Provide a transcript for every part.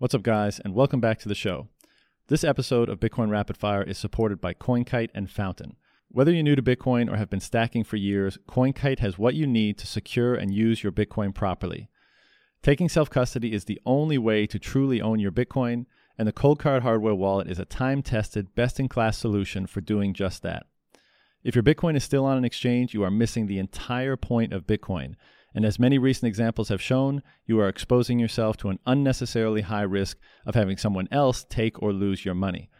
What's up, guys, and welcome back to the show. This episode of Bitcoin Rapid Fire is supported by CoinKite and Fountain. Whether you're new to Bitcoin or have been stacking for years, CoinKite has what you need to secure and use your Bitcoin properly. Taking self custody is the only way to truly own your Bitcoin, and the Coldcard hardware wallet is a time tested, best in class solution for doing just that. If your Bitcoin is still on an exchange, you are missing the entire point of Bitcoin and as many recent examples have shown, you are exposing yourself to an unnecessarily high risk of having someone else take or lose your money.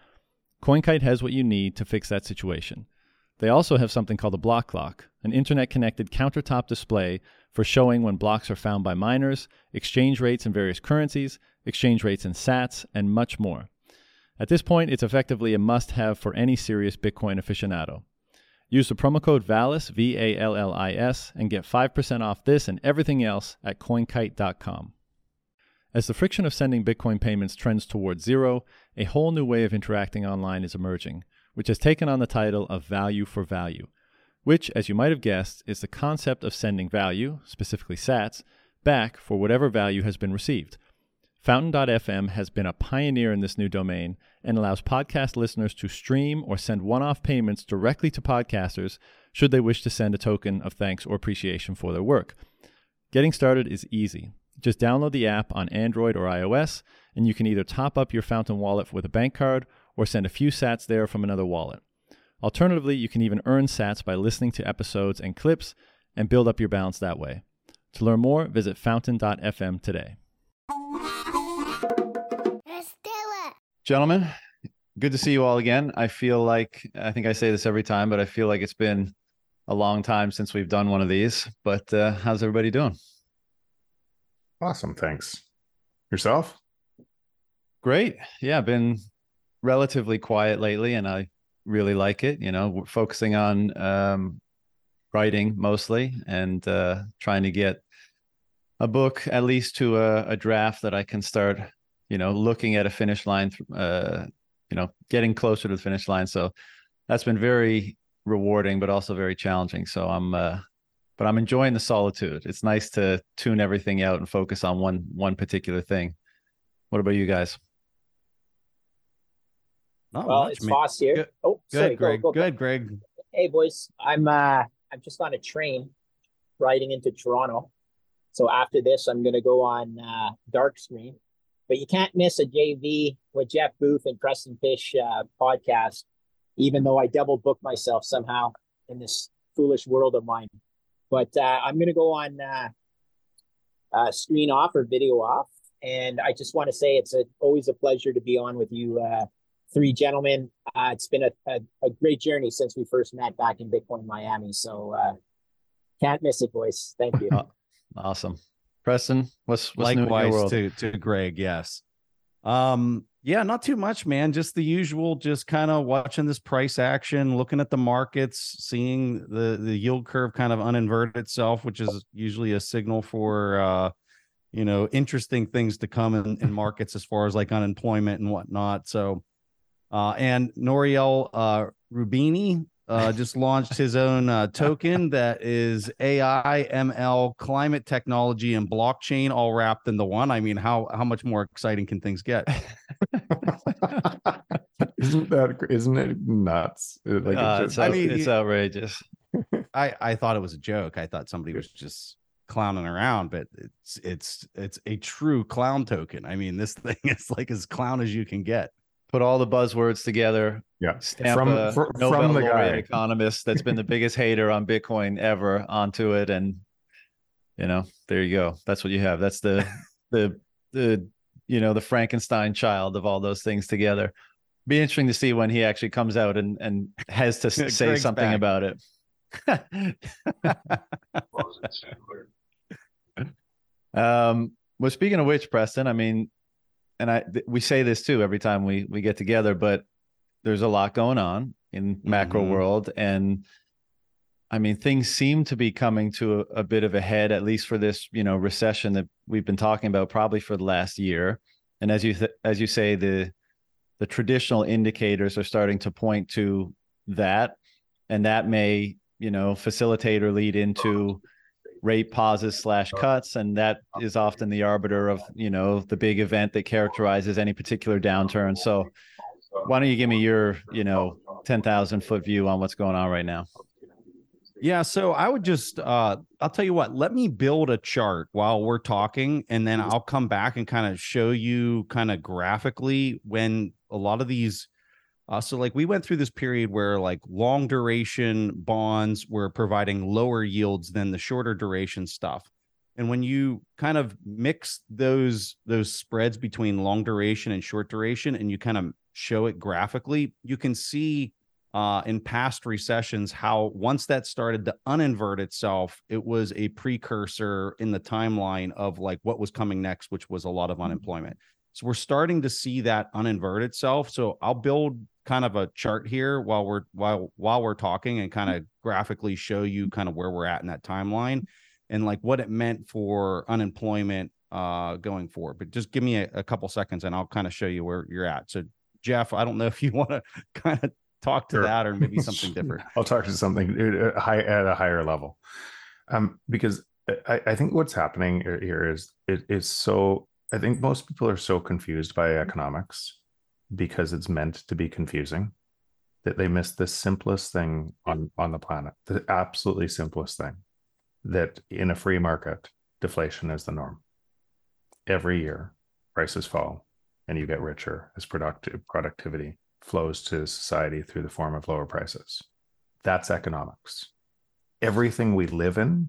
CoinKite has what you need to fix that situation. They also have something called a block clock, an internet connected countertop display for showing when blocks are found by miners, exchange rates in various currencies, exchange rates in sats, and much more. At this point, it's effectively a must have for any serious Bitcoin aficionado. Use the promo code VALLIS, V A L L I S, and get 5% off this and everything else at coinkite.com. As the friction of sending Bitcoin payments trends towards zero, a whole new way of interacting online is emerging, which has taken on the title of value for value, which, as you might have guessed, is the concept of sending value, specifically sats, back for whatever value has been received. Fountain.fm has been a pioneer in this new domain and allows podcast listeners to stream or send one off payments directly to podcasters should they wish to send a token of thanks or appreciation for their work. Getting started is easy. Just download the app on Android or iOS, and you can either top up your Fountain wallet with a bank card or send a few sats there from another wallet. Alternatively, you can even earn sats by listening to episodes and clips and build up your balance that way. To learn more, visit fountain.fm today. Gentlemen, good to see you all again. I feel like I think I say this every time, but I feel like it's been a long time since we've done one of these. But uh, how's everybody doing? Awesome, thanks. Yourself? Great. Yeah, been relatively quiet lately, and I really like it. You know, focusing on um, writing mostly and uh, trying to get a book at least to a, a draft that I can start you know, looking at a finish line, uh, you know, getting closer to the finish line. So that's been very rewarding, but also very challenging. So I'm, uh, but I'm enjoying the solitude. It's nice to tune everything out and focus on one one particular thing. What about you guys? Not well, much, it's man. Foss here. Good. Oh, good, sorry, Greg. Go, go, good, Greg. Hey, boys. I'm uh, I'm just on a train riding into Toronto. So after this, I'm gonna go on uh, dark screen but you can't miss a JV with Jeff Booth and Preston Pysh uh, podcast, even though I double booked myself somehow in this foolish world of mine. But uh, I'm going to go on uh, uh, screen off or video off. And I just want to say it's a, always a pleasure to be on with you, uh, three gentlemen. Uh, it's been a, a, a, great journey since we first met back in Bitcoin Miami. So can't miss it, boys. Thank you. awesome. Preston, what's, what's likewise to to Greg? Yes. Um, yeah, not too much, man. Just the usual, just kind of watching this price action, looking at the markets, seeing the the yield curve kind of uninvert itself, which is usually a signal for uh, you know, interesting things to come in, in markets as far as like unemployment and whatnot. So uh and Nouriel uh Roubini uh, just launched his own uh, token that is AI, ML, climate technology, and blockchain all wrapped into one. I mean, how how much more exciting can things get? isn't that isn't it nuts? Like uh, it's, I mean, it's outrageous. I I thought it was a joke. I thought somebody was just clowning around, but it's it's it's a true clown token. I mean, this thing is like as clown as you can get put all the buzzwords together. Yeah, stamp from a for, Nobel from the guy. economist that's been the biggest hater on Bitcoin ever onto it, and you know, there you go. That's what you have. That's the the the you know the Frankenstein child of all those things together. Be interesting to see when he actually comes out and and has to say something back. about it. um. Well, speaking of which, Preston, I mean, and I th- we say this too every time we we get together, but there's a lot going on in macro mm-hmm. world and I mean things seem to be coming to a, a, bit of a head at least for this, you know, recession that we've been talking about probably for the last year. And as you th- as you say the the traditional indicators are starting to point to that and that may, you know, facilitate or lead into rate pauses slash cuts, and that is often the arbiter of you know the big event that characterizes any particular downturn. So, why don't you give me your you know ten thousand foot view on what's going on right now? Yeah, so I would just uh I'll tell you what, let me build a chart while we're talking and then I'll come back and kind of show you kind of graphically when a lot of these uh, so like we went through this period where like long duration bonds were providing lower yields than the shorter duration stuff. And when you kind of mix those those spreads between long duration and short duration and you kind of show it graphically, you can see uh, in past recessions how once that started to uninvert itself, it was a precursor in the timeline of like what was coming next, which was a lot of mm-hmm. unemployment. So we're starting to see that uninvert itself. So I'll build kind of a chart here while we're while while we're talking and kind of mm-hmm. graphically show you mm-hmm. kind of where we're at in that timeline and like what it meant for unemployment uh going forward. But just give me a, a couple seconds and I'll kind of show you where you're at. So Jeff, I don't know if you want to kind of talk to sure. that or maybe something different. I'll talk to something at a, high, at a higher level. Um, because uh, I, I think what's happening here is it is so I think most people are so confused by mm-hmm. economics because it's meant to be confusing that they miss the simplest thing on on the planet, the absolutely simplest thing that in a free market, deflation is the norm. Every year, prices fall and you get richer as productive productivity flows to society through the form of lower prices. That's economics. Everything we live in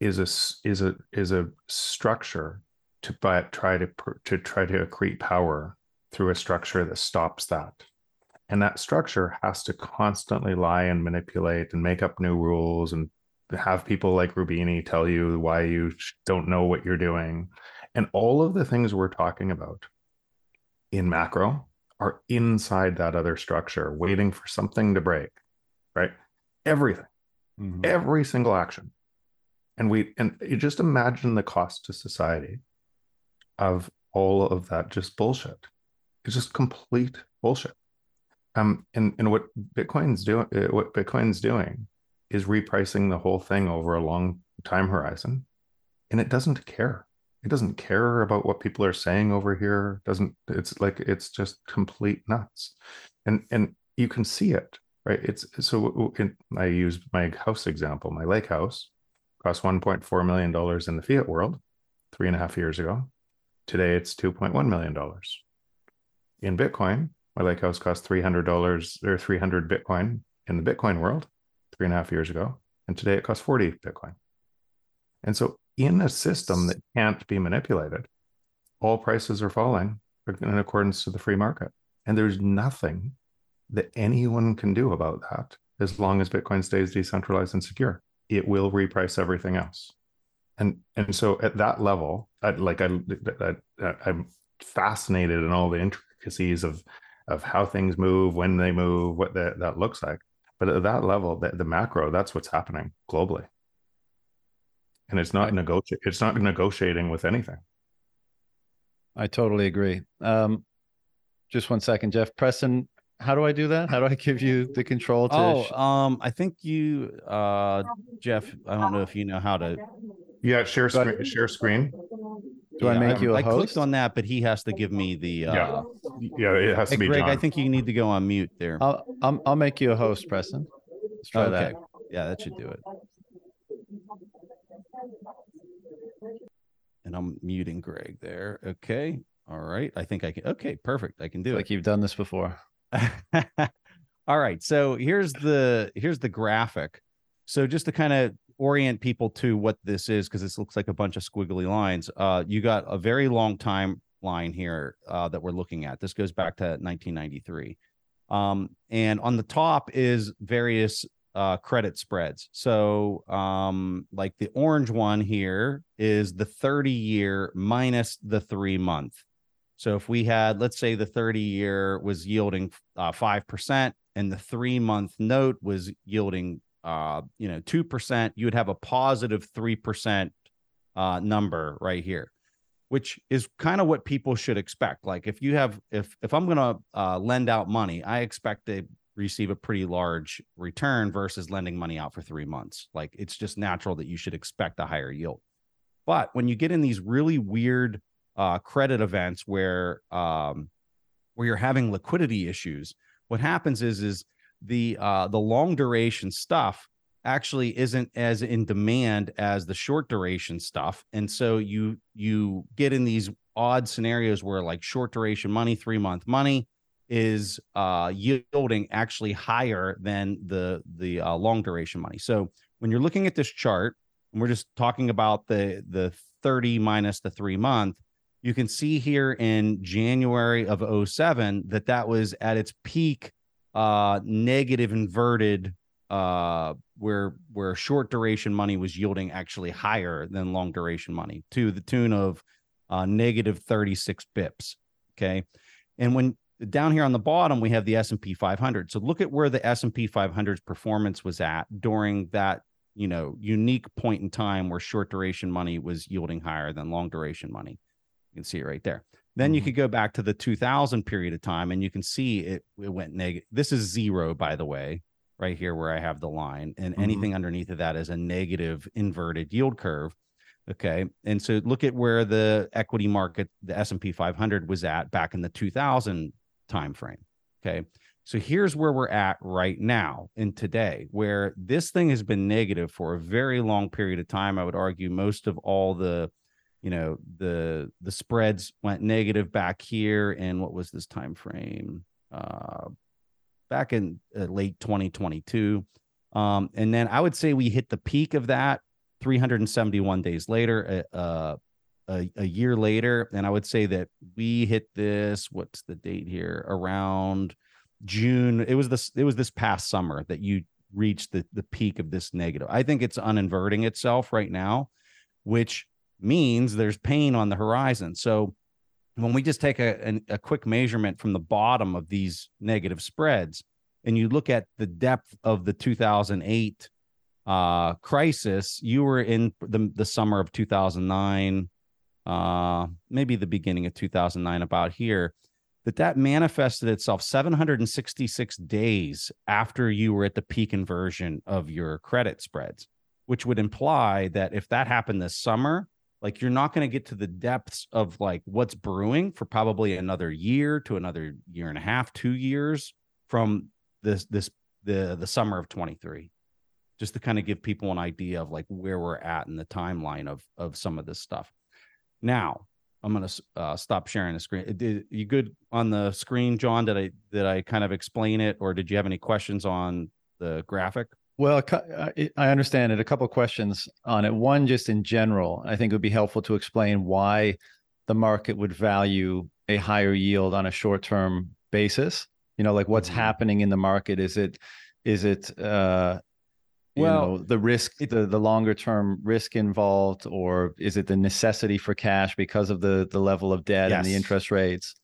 is a is a is a structure to buy, try to to try to accrete power through a structure that stops that. And that structure has to constantly lie and manipulate and make up new rules and have people like Roubini tell you why you don't know what you're doing. And all of the things we're talking about in macro are inside that other structure, waiting for something to break, right? Everything, mm-hmm. every single action. And we, and you just imagine the cost to society of all of that just bullshit. It's just complete bullshit. Um, and, and what Bitcoin's doing, uh, what Bitcoin's doing is repricing the whole thing over a long time horizon. And it doesn't care it doesn't care about what people are saying over here doesn't it's like it's just complete nuts and and you can see it right it's so i use my house example my lake house cost 1.4 million dollars in the fiat world three and a half years ago today it's 2.1 million dollars in bitcoin my lake house cost 300 dollars or 300 bitcoin in the bitcoin world three and a half years ago and today it costs 40 bitcoin and so in a system that can't be manipulated, all prices are falling in accordance to the free market. And there's nothing that anyone can do about that as long as Bitcoin stays decentralized and secure. It will reprice everything else. And and so at that level, I, like I, I I'm fascinated in all the intricacies of of how things move, when they move, what that, that looks like. But at that level, the, the macro, that's what's happening globally. And it's not negotiate it's not negotiating with anything. I totally agree. Um just one second jeff. Preston how do i do that? How do i give you the control to oh sh- um i think you uh jeff i don't know if you know how to yeah share screen share screen do yeah, I make you a I host? I clicked on that, but he has to give me the. Uh, yeah, yeah, it has hey, to be. Greg, John. I think you need to go on mute there. I'll I'll, I'll make you a host, Preston. Let's try okay. that. Yeah, that should do it. And I'm muting Greg there. Okay. All right. I think I can. Okay. Perfect. I can do like it. Like you've done this before. All right. So here's the here's the graphic. So just to kind of orient people to what this is, because this looks like a bunch of squiggly lines. Uh, you got a very long time line here uh, that we're looking at. This goes back to 1993. Um, and on the top is various uh, credit spreads. So, um, like the orange one here is the 30 year minus the three month. So, if we had, let's say, the 30 year was yielding uh, 5% and the three month note was yielding, uh, you know, 2%, you would have a positive 3% uh, number right here which is kind of what people should expect. Like if you have if if I'm going to uh, lend out money, I expect to receive a pretty large return versus lending money out for three months. Like it's just natural that you should expect a higher yield. But when you get in these really weird uh, credit events where um, where you're having liquidity issues, what happens is is the uh, the long duration stuff actually isn't as in demand as the short duration stuff, and so you you get in these odd scenarios where like short duration money, three month money is uh, yielding actually higher than the the uh, long duration money. So when you're looking at this chart, and we're just talking about the the 30 minus the three month, you can see here in January of 07 that that was at its peak uh, negative inverted uh, where where short duration money was yielding actually higher than long duration money to the tune of uh, negative 36 bips. Okay, and when down here on the bottom we have the S&P 500. So look at where the S&P 500's performance was at during that you know unique point in time where short duration money was yielding higher than long duration money. You can see it right there. Then mm-hmm. you could go back to the 2000 period of time and you can see it, it went negative. This is zero, by the way, right here where I have the line. And mm-hmm. anything underneath of that is a negative inverted yield curve. Okay. And so look at where the equity market, the S&P 500 was at back in the 2000 timeframe. Okay. So here's where we're at right now in today, where this thing has been negative for a very long period of time. I would argue most of all the you know the the spreads went negative back here in what was this time frame? Uh back in uh, late 2022 um and then i would say we hit the peak of that 371 days later uh, uh a, a year later. And i would say that we hit this what's the date here? Around june. It was this it was this past summer that you reached the the peak of this negative. I think it's uninverting itself right now which means there's pain on the horizon. So when we just take a, a, quick measurement from the bottom of these negative spreads and you look at the depth of the 2008 uh, crisis, you were in the, the summer of 2009, uh, maybe the beginning of 2009, about here, that that manifested itself 766 days after you were at the peak inversion of your credit spreads, which would imply that if that happened this summer, like you're not going to get to the depths of like what's brewing for probably another year to another year and a half two years from this this the the summer of 23 just to kind of give people an idea of like where we're at in the timeline of of some of this stuff. Now i'm going to uh, stop sharing the screen. Did you good on the screen john? Did i did i kind of explain it or did you have any questions on the graphic well, I understand it. A couple questions on it. One, just in general, I think it would be helpful to explain why the market would value a higher yield on a short-term basis. You know, like what's mm-hmm. happening in the market? Is it, is it, uh, well, know, the risk, it, the the longer term risk involved, or is it the necessity for cash because of the the level of debt yes. and the interest rates?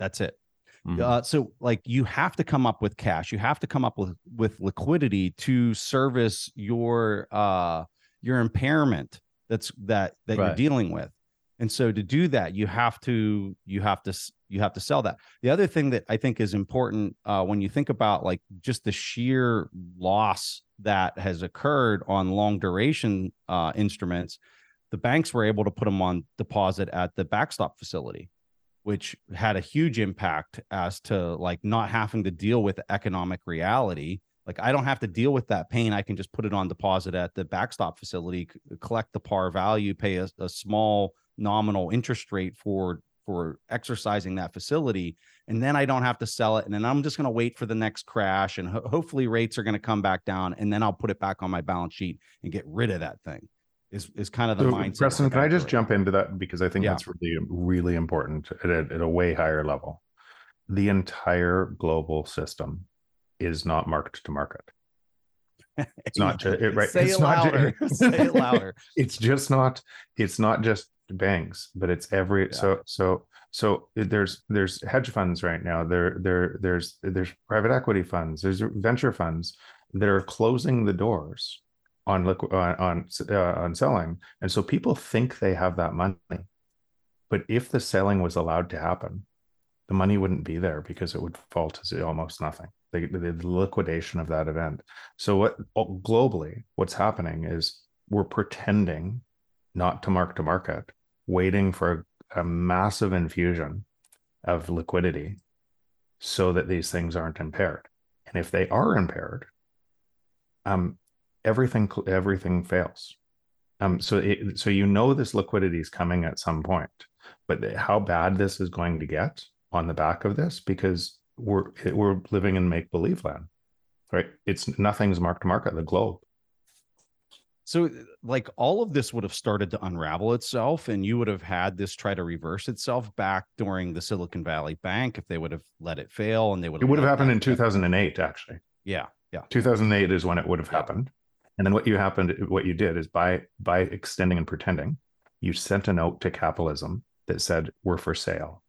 That's it. Mm-hmm. Uh, so like you have to come up with cash. You have to come up with with liquidity to service your uh your impairment that's that that right. you're dealing with. And so to do that, you have to you have to you have to sell that. The other thing that I think is important uh, when you think about like just the sheer loss that has occurred on long duration uh, instruments, the banks were able to put them on deposit at the backstop facility which had a huge impact as to like not having to deal with economic reality. Like i don't have to deal with that pain. I can just put it on deposit at the backstop facility collect the par value pay a, a small nominal interest rate for for exercising that facility and then i don't have to sell it and then i'm just going to wait for the next crash and ho- hopefully rates are going to come back down and then i'll put it back on my balance sheet and get rid of that thing is is kind of the so, mindset. Preston, can I just jump into that because I think yeah. that's really really important at a, at a way higher level. The entire global system is not marked to market. It's not just it, right. Say it's it not louder. Just, Say it louder. It's just not. It's not just banks, but it's every. Yeah. So so so there's there's hedge funds right now. There there there's there's private equity funds. There's venture funds that are closing the doors on liquid uh, on uh, on selling, and so people think they have that money. But if the selling was allowed to happen, the money wouldn't be there because it would fall to almost nothing. The, the, the liquidation of that event. So what globally, what's happening is we're pretending not to mark to market, waiting for a, a massive infusion of liquidity so that these things aren't impaired. And if they are impaired, um, everything everything fails. Um, so it, so you know this liquidity is coming at some point, but how bad this is going to get on the back of this because we're we're living in make believe land, right? It's nothing's mark to market the globe. So, like all of this would have started to unravel itself, and you would have had this try to reverse itself back during the Silicon Valley Bank if they would have let it fail, and they would. It would have happened in 2008, actually. Yeah, yeah. 2008 is when it would have yeah. happened, and then what you happened, what you did is by by extending and pretending, you sent a note to capitalism that said we're for sale,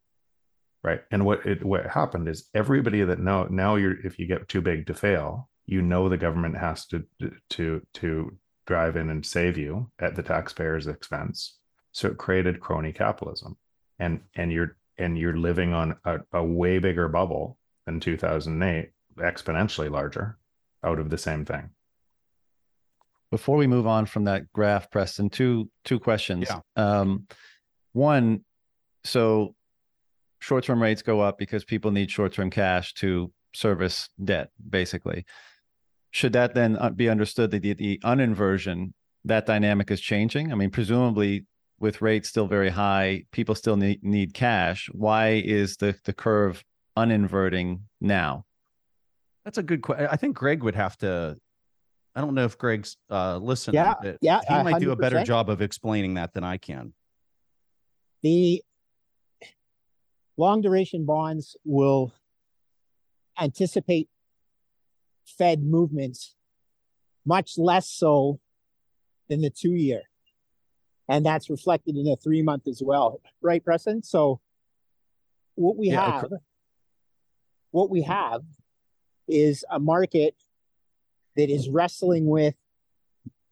right? And what it what happened is everybody that know now you're if you get too big to fail, you know the government has to to to drive in and save you at the taxpayer's expense. So it created crony capitalism, and and you're and you're living on a, a way bigger bubble than 2008, exponentially larger, out of the same thing. Before we move on from that graph, Preston, two two questions. Yeah. Um, one, so short-term rates go up because people need short-term cash to service debt, basically should that then uh, be understood that the, the uninversion that dynamic is changing? I mean, presumably with rates still very high, people still need, need cash. Why is the the curve uninverting now? That's a good question. I think Greg would have to. I don't know if Greg's uh, listening. Yeah, yeah, he might 100%. do a better job of explaining that than I can. The long duration bonds will anticipate Fed movements, much less so than the two year. And that's reflected in the three month as well. Right, Preston? So what we yeah, have, what we have is a market that is wrestling with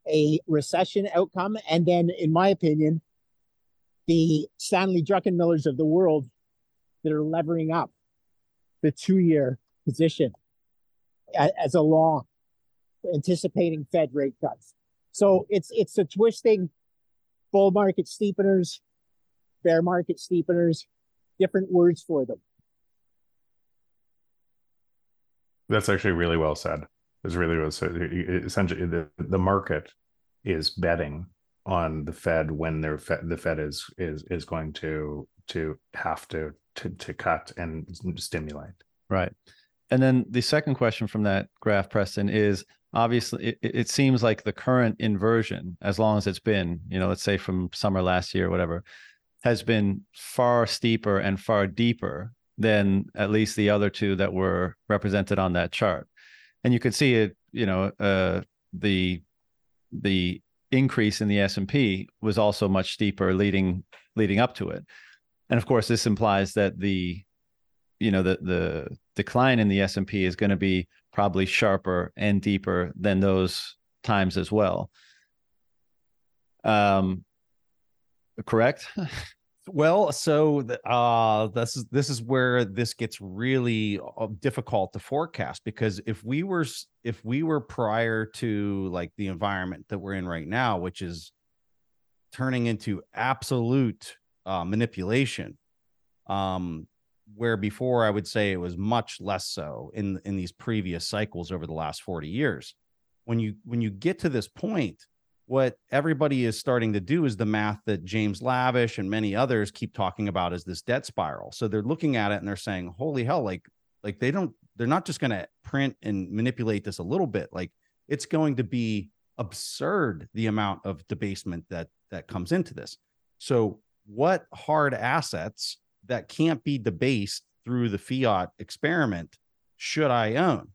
a recession outcome. And then, in my opinion, the Stanley Druckenmillers of the world that are levering up the two year position as a long, anticipating Fed rate cuts. So it's it's a twisting bull market steepeners, bear market steepeners, different words for them. That's actually really well said. It's really well said. Essentially, the, the market is betting on the Fed when their Fed, the Fed is is is going to to have to to to cut and stimulate. Right. And then the second question from that graph, Preston, is obviously it, it, seems like the current inversion, as long as it's been, you know, let's say from summer last year, or whatever, has been far steeper and far deeper than at least the other two that were represented on that chart. And you could see it, you know, uh, the the increase in the S&P was also much steeper leading leading up to it. And of course, this implies that the you know the the decline in the S&P is going to be probably sharper and deeper than those times as well. Um correct? well, so uh this is this is where this gets really uh, difficult to forecast because if we were if we were prior to like the environment that we're in right now, which is turning into absolute uh, manipulation um where before I would say it was much less so in in these previous cycles over the last 40 years. When you when you get to this point, what everybody is starting to do is the math that James Lavish and many others keep talking about is this debt spiral. So they're looking at it and they're saying, "Holy hell, like like they don't they're not just going to print and manipulate this a little bit. Like it's going to be absurd the amount of debasement that that comes into this." So what hard assets that can't be debased through the fiat experiment should I own?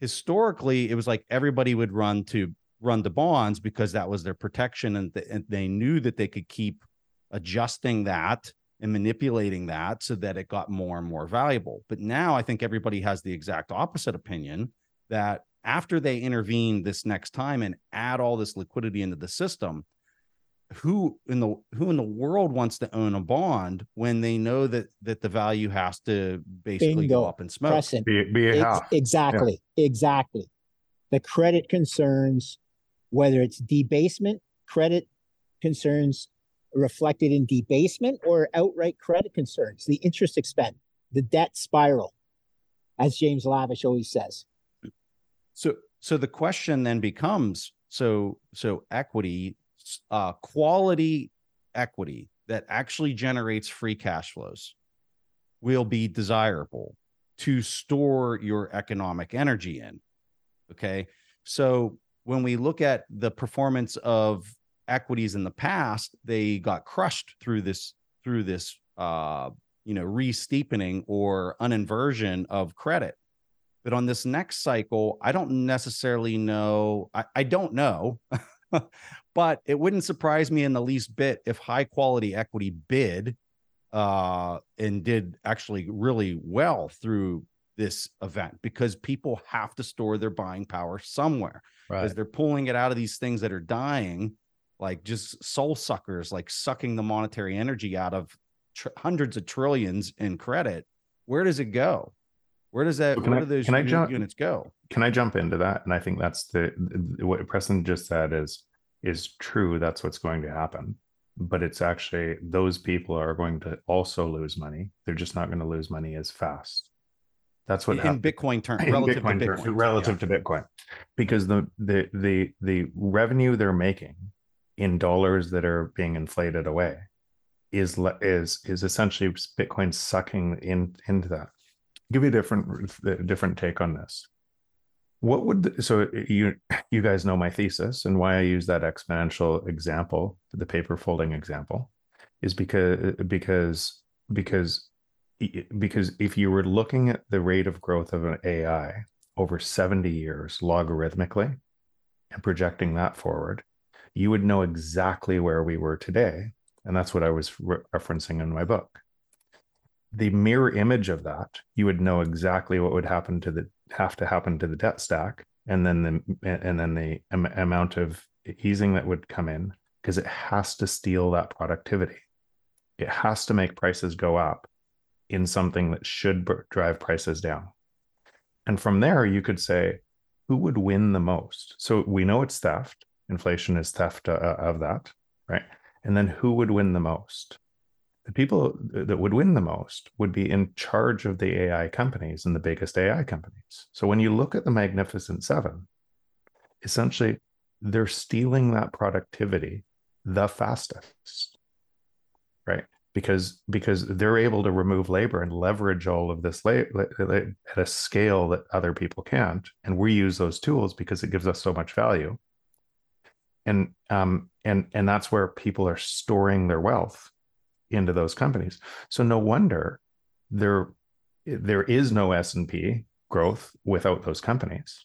Historically, it was like everybody would run to run to bonds because that was their protection and, th- and they knew that they could keep adjusting that and manipulating that so that it got more and more valuable. But now I think everybody has the exact opposite opinion that after they intervene this next time and add all this liquidity into the system, who in the who in the world wants to own a bond when they know that that the value has to basically Bingo. go up in smoke? Be, be a Ex- half. exactly. Exactly. The credit concerns, whether it's debasement, credit concerns reflected in debasement or outright credit concerns, the interest expense, the debt spiral, as James Lavish always says. So so the question then becomes so so equity uh quality equity that actually generates free cash flows will be desirable to store your economic energy in. Okay? So when we look at the performance of equities in the past, they got crushed through this through this uh you know re-steepening or uninversion of credit but on this next cycle, I don't necessarily know. I, I don't know, but it wouldn't surprise me in the least bit if high quality equity bid uh, and did actually really well through this event because people have to store their buying power somewhere because Right. they're pulling it out of these things that are dying, like just soul suckers, like sucking the monetary energy out of tr- hundreds of trillions in credit. Where does it go? Where does that? So can where I- do those can I jump- units go? Can I jump into that? And I think that's the, the what Preston just said is is true. That's what's going to happen. But it's actually those people are going to also lose money. They're just not going to lose money as fast. That's what in happened. Bitcoin terms, in relative Bitcoin to terms, Bitcoin, relative to Bitcoin, because the the the the revenue they're making in dollars that are being inflated away is is is essentially Bitcoin sucking in into that. Give you a different a different take on this. What would the, so uh, you you guys know my thesis and why I use that exponential example, the paper folding example, is uh, because because because because if you were looking at the rate of growth of an AI over 70 years logarithmically and projecting that forward, you would know exactly where we were today. And that's what I was re- referencing in my book. The mirror image of that, you would know exactly what would happen to the have to happen to the debt stack, and then the and then the am- amount of easing that would come in because it has to steal that productivity. It has to make prices go up in something that should drive prices down. And from there, you could say, who would win the most? So we know it's theft. Inflation is theft uh, of that, right? And then who would win the most? The people that would win the most would be in charge of the AI companies and the biggest AI companies. So when you look at the Magnificent Seven, essentially they're stealing that productivity the fastest, right? Because because they're able to remove labor and leverage all of this la- la- at a scale that other people can't. And we use those tools because it gives us so much value. And um and and that's where people are storing their wealth into those companies. So no wonder there there is no S&P growth without those companies.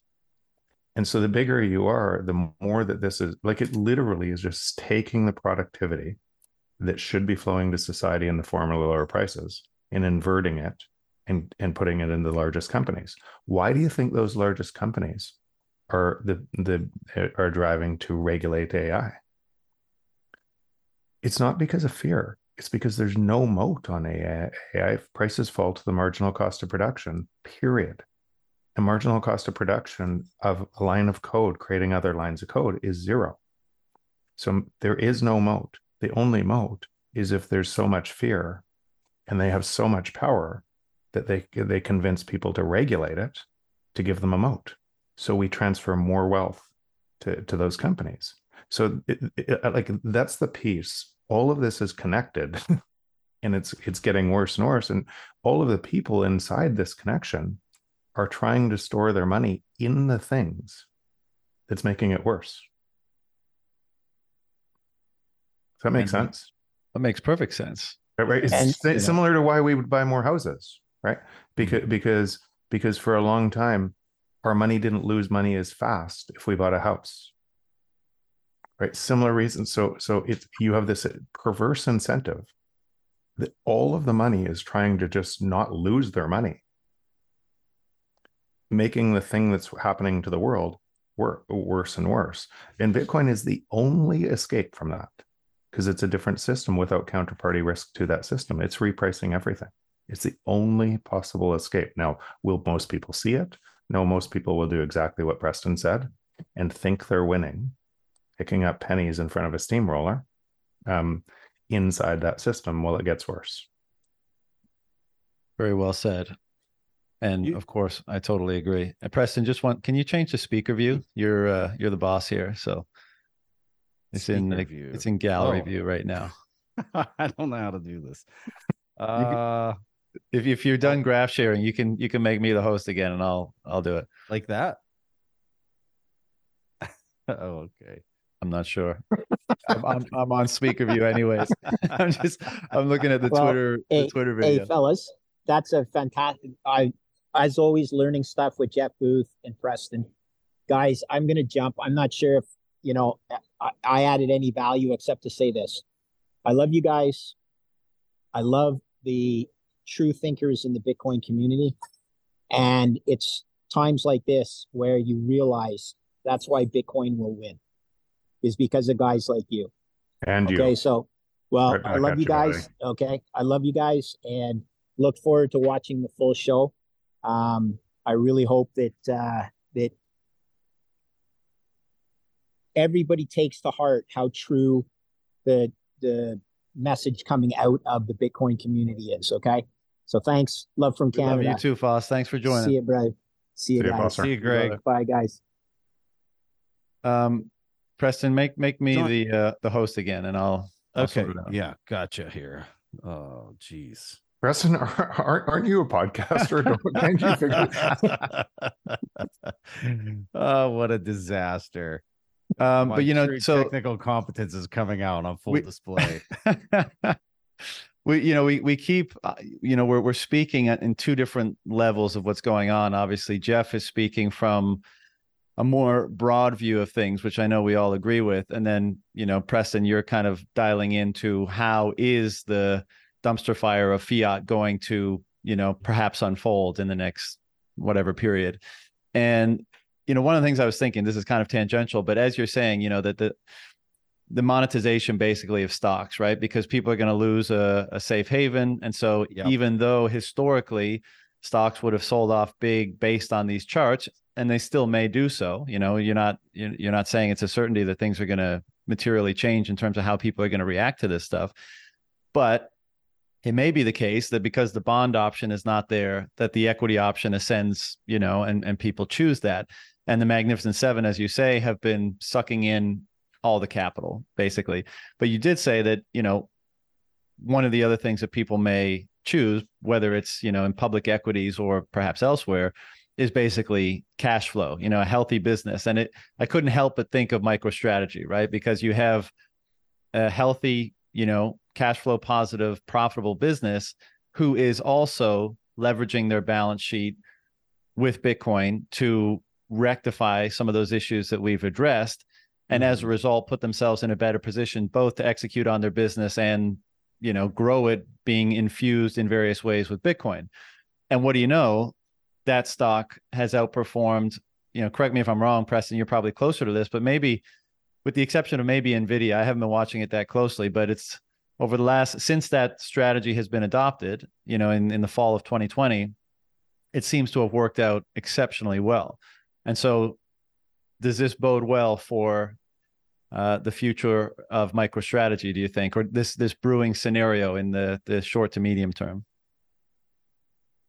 And so the bigger you are the more that this is like it literally is just taking the productivity that should be flowing to society in the form of lower prices and inverting it and, and putting it in the largest companies. Why do you think those largest companies are the the are driving to regulate AI? It's not because of fear. It's because there's no moat on AI. AI prices fall to the marginal cost of production, period. The marginal cost of production of a line of code creating other lines of code is zero. So there is no moat the only moat is if there's so much fear and they have so much power that they they convince people to regulate it to give them a moat. So we transfer more wealth to to those companies. So it, it, uh, like that's the piece. All of this is connected and it's it's getting worse and worse. And all of the people inside this connection are trying to store their money in the things that's making it worse does that make And- sense? That makes perfect sense. Right, right. It's And- si- you know- similar to why we would buy more houses, right? Because mm-hmm. because because for a long time, our money didn't lose money as fast if we bought a house. Right. Similar reasons. So so it's you have this perverse incentive that all of the money is trying to just not lose their money, making the thing that's happening to the world wor- worse and worse. And Bitcoin is the only escape from that because it's a different system without counterparty risk to that system. It's repricing everything. It's the only possible escape. Now, will most people see it? No, most people will do exactly what Preston said and think they're winning, picking up pennies in front of a steamroller um, inside that system while it gets worse. Very well said. And You- of course, I totally agree. And Preston, just want can you change the speaker view? You're uh, you're the boss here, so it's in Speaker like, view. it's in gallery Oh. view right now. I don't know how to do this. Uh, If if you're done graph sharing, you can you can make me the host again, and I'll I'll do it. like that. oh, okay. I'm not sure. I'm, I'm, I'm on speaker view anyways. I'm just I'm looking at the Well, Twitter hey- the Twitter Hey, fellas, that's a fantastic. I, as always, learning stuff with Jeff Booth and Preston. Guys, I'm gonna jump. I'm not sure if you know I, I added any value except to say this. I love you guys. I love the true thinkers in the Bitcoin community, and it's times like this where you realize that's why Bitcoin will win, is because of guys like you. And Okay, you. so well, Right I back love you you, guys. Okay, I love you guys, and look forward to watching the full show. Um, I really hope that uh, that everybody takes to heart how true the the message coming out of the Bitcoin community is. Okay, so thanks, love from We love Canada. you too, Foss. Thanks for joining. See you, bro. See you See ya, guys. Foster. See you, Greg. Bye, guys. Um, Preston, make make me John- the uh, the host again, and I'll, I'll Okay. sort it out. Yeah. Gotcha here. Oh, geez. Preston, aren't, aren't you a podcaster? Don't- Can't you figure oh, what a disaster. Um, but you know, so technical competence is coming out on full We- display. we you know we we keep uh, you know we're we're speaking at, in two different levels of what's going on. Obviously jeff is speaking from a more broad view of things which i know we all agree with. And then you know preston you're kind of dialing into how is the dumpster fire of fiat going to you know perhaps unfold in the next whatever period. And you know one of the things i was thinking this is kind of tangential but as you're saying you know that the the monetization basically of stocks, right? Because people are going to lose a, a safe haven. And so Yep. even though historically stocks would have sold off big based on these charts, and they still may do so, you know, you're not you're you're not saying it's a certainty that things are going to materially change in terms of how people are going to react to this stuff. But it may be the case that because the bond option is not there, that the equity option ascends, you know, and, and people choose that. And the Magnificent Seven, as you say, have been sucking in all the capital, basically. But you did say that, you know, one of the other things that people may choose, whether it's, you know, in public equities or perhaps elsewhere, is basically cash flow, you know, a healthy business. And it I couldn't help but think of MicroStrategy, right? Because you have a healthy, you know, cash flow positive, profitable business who is also leveraging their balance sheet with Bitcoin to rectify some of those issues that we've addressed. And as a mm-hmm. result, put themselves in a better position both to execute on their business and, you know, grow it being infused in various ways with Bitcoin. And what do you know? That stock has outperformed, you know, correct me if I'm wrong, Preston, you're probably closer to this, but maybe with the exception of maybe Nvidia, I haven't been watching it that closely, but it's over the last since that strategy has been adopted, you know, in, in the fall of 2020, it seems to have worked out exceptionally well. And so does this bode well for uh, the future of MicroStrategy, do you think, or this this brewing scenario in the the short to medium term?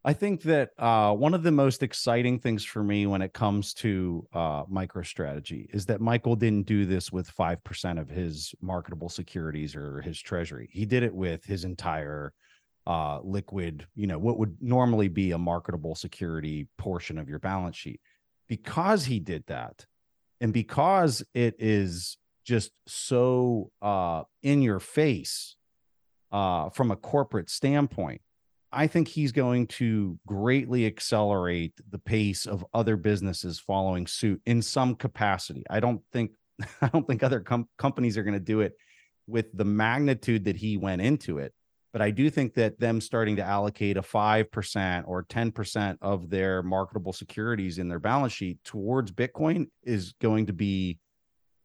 I think that uh, one of the most exciting things for me when it comes to uh, MicroStrategy is that Michael didn't do this with 5% of his marketable securities or his treasury. He did it with his entire uh, liquid, you know, what would normally be a marketable security portion of your balance sheet. Because he did that, and because it is just so uh, in your face uh, from a corporate standpoint, I think he's going to greatly accelerate the pace of other businesses following suit in some capacity. I don't think I don't think other com- companies are going to do it with the magnitude that he went into it, but I do think that them starting to allocate a 5% or 10% of their marketable securities in their balance sheet towards Bitcoin is going to be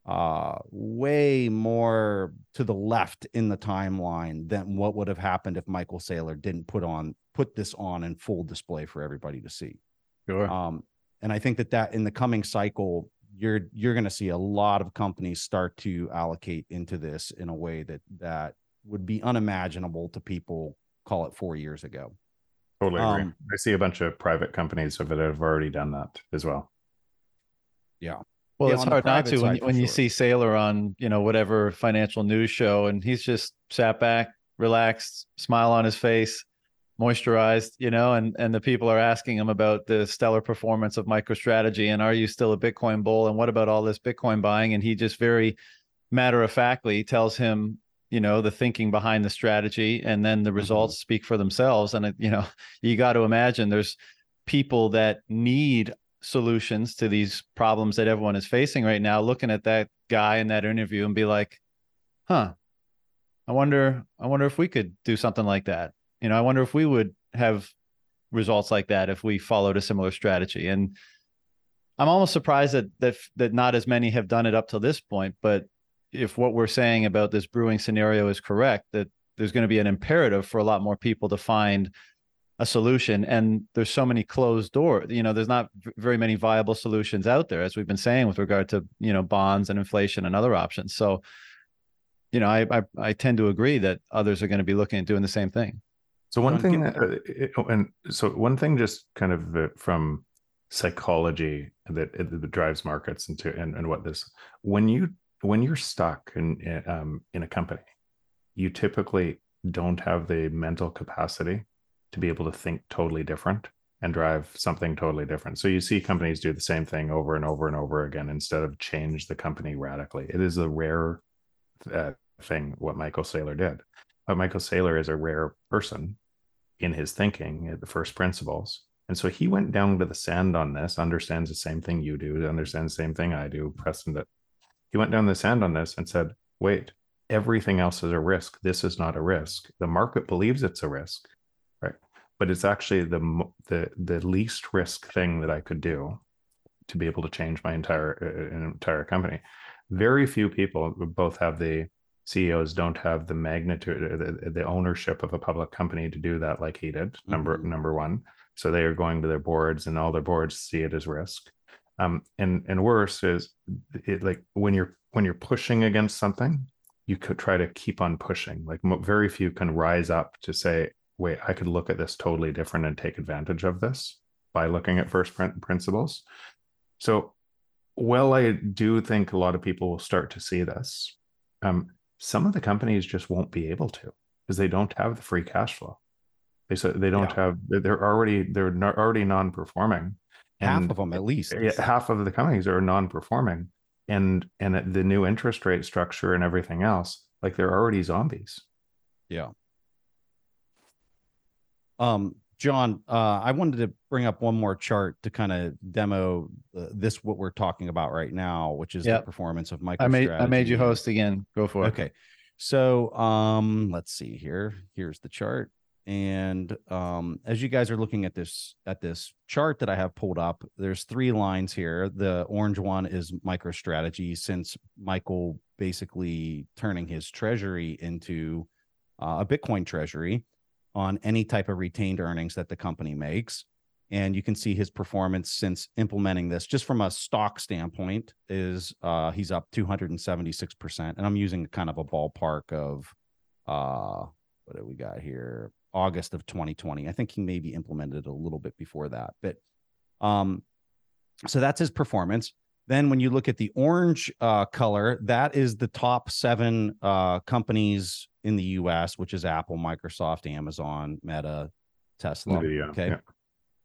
uh way more to the left in the timeline than what would have happened if Michael Saylor didn't put on put this on in full display for everybody to see. Sure. Um, and I think that that in the coming cycle, you're you're going to see a lot of companies start to allocate into this in a way that that would be unimaginable to people call it four years ago. Totally agree. Um, I see a bunch of private companies that have already done that as well. Yeah. Well, Yeah, it's hard not to when, side you- when you sure. see Saylor on, you know, whatever financial news show and he's just sat back, relaxed, smile on his face, moisturized, you know, and and the people are asking him about the stellar performance of MicroStrategy and are you still a Bitcoin bull and what about all this Bitcoin buying? And he just very matter of factly tells him, you know, the thinking behind the strategy and then the mm-hmm. results speak for themselves. And you know, you got to imagine there's people that need solutions to these problems that everyone is facing right now looking at that guy in that interview and be like huh i wonder i wonder if we could do something like that. You know i wonder if we would have results like that if we followed a similar strategy. And i'm almost surprised that that that not as many have done it up to this point but if what we're saying about this brewing scenario is correct that there's going to be an imperative for a lot more people to find a solution. And there's so many closed doors you know there's not very many viable solutions out there as we've been saying with regard to you know bonds and inflation and other options. So you know i i, I tend to agree that others are going to be looking at doing the same thing. So one thing, that, uh, oh, and so one thing, just kind of uh, from psychology that, that drives markets into and, and what this when you when you're stuck in um, in a company, you typically don't have the mental capacity to be able to think totally different and drive something totally different. So you see companies do the same thing over and over and over again instead of change the company radically. It is a rare uh, thing what Michael Saylor did. But Michael Saylor is a rare person in his thinking at the first principles. And so he went down to the sand on this, understands the same thing you do, understands the same thing I do, Preston. He went down the sand on this and said, wait, everything else is a risk. This is not a risk. The market believes it's a risk, right? But it's actually the the the least risk thing that I could do to be able to change my entire uh, entire company. Very few people both have the CEOs don't have the magnitude, uh, the, the ownership of a public company to do that like he did. Number Mhm. number one, so they are going to their boards, and all their boards see it as risk. Um, and and worse is it like when you're when you're pushing against something, you could try to keep on pushing. Like very few can rise up to say, "Wait, I could look at this totally different and take advantage of this by looking at first prin- principles." So, well, I do think a lot of people will start to see this. Um, some of the companies just won't be able to because they don't have the free cash flow. They said they don't Yeah. have. they're- They're already they're already non-performing. Half of them, at least. yeah, half of the companies are non-performing and and the new interest rate structure and everything else like they're already zombies Yeah. Um, John, uh, I wanted to bring up one more chart to kind of demo uh, this what we're talking about right now, which is Yep. the performance of MicroStrategy. i made i made you host again go for it Okay. So um let's see here. Here's the chart. And um as you guys are looking at this at this chart that I have pulled up, there's three lines here. The orange one is MicroStrategy since Michael basically turning his treasury into uh, a Bitcoin treasury on any type of retained earnings that the company makes. And you can see his performance since implementing this, just from a stock standpoint, is uh, he's up 276%. And I'm using kind of a ballpark of uh, what do we got here? August of 2020. I think he maybe implemented a little bit before that. But um, so that's his performance. Then when you look at the orange uh, color, that is the top seven uh, companies in the US, which is Apple, Microsoft, Amazon, Meta, Tesla. Nvidia, Okay. yeah.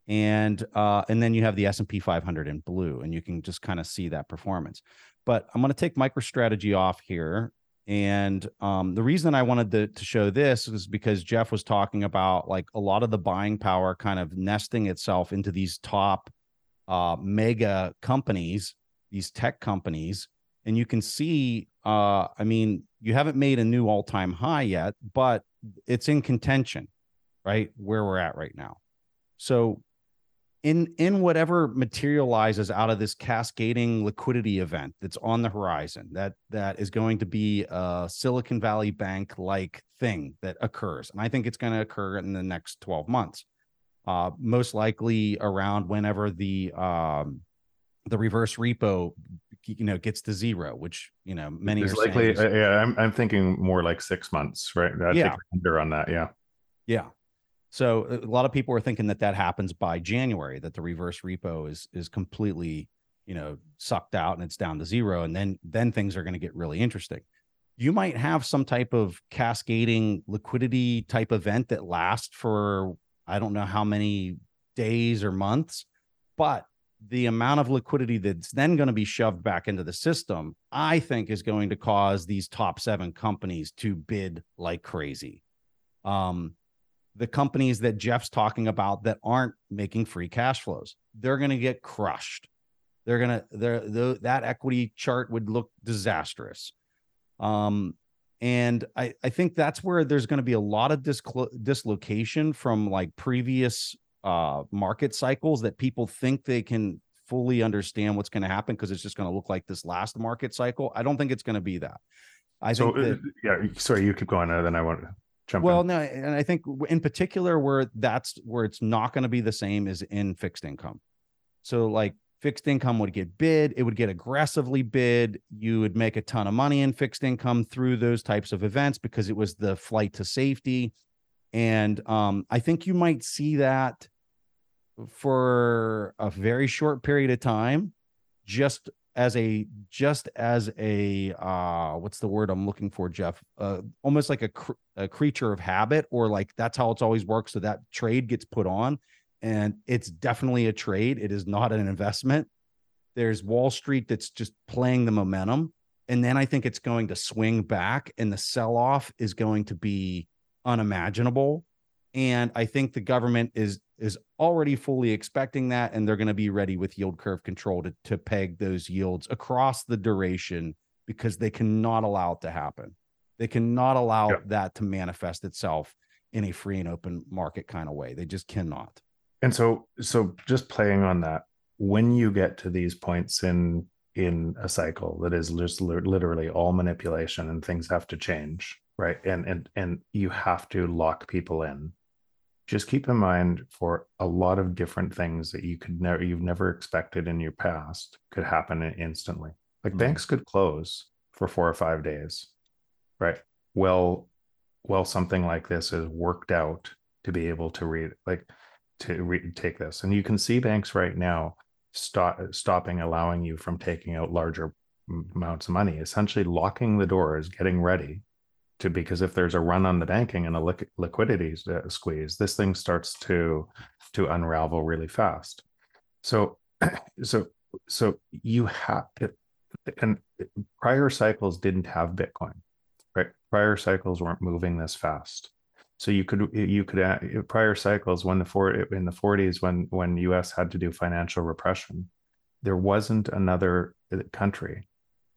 And uh, and then you have the S&P 500 in blue, and you can just kind of see that performance. But I'm going to take MicroStrategy off here. And um, the reason I wanted to, to show this is because Jeff was talking about like a lot of the buying power kind of nesting itself into these top uh, mega companies, these tech companies. And you can see, uh, I mean, you haven't made a new all time high yet, but it's in contention, right? Where we're at right now. So, in in whatever materializes out of this cascading liquidity event that's on the horizon that that is going to be a silicon valley bank like thing that occurs and i think it's going to occur in the next 12 months uh, most likely around whenever the um, the reverse repo you know gets to zero which you know many are likely. uh, yeah, I'm I'm thinking more like six months, right? I'd Yeah. a under on that. Yeah. Yeah. So a lot of people are thinking that that happens by January, that the reverse repo is is completely, you know, sucked out and it's down to zero, and then then things are going to get really interesting. You might have some type of cascading liquidity type event that lasts for I don't know how many days or months, but the amount of liquidity that's then going to be shoved back into the system, I think, is going to cause these top seven companies to bid like crazy. Um, the companies that Jeff's talking about that aren't making free cash flows, they're going to get crushed. They're going to they're the, that equity chart would look disastrous. Um, and I, I think that's where there's going to be a lot of disclo- dislocation from like previous uh, market cycles that people think they can fully understand what's going to happen because it's just going to look like this last market cycle. I don't think it's going to be that. I so think that, uh, yeah, sorry, you keep going, and then I want to jump. well, in. no, and I think in particular where that's where it's not going to be the same is in fixed income. So like fixed income would get bid, it would get aggressively bid. You would make a ton of money in fixed income through those types of events because it was the flight to safety. And um, I think you might see that for a very short period of time, just as a just as a uh what's the word i'm looking for jeff? Uh almost like a, cr- a creature of habit or like that's how it's always worked so that trade gets put on and it's definitely a trade it is not an investment. There's wall street that's just playing the momentum and then i think it's going to swing back and the sell off is going to be unimaginable and i think the government is is already fully expecting that and they're going to be ready with yield curve control to, to peg those yields across the duration because they cannot allow it to happen. They cannot allow that to manifest itself in a free and open market kind of way. They just cannot. And so so just playing on that when you get to these points in in a cycle that is just literally all manipulation and things have to change right? And and and you have to lock people in just keep in mind for a lot of different things that you could never you've never expected in your past could happen instantly. Like Mhm. banks could close for four or five days right? Well well something like this is worked out to be able to read like to re- take this. And you can see banks right now stop stopping allowing you from taking out larger amounts of money essentially locking the doors getting ready to because if there's a run on the banking and a liq- liquidity uh, squeeze this thing starts to to unravel really fast. So so so you have and prior cycles didn't have bitcoin right? Prior cycles weren't moving this fast. So you could you could uh, prior cycles when the four in the 40s when when us had to do financial repression there wasn't another uh, country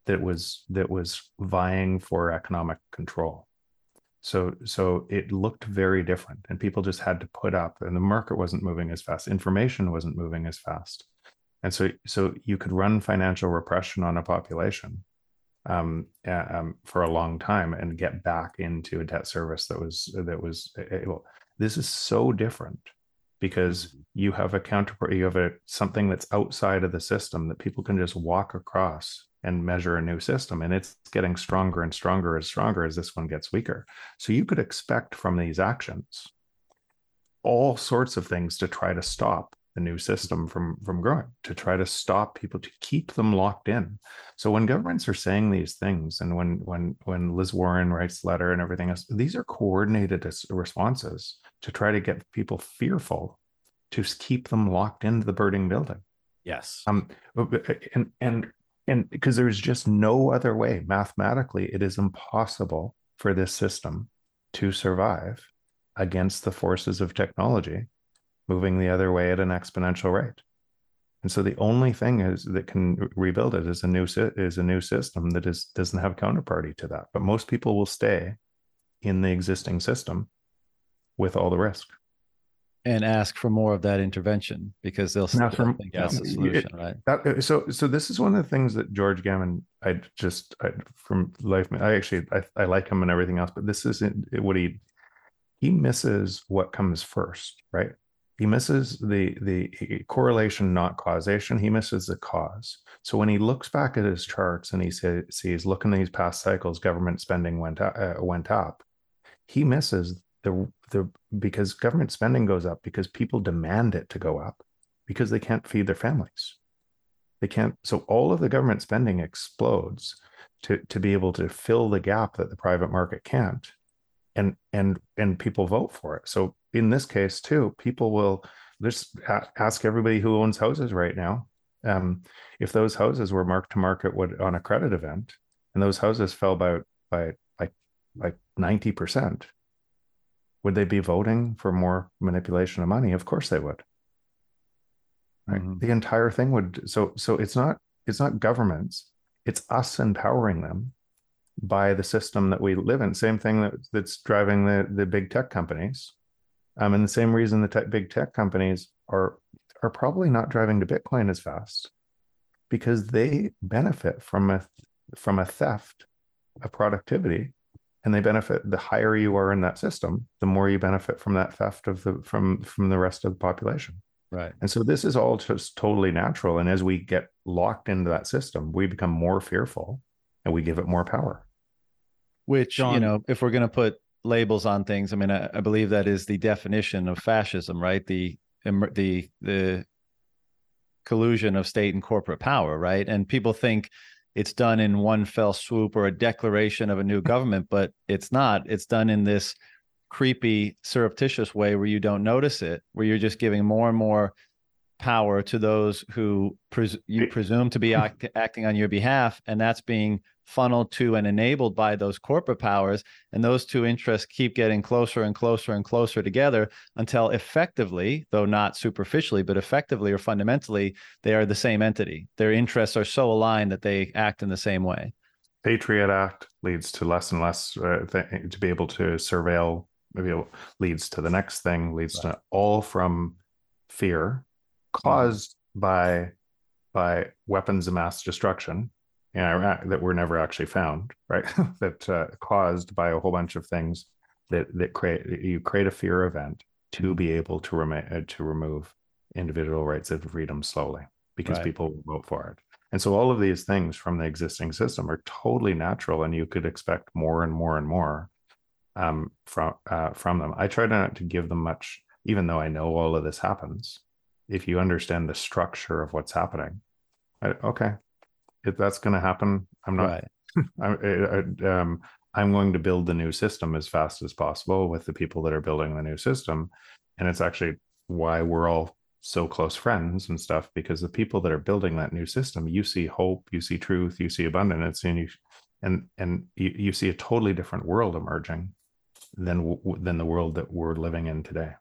that was that was vying for economic control. So so it looked very different and people just had to put up and the market wasn't moving as fast. Information wasn't moving as fast. And so so you could run financial repression on a population um, um, for a long time and get back into a debt service that was that was able. This is so different because you have a counterpart, you have a something that's outside of the system that people can just walk across and measure a new system, and it's getting stronger and stronger and stronger as this one gets weaker. So you could expect from these actions all sorts of things to try to stop the new system from from growing to try to stop people to keep them locked in. So when governments are saying these things and when when when liz warren writes the letter and everything else these are coordinated responses to try to get people fearful to keep them locked into the burning building. Yes. Um and and and because there's just no other way mathematically it is impossible for this system to survive against the forces of technology moving the other way at an exponential rate. And so the only thing is that can rebuild it is a new is a new system that is doesn't have counterparty to that. But most people will stay in the existing system with all the risk and ask for more of that intervention because they'll still from- think that's the yeah. solution, right? That, uh, so so this is one of the things that George Gammon I just I, from life I actually I, I like him and everything else but this isn't what he he misses what comes first right he misses the the correlation not causation he misses the cause so when he looks back at his charts and he says sees look in these past cycles government spending went uh, went up he misses the the because government spending goes up because people demand it to go up because they can't feed their families. They can't so all of the government spending explodes to to be able to fill the gap that the private market can't and and and people vote for it. So in this case too people will just ask everybody who owns houses right now um, if those houses were marked to market would on a credit event and those houses fell by by like like 90% would they be voting for more manipulation of money? Of course they would. Right? Mm-hmm. the entire thing would so so it's not it's not governments. It's us empowering them by the system that we live in. Same thing that, that's driving the the big tech companies. Um, and the same reason the tech, big tech companies are are probably not driving to bitcoin as fast because they benefit from a from a theft of productivity and they benefit the higher you are in that system the more you benefit from that theft of the from from the rest of the population Right. And so this is all just totally natural. And as we get locked into that system, we become more fearful and we give it more power. Which, John, you know, if we're going to put labels on things, I mean, I, I, believe that is the definition of fascism, right? The, the, the collusion of state and corporate power, right? And people think it's done in one fell swoop or a declaration of a new government, but it's not. It's done in this creepy, surreptitious way where you don't notice it, where you're just giving more and more power to those who pres- you presume to be act- acting on your behalf, and that's being funneled to and enabled by those corporate powers. And those two interests keep getting closer and closer and closer together until effectively, though not superficially, but effectively or fundamentally, they are the same entity. Their interests are so aligned that they act in the same way. Patriot Act leads to less and less uh, th- to be able to surveil maybe leads to the next thing leads right. to all from fear caused by by weapons of mass destruction in Iraq that were never actually found, right? that uh, caused by a whole bunch of things that that create you create a fear event to be able to remain uh, to remove individual rights of freedom slowly because right. people will vote for it. And so all of these things from the existing system are totally natural, and you could expect more and more and more um, from uh, from them. I try not to give them much, even though I know all of this happens. If you understand the structure of what's happening, I, okay, if that's going to happen, I'm not. Right. I, I, um, I'm going to build the new system as fast as possible with the people that are building the new system, and it's actually why we're all so close friends and stuff because the people that are building that new system, you see hope, you see truth, you see abundance, and you and and you, you see a totally different world emerging than than the world that we're living in today.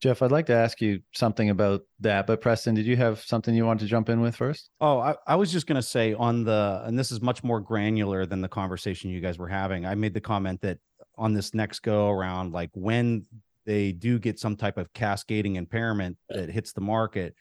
Jeff, I'd like to ask you something about that, but Preston, did you have something you wanted to jump in with first? Oh, I, I was just going to say on the, and this is much more granular than the conversation you guys were having. I made the comment that on this next go around, like when they do get some type of cascading impairment that hits the market,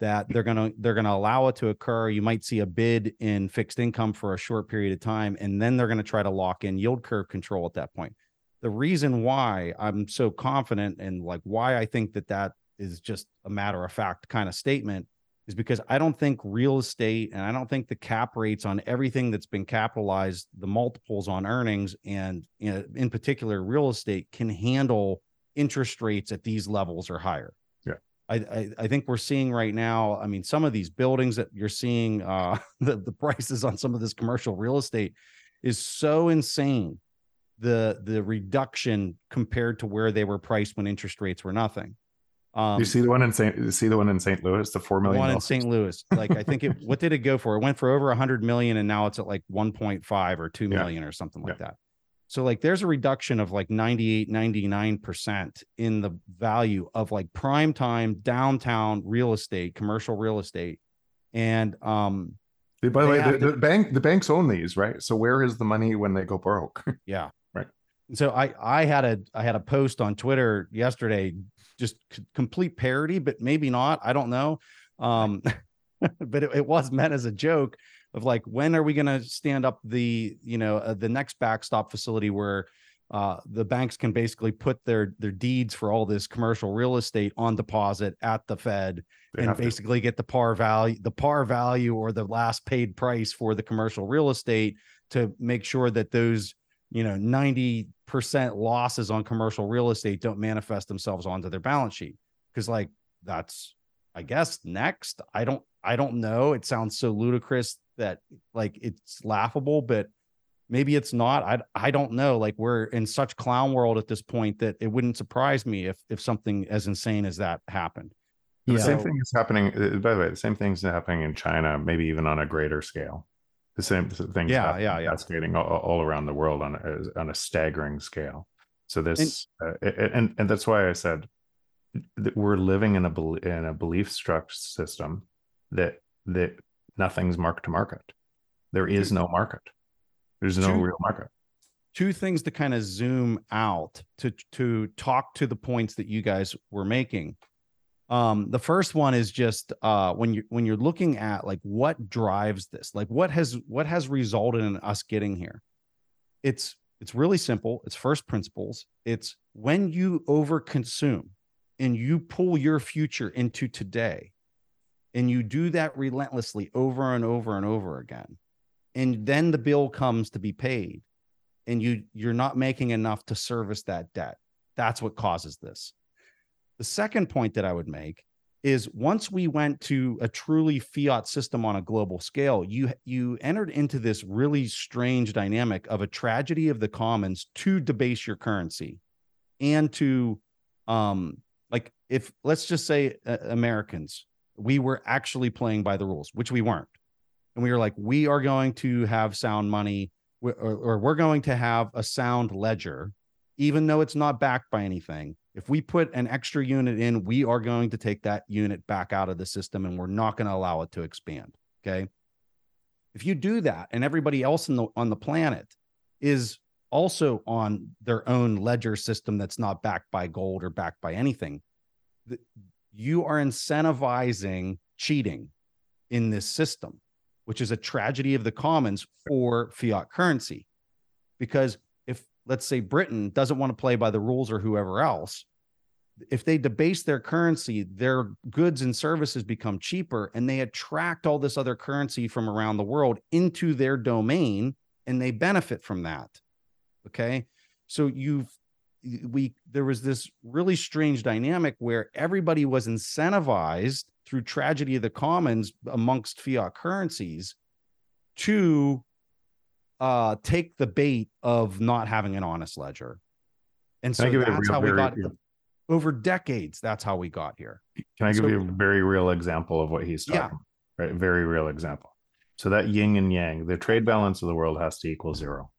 that they're going to they're going to allow it to occur you might see a bid in fixed income for a short period of time and then they're going to try to lock in yield curve control at that point the reason why I'm so confident and like why I think that that is just a matter of fact kind of statement is because I don't think real estate and I don't think the cap rates on everything that's been capitalized, the multiples on earnings, and in particular, real estate can handle interest rates at these levels or higher. Yeah. I, I, I think we're seeing right now. I mean, some of these buildings that you're seeing, uh, the the prices on some of this commercial real estate is so insane the the reduction compared to where they were priced when interest rates were nothing. Um, you see the one in St. You see the one in St. Louis, the four million. One in St. Louis, like I think it. what did it go for? It went for over a hundred million, and now it's at like one point five or two million yeah. or something like yeah. that. So like, there's a reduction of like 98, 99 percent in the value of like prime time downtown real estate, commercial real estate, and um. By the way, the, to, the bank the banks own these, right? So where is the money when they go broke? yeah, so I I had a I had a post on Twitter yesterday just complete parody, but maybe not. I don't know. Um, but it, it, was meant as a joke of like, when are we going to stand up the, you know, uh, the next backstop facility where uh, the banks can basically put their their deeds for all this commercial real estate on deposit at the Fed they and basically to. get the par value, the par value or the last paid price for the commercial real estate to make sure that those you know 90% losses on commercial real estate don't manifest themselves onto their balance sheet. Because like that's i guess next. I don't i don't know. It sounds so ludicrous that like it's laughable but maybe it's not. I i don't know. Like we're in such clown world at this point that it wouldn't surprise me if if something as insane as that happened. The same thing is happening uh, by the way the same thing's happening in china maybe even on a greater scale the same thing yeah yeah yeah. cascading all, all, around the world on a, on a staggering scale. So this and, uh, and and that's why i said that we're living in a in a belief structure system that that nothing's market to market. There is no market. There's no two, real market. two things to kind of zoom out to to talk to the points that you guys were making um, the first one is just uh, when you when you're looking at like what drives this, like what has what has resulted in us getting here. It's it's really simple. It's first principles. It's when you overconsume and you pull your future into today, and you do that relentlessly over and over and over again, and then the bill comes to be paid, and you you're not making enough to service that debt. That's what causes this. The second point that I would make is once we went to a truly fiat system on a global scale, you you entered into this really strange dynamic of a tragedy of the commons to debase your currency and to um like if let's just say uh, Americans, we were actually playing by the rules, which we weren't. And we were like, we are going to have sound money or, or we're going to have a sound ledger, even though it's not backed by anything if we put an extra unit in, we are going to take that unit back out of the system and we're not going to allow it to expand. Okay. If you do that and everybody else the, on the planet is also on their own ledger system that's not backed by gold or backed by anything, you are incentivizing cheating in this system, which is a tragedy of the commons for fiat currency. Because let's say Britain doesn't want to play by the rules or whoever else, if they debase their currency, their goods and services become cheaper and they attract all this other currency from around the world into their domain and they benefit from that. Okay. So you've, we, there was this really strange dynamic where everybody was incentivized through tragedy of the commons amongst fiat currencies to uh, take the bait of not having an honest ledger. And so that's how we got over decades. That's how we got here. Can I give so, you a very real example of what he's talking? Yeah. Right, very real example. So that yin and yang, the trade balance of the world has to equal zero,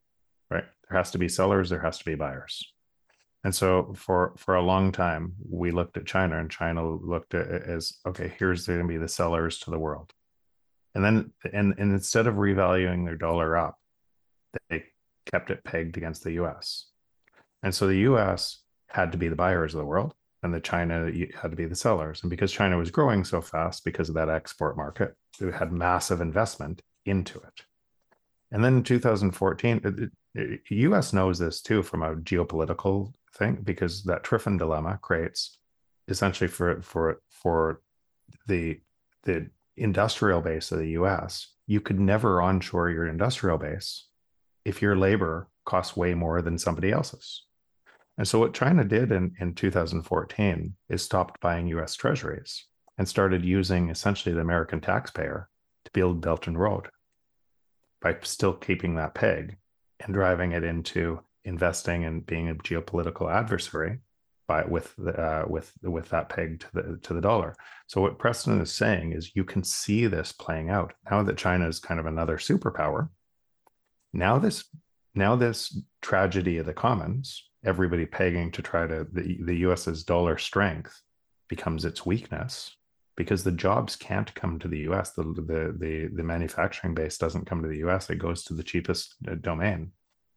right? There has to be sellers, there has to be buyers. And so for for a long time, we looked at China, and China looked at it as okay, here's going to be the sellers to the world, and then and and instead of revaluing their dollar up, they kept it pegged against the US. And so the US had to be the buyers of the world and the China had to be the sellers. And because China was growing so fast because of that export market, it had massive investment into it. And then in 2014, the US knows this too from a geopolitical thing because that Triffin dilemma creates essentially for for for the the industrial base of the US, you could never onshore your industrial base if your labor costs way more than somebody else's. And so what China did in, in 2014 is stopped buying US treasuries and started using essentially the American taxpayer to build Belt and Road by still keeping that peg and driving it into investing and being a geopolitical adversary by with the, uh, with with that peg to the to the dollar. So what Preston is saying is you can see this playing out now that China is kind of another superpower. Now this now this tragedy of the commons, everybody pegging to try to the, the US's dollar strength becomes its weakness because the jobs can't come to the US. The, the, the, the manufacturing base doesn't come to the US. It goes to the cheapest uh, domain.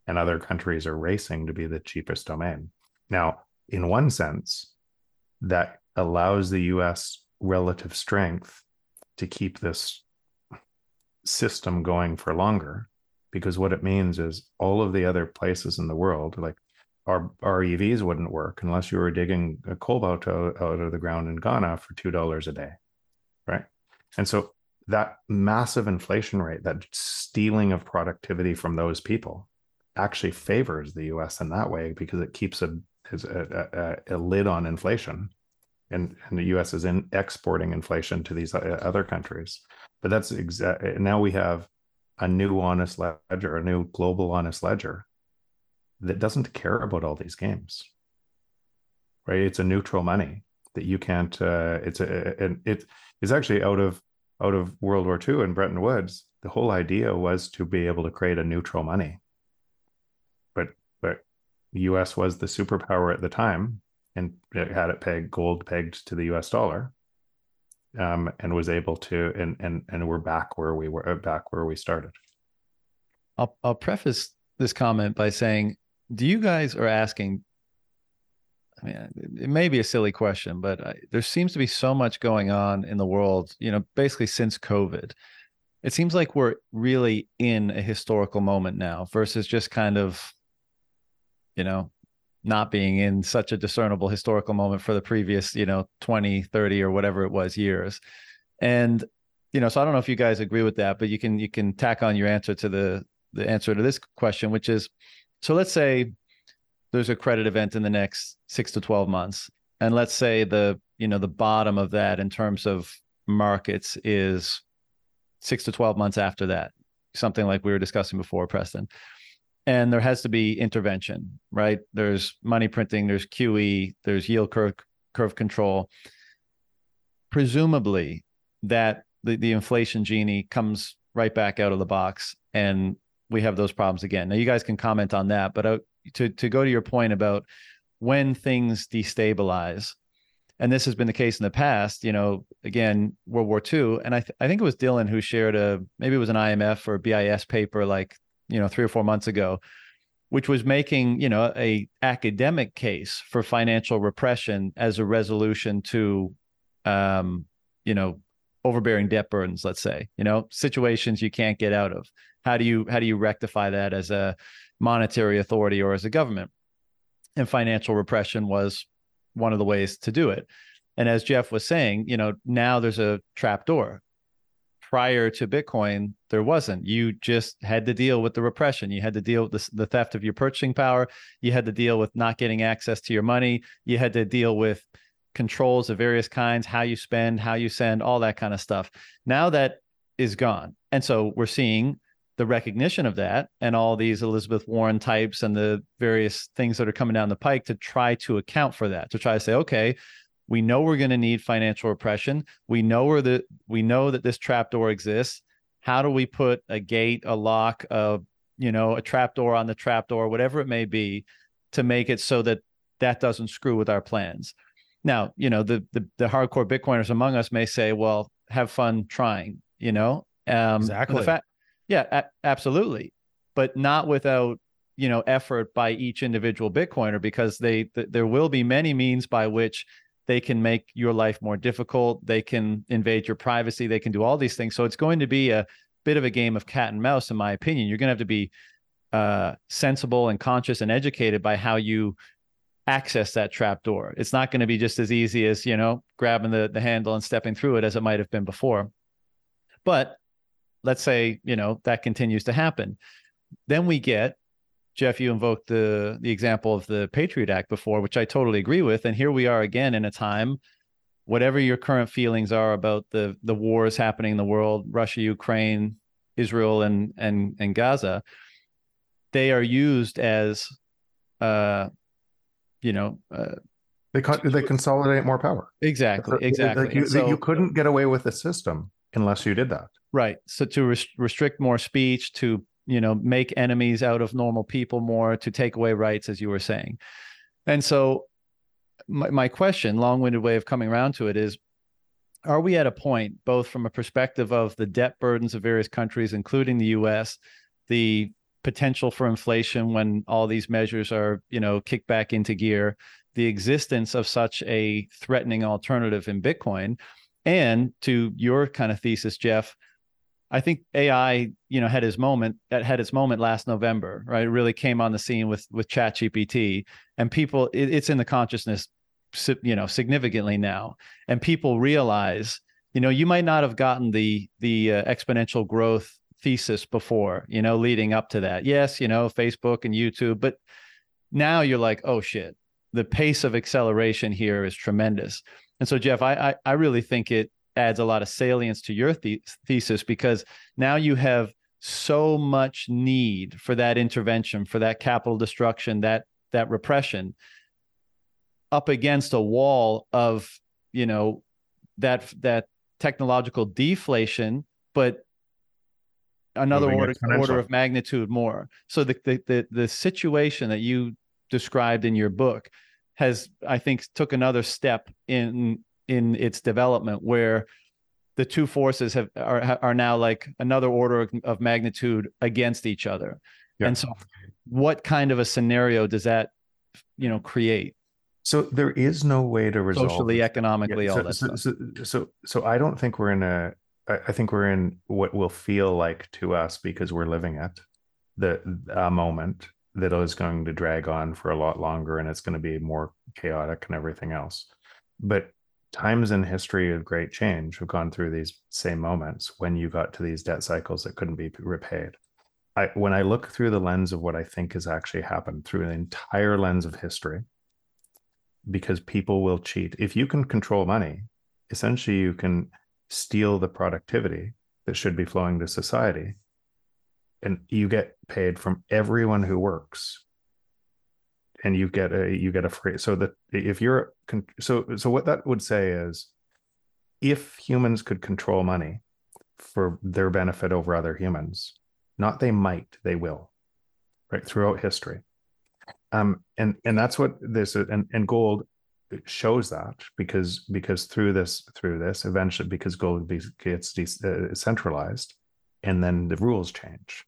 And other countries are racing to be the cheapest domain. Now, in one sense, that allows the US relative strength to keep this system going for longer because what it means is all of the other places in the world like our, our evs wouldn't work unless you were digging a cobalt out, out of the ground in ghana for two dollars a day right? And so that massive inflation rate that stealing of productivity from those people actually favors the us in that way because it keeps a, a, a, a lid on inflation. And, and the us is in exporting inflation to these other countries. But that's exactly now we have a new honest ledger, a new global honest ledger that doesn't care about all these games. Right? It's a neutral money that you can't. Uh, it's a and it is actually out of out of World War II and Bretton Woods. The whole idea was to be able to create a neutral money. But but the U.S. was the superpower at the time and it had it pegged gold pegged to the U.S. dollar um, and was able to and and and we're back where we were uh, back where we started. I'll I'll preface this comment by saying, do you guys are asking? I mean, it may be a silly question, but I, there seems to be so much going on in the world. You know, basically since COVID, it seems like we're really in a historical moment now versus just kind of, you know, not being in such a discernible historical moment for the previous, you know, 20, 30 or whatever it was years. And, you know, so I don't know if you guys agree with that, but you can you can tack on your answer to the the answer to this question, which is so let's say there's a credit event in the next six to 12 months. And let's say the, you know, the bottom of that in terms of markets is six to 12 months after that, something like we were discussing before, Preston and there has to be intervention, right? There's money printing, there's QE, there's yield curve curve control. Presumably, that the, the inflation genie comes right back out of the box, and we have those problems again. Now, you guys can comment on that, but uh, to to go to your point about when things destabilize, and this has been the case in the past. You know, again, World War II, and I th- I think it was Dylan who shared a maybe it was an IMF or BIS paper like you know three or four months ago which was making you know a academic case for financial repression as a resolution to um, you know overbearing debt burdens let's say you know situations you can't get out of. How do you how do you rectify that as a monetary authority or as a government? And financial repression was one of the ways to do it. And as jeff was saying you know now there's a trap door prior to Bitcoin, there wasn't. You just had to deal with the repression. You had to deal with the, the theft of your purchasing power. You had to deal with not getting access to your money. You had to deal with controls of various kinds, how you spend, how you send, all that kind of stuff. Now that is gone. And so we're seeing the recognition of that and all these Elizabeth Warren types and the various things that are coming down the pike to try to account for that, to try to say, okay, we know we're going to need financial repression. We know where the we know that this trapdoor exists. How do we put a gate, a lock, a you know, a trapdoor on the trapdoor, whatever it may be, to make it so that that doesn't screw with our plans. Now, you know, the the, the hardcore Bitcoiners among us may say, "Well, have fun trying," you know. Um, exactly. Fact, yeah, a- absolutely, but not without you know effort by each individual Bitcoiner because they th- there will be many means by which they can make your life more difficult. They can invade your privacy. They can do all these things. So it's going to be a bit of a game of cat and mouse in my opinion. You're going to have to be uh, sensible and conscious and educated by how you access that trap door. It's not going to be just as easy as you know grabbing the, the handle and stepping through it as it might have been before. But let's say you know that continues to happen. Then we get Jeff, you invoked the the example of the Patriot Act before, which I totally agree with. And here we are again in a time, whatever your current feelings are about the the wars happening in the world, Russia, Ukraine, Israel, and and and Gaza, they are used as, uh, you know, uh, they con- they consolidate more power. Exactly, exactly. Like you, so, you couldn't get away with the system unless you did that. Right. So to res- restrict more speech, to you know make enemies out of normal people more to take away rights as you were saying and so my, my question long-winded way of coming around to it is are we at a point both from a perspective of the debt burdens of various countries including the us the potential for inflation when all these measures are you know kicked back into gear the existence of such a threatening alternative in Bitcoin. And to your kind of thesis, Jeff, I think AI, you know, had his moment that had its moment last November, right? It really came on the scene with with Chat GPT, and people, it, it's in the consciousness, you know, significantly now, and people realize, you know, you might not have gotten the the uh, exponential growth thesis before, you know, leading up to that. Yes, you know, Facebook and YouTube, but now you're like, oh shit, the pace of acceleration here is tremendous. And so, Jeff, I I, I really think it adds a lot of salience to your the- thesis because now you have so much need for that intervention, for that capital destruction, that that repression, up against a wall of you know that that technological deflation, but another order, order of magnitude more. So the, the the the situation that you described in your book has, I think, took another step in in its development where the two forces have are are now like another order of magnitude against each other. Yeah. And so what kind of a scenario does that you know create? So there is no way to resolve socially, economically, yeah, so, all that so. So, so, so I don't think we're in a. I think we're in what will feel like to us because we're living it, the a moment that is going to drag on for a lot longer, and it's going to be more chaotic and everything else. But times in history of great change have gone through these same moments when you got to these debt cycles that couldn't be repaid. I, when I look through the lens of what I think has actually happened through the entire lens of history, because people will cheat. If you can control money, essentially you can steal the productivity that should be flowing to society. And you get paid from everyone who works and you get a you get a free so that if you're so so what that would say is if humans could control money for their benefit over other humans not they might they will right throughout history. Um and and that's what this and and gold shows that because because through this through this eventually because gold gets decentralized and then the rules change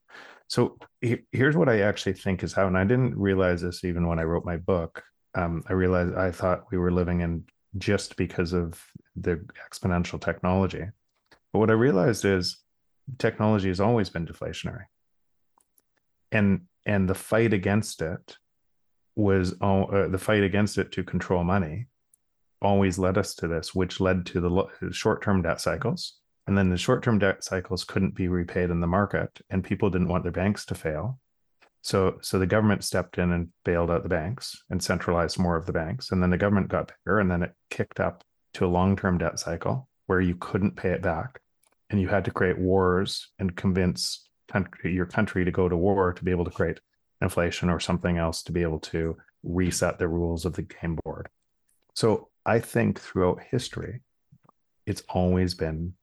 so he, here's what I actually think is how, and I didn't realize this even when I wrote my book. Um, I realized I thought we were living in just because of the exponential technology. But what I realized is technology has always been deflationary. And and the fight against it was uh, the fight against it to control money always led us to this, which led to the short-term debt cycles, and then the short term debt cycles couldn't be repaid in the market, and people didn't want their banks to fail. So, so the government stepped in and bailed out the banks and centralized more of the banks. And then the government got bigger, and then it kicked up to a long term debt cycle where you couldn't pay it back. And you had to create wars and convince country, your country to go to war to be able to create inflation or something else to be able to reset the rules of the game board. So I think throughout history, it's always been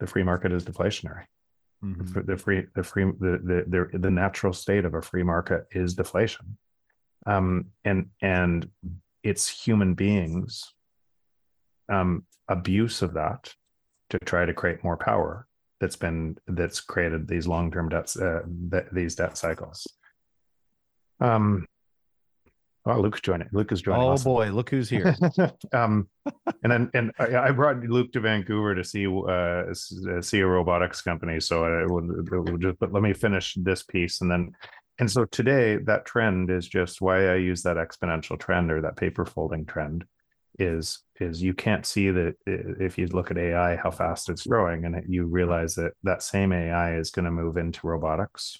the free market is deflationary. Mm-hmm. The free, the free, the, the the the natural state of a free market is deflation, um, and and it's human beings um, abuse of that to try to create more power that's been that's created these long term debts uh, these debt cycles. Um, Oh, Luke's joining. Luke is joining. Oh awesome. boy, look who's here. um, and then and I, brought Luke to Vancouver to see uh, see a robotics company. So I would just but let me finish this piece and then and so today that trend is just why I use that exponential trend or that paper folding trend is is you can't see that if you look at AI how fast it's growing and you realize that that same AI is going to move into robotics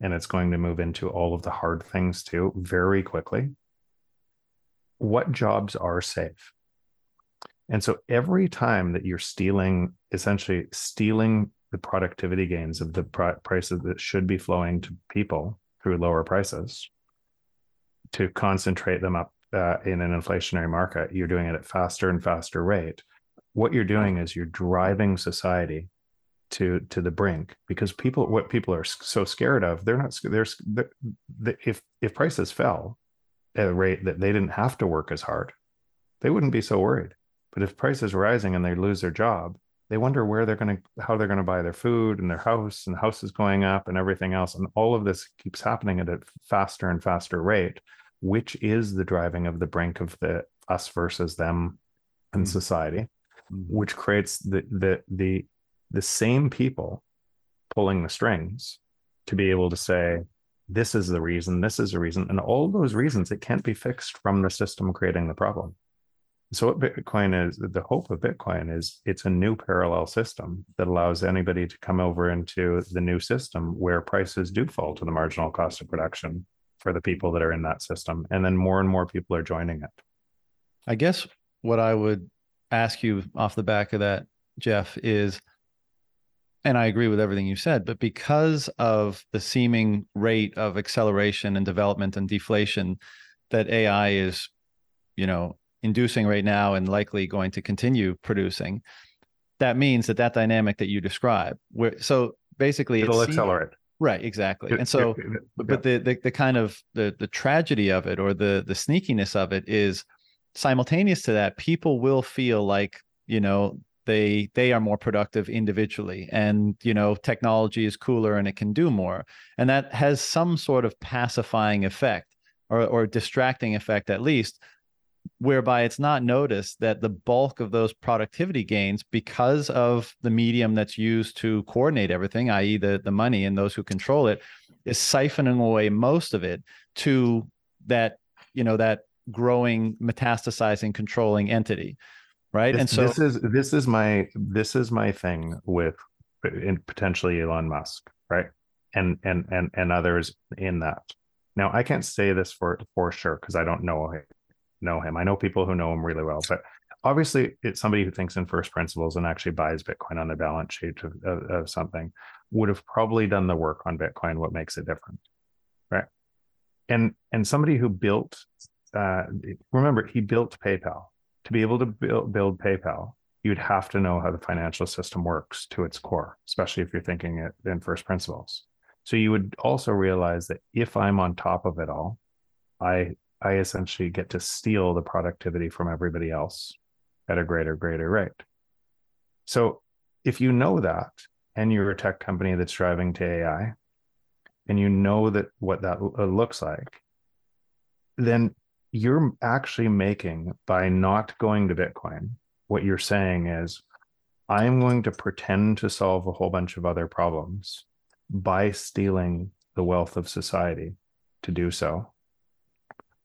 and it's going to move into all of the hard things too very quickly what jobs are safe. And so every time that you're stealing, essentially stealing the productivity gains of the prices that should be flowing to people through lower prices to concentrate them up uh, in an inflationary market, you're doing it at faster and faster rate. What you're doing is you're driving society to to the brink because people what people are so scared of they're not they're, they're if if prices fell at a rate that they didn't have to work as hard, they wouldn't be so worried. But if prices are rising and they lose their job, they wonder where they're going to, how they're going to buy their food and their house, and the house is going up and everything else. And all of this keeps happening at a faster and faster rate. which is the driving of the brink of the us versus them in Mhm. society, Mhm. which creates the the the the same people pulling the strings to be able to say this is the reason this is the reason and all those reasons it can't be fixed from the system creating the problem. So what bitcoin is the hope of bitcoin is it's a new parallel system that allows anybody to come over into the new system where prices do fall to the marginal cost of production for the people that are in that system and then more and more people are joining it. I guess what I would ask you off the back of that, Jeff, is, and I agree with everything you said, but because of the seeming rate of acceleration and development and deflation that AI is, you know, inducing right now and likely going to continue producing, that means that that dynamic that you describe, where so basically it'll it's accelerate right, exactly, and so it- it- but, yeah. but the, the the kind of the the tragedy of it or the the sneakiness of it is simultaneous to that people will feel like you know they they are more productive individually. And you know technology is cooler and it can do more. And that has some sort of pacifying effect or or distracting effect at least whereby it's not noticed that the bulk of those productivity gains because of the medium that's used to coordinate everything i.e. the the money and those who control it is siphoning away most of it to that you know that growing metastasizing controlling entity right This, and so this is this is my this is my thing with in potentially Elon Musk, right? And and and and others in that. Now I can't say this for for sure because I don't know him, know him. I know people who know him really well, but obviously it's somebody who thinks in first principles and actually buys Bitcoin on the balance sheet of, of, of something would have probably done the work on Bitcoin. What makes it different, right? And and somebody who built, uh, remember he built PayPal to be able to build, build PayPal, you'd have to know how the financial system works to its core, especially if you're thinking it in first principles. So you would also realize that if I'm on top of it all, I I essentially get to steal the productivity from everybody else at a greater, greater rate. So if you know that and you're a tech company that's driving to AI and you know that what that uh, looks like, then you're actually making by not going to Bitcoin, what you're saying is, I'm going to pretend to solve a whole bunch of other problems by stealing the wealth of society to do so.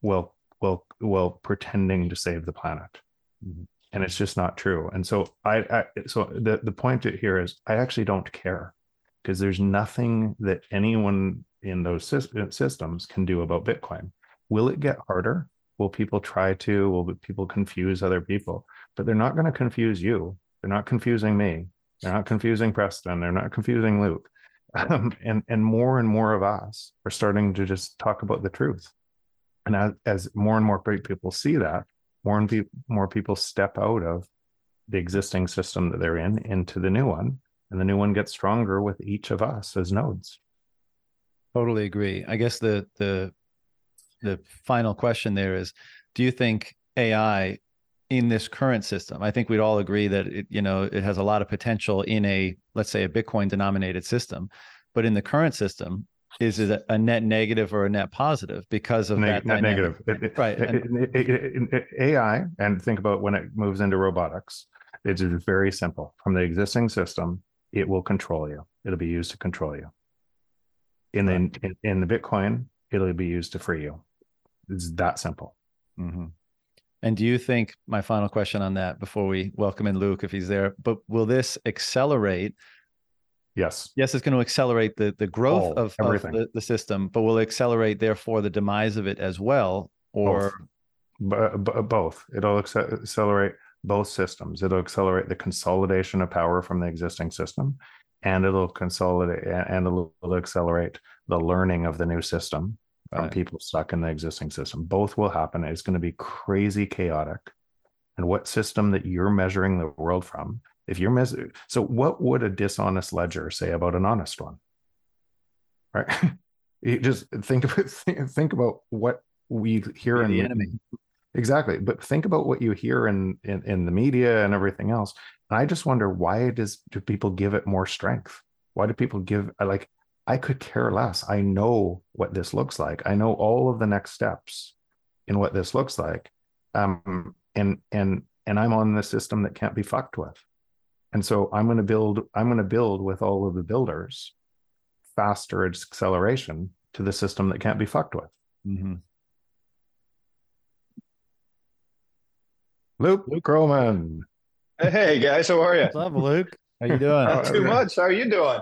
Well, well, well, pretending to save the planet. Mm-hmm. And it's just not true. And so I, I so the, the point here is I actually don't care because there's nothing that anyone in those sys- uh, systems can do about Bitcoin. Will it get harder? Will people try to? Will people confuse other people? But they're not going to confuse you. They're not confusing me. They're not confusing Preston. They're not confusing Luke. Um, and and more and more of us are starting to just talk about the truth. And as, as more and more people see that, more and pe- more people step out of the existing system that they're in into the new one, and the new one gets stronger with each of us as nodes. Totally agree. I guess the the the final question there is do you think AI in this current system I think we'd all agree that it you know it has a lot of potential in a let's say a bitcoin denominated system but in the current system is it a net negative or a net positive because of Neg- that net dynamic? negative. It- Right, it- it- AI, and think about when it moves into robotics, it's very simple. From the existing system, it will control you. It'll be used to control you. In the in, in the Bitcoin, it'll be used to free you. It's that simple. Mhm. And do you think my final question on that before we welcome in Luke if he's there, but will this accelerate Yes. yes, it's going to accelerate the the growth All, of, of the, the system, but will it accelerate therefore the demise of it as well? Or B- b- both. It'll acce- accelerate both systems. It'll accelerate the consolidation of power from the existing system, and it'll consolidate and it'll, it'll accelerate the learning of the new system from Right. people stuck in the existing system. Both will happen. It's going to be crazy chaotic. And what system that you're measuring the world from? If you're measuring, so what would a dishonest ledger say about an honest one? Right. You just think. Think, think about what we hear in the enemy. Exactly. But think about what you hear in, in in the media and everything else. And I just wonder why does do people give it more strength? Why do people give like I could care less. I know what this looks like. I know all of the next steps. in what this looks like. Um, and and and I'm on the system that can't be fucked with. And so I'm going to build, I'm going to build with all of the builders faster acceleration to the system that can't be fucked with. Mm-hmm. Luke, Luke Gromen. Hey guys, how are you? What's up, Luke? How you doing? Not too much. How are you doing?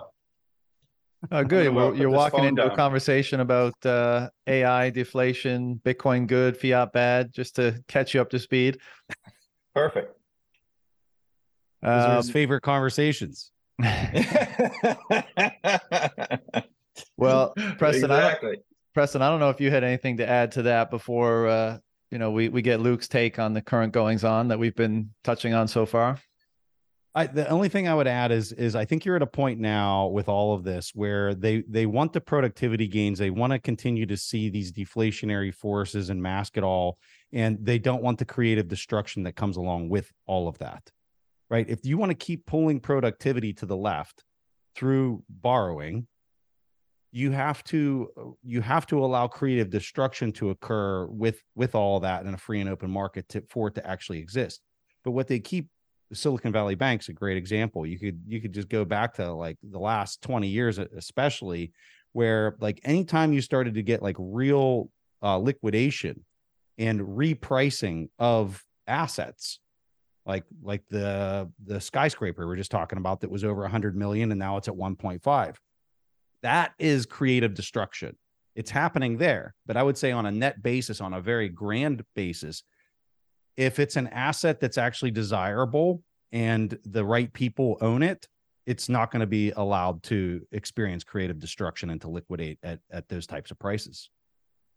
Oh, good. Well, you're walking phone into a conversation about uh, AI, deflation, Bitcoin good, fiat bad, just to catch you up to speed. Perfect. Those are Um, his favorite conversations. well, Preston, I don't. Preston, I don't know if you had anything to add to that before uh, you know we we get Luke's take on the current goings on that we've been touching on so far. I, the only thing I would add is is I think you're at a point now with all of this where they they want the productivity gains. They want to continue to see these deflationary forces and mask it all, and they don't want the creative destruction that comes along with all of that. Right? If you want to keep pulling productivity to the left through borrowing, you have to you have to allow creative destruction to occur with with all that in a free and open market to, for it to actually exist. But what they keep Silicon Valley Bank's a great example. You could you could just go back to like the last 20 years especially where like anytime you started to get like real uh, liquidation and repricing of assets like like the the skyscraper we we're just talking about that was over 100 million and now it's at 1.5 that is creative destruction it's happening there but i would say on a net basis on a very grand basis if it's an asset that's actually desirable and the right people own it, it's not going to be allowed to experience creative destruction and to liquidate at, at those types of prices.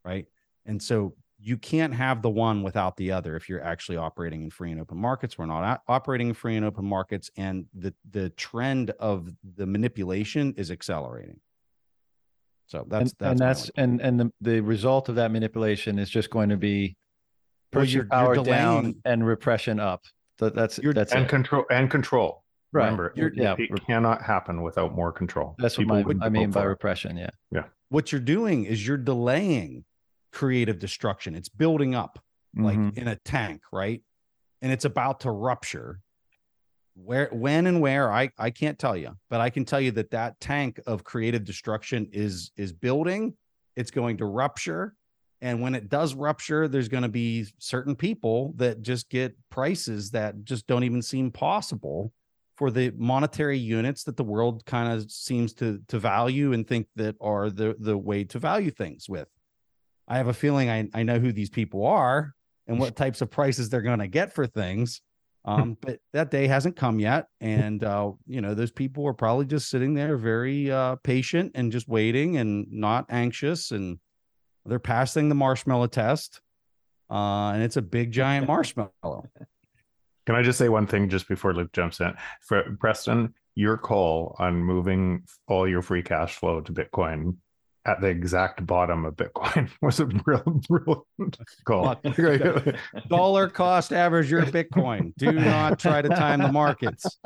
Right. And so you can't have the one without the other if you're actually operating in free and open markets. We're not operating in free and open markets, and the the trend of the manipulation is accelerating. So that's and, and that's and and the, the result of that manipulation is just going to be Well, pushing you're- you're power down delaying- and repression up. So that's You're- that's and it. control and control. Right. Remember, You're- it, yeah, it cannot happen without more control. that's what my, I mean by for repression. Yeah. Yeah. what you're doing is you're delaying creative destruction. It's building up like Mhm. in a tank, right? And it's about to rupture. Where, when, and where I I can't tell you, but I can tell you that that tank of creative destruction is is building. It's going to rupture, and when it does rupture, there's going to be certain people that just get prices that just don't even seem possible for the monetary units that the world kind of seems to to value and think that are the the way to value things with. I have a feeling I, I know who these people are and what types of prices they're going to get for things. Um, but that day hasn't come yet. And, uh, you know, those people are probably just sitting there very uh, patient and just waiting and not anxious. And they're passing the marshmallow test. Uh, and it's a big, giant marshmallow. Can I just say one thing just before Luke jumps in? For Preston, your call on moving all your free cash flow to Bitcoin at the exact bottom of Bitcoin was a real brilliant call. Dollar cost average your Bitcoin. Do not try to time the markets.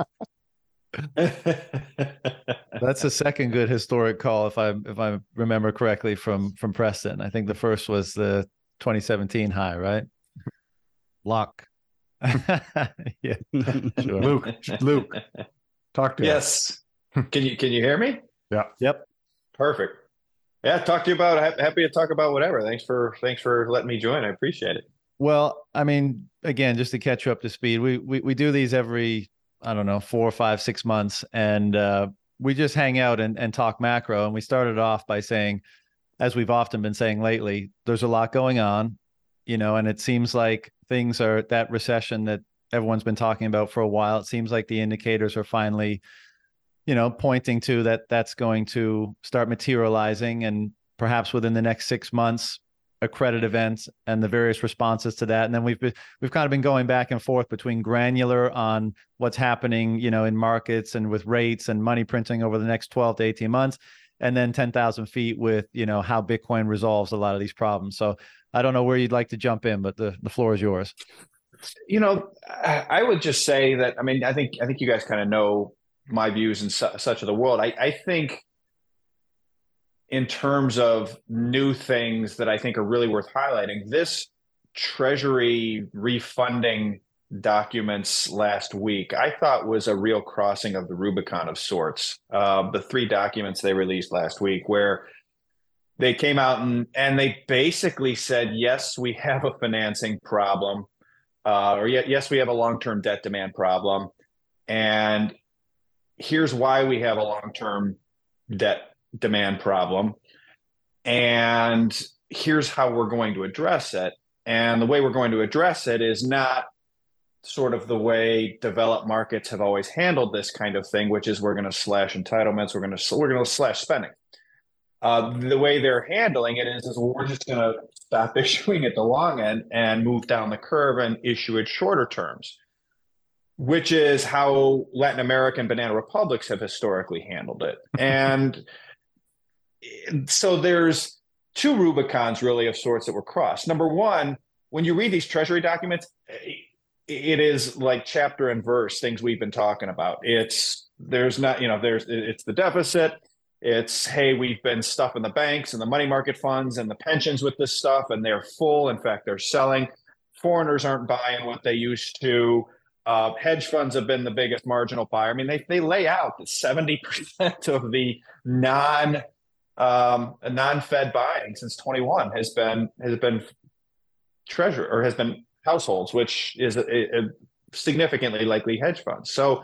That's the second good historic call, if I if I remember correctly from from Preston. I think the first was the 2017 high, right? Luck. yeah, sure. Luke, Luke, talk to us. yes. Can you can you hear me? Yeah. Yep. Perfect. Yeah, talk to you about. ha- Happy to talk about whatever. Thanks for thanks for letting me join. I appreciate it. Well, I mean, again, just to catch you up to speed, we we we do these every I don't know four, five, six months, and uh, we just hang out and and talk macro. And we started off by saying, as we've often been saying lately, there's a lot going on, you know, and it seems like things are that recession that everyone's been talking about for a while. It seems like the indicators are finally, you know, pointing to that that's going to start materializing, and perhaps within the next six months, a credit event and the various responses to that. And then we've been, we've kind of been going back and forth between granular on what's happening, you know, in markets and with rates and money printing over the next 12 to 18 months. And then 10,000 feet with, you know, how Bitcoin resolves a lot of these problems. So I don't know where you'd like to jump in, but the, the floor is yours. You know, I would just say that. I mean, I think I think you guys kind of know my views and su- such of the world. I, I think in terms of new things that I think are really worth highlighting, this Treasury refunding documents last week, I thought was a real crossing of the Rubicon of sorts. Uh, the three documents they released last week, where they came out and, and they basically said, yes, we have a financing problem, uh, or yes, we have a long term debt demand problem. And here's why we have a long term debt demand problem. And here's how we're going to address it. And the way we're going to address it is not sort of the way developed markets have always handled this kind of thing, which is we're going to slash entitlements, we're going to we're going to slash spending. Uh, the way they're handling it is, is we're just going to stop issuing at the long end and move down the curve and issue it shorter terms, which is how Latin American banana republics have historically handled it. And so there's two Rubicons really of sorts that were crossed. Number one, when you read these treasury documents, it is like chapter and verse things we've been talking about. It's there's not, you know, there's it's the deficit. It's hey, we've been stuffing the banks and the money market funds and the pensions with this stuff, and they're full. In fact, they're selling. Foreigners aren't buying what they used to. Uh, hedge funds have been the biggest marginal buyer. I mean, they they lay out that seventy percent of the non um, non-Fed buying since 21 has been has been treasure or has been households, which is a, a significantly likely hedge funds. So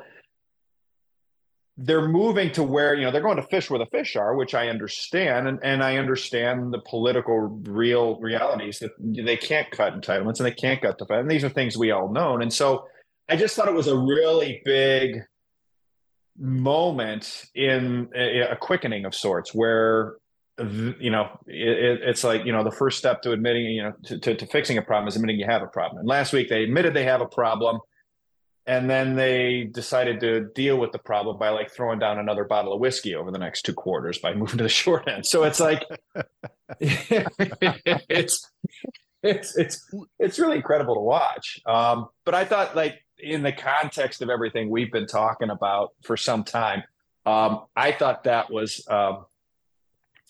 they're moving to where you know they're going to fish where the fish are, which I understand, and, and I understand the political real realities that they can't cut entitlements and they can't cut the Fed, and these are things we all know. And so I just thought it was a really big moment in a, a quickening of sorts where you know it, it's like you know the first step to admitting you know to, to, to, fixing a problem is admitting you have a problem. And last week they admitted they have a problem and then they decided to deal with the problem by like throwing down another bottle of whiskey over the next two quarters by moving to the short end. So it's like it's it's it's it's really incredible to watch. Um, but i thought like in the context of everything we've been talking about for some time, um, I thought that was um,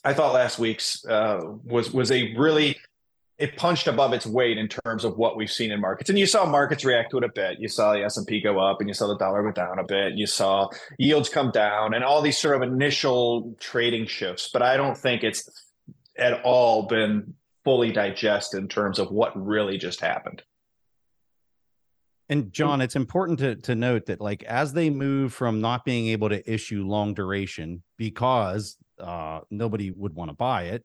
I thought last week's uh, was was a really it punched above its weight in terms of what we've seen in markets. And you saw markets react to it a bit. You saw the S&P go up and you saw the dollar go down a bit. You saw yields come down and all these sort of initial trading shifts. But I don't think it's at all been fully digested in terms of what really just happened. And John, it's important to to note that like as they move from not being able to issue long duration because uh, nobody would want to buy it,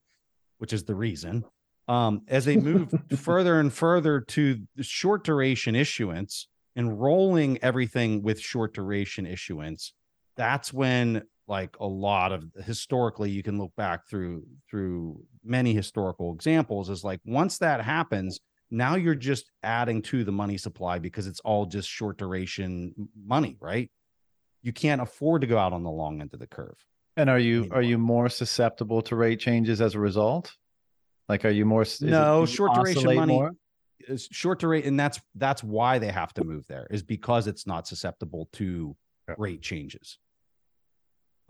which is the reason. Um, as they move further and further to short duration issuance and rolling everything with short duration issuance, that's when like a lot of historically you can look back through through many historical examples is like once that happens now you're just adding to the money supply because it's all just short duration money, right? You can't afford to go out on the long end of the curve. And are you anymore. are you more susceptible to rate changes as a result? Like, are you more? No, short duration money. More? Is short duration, and that's that's why they have to move there is because it's not susceptible to yeah. rate changes.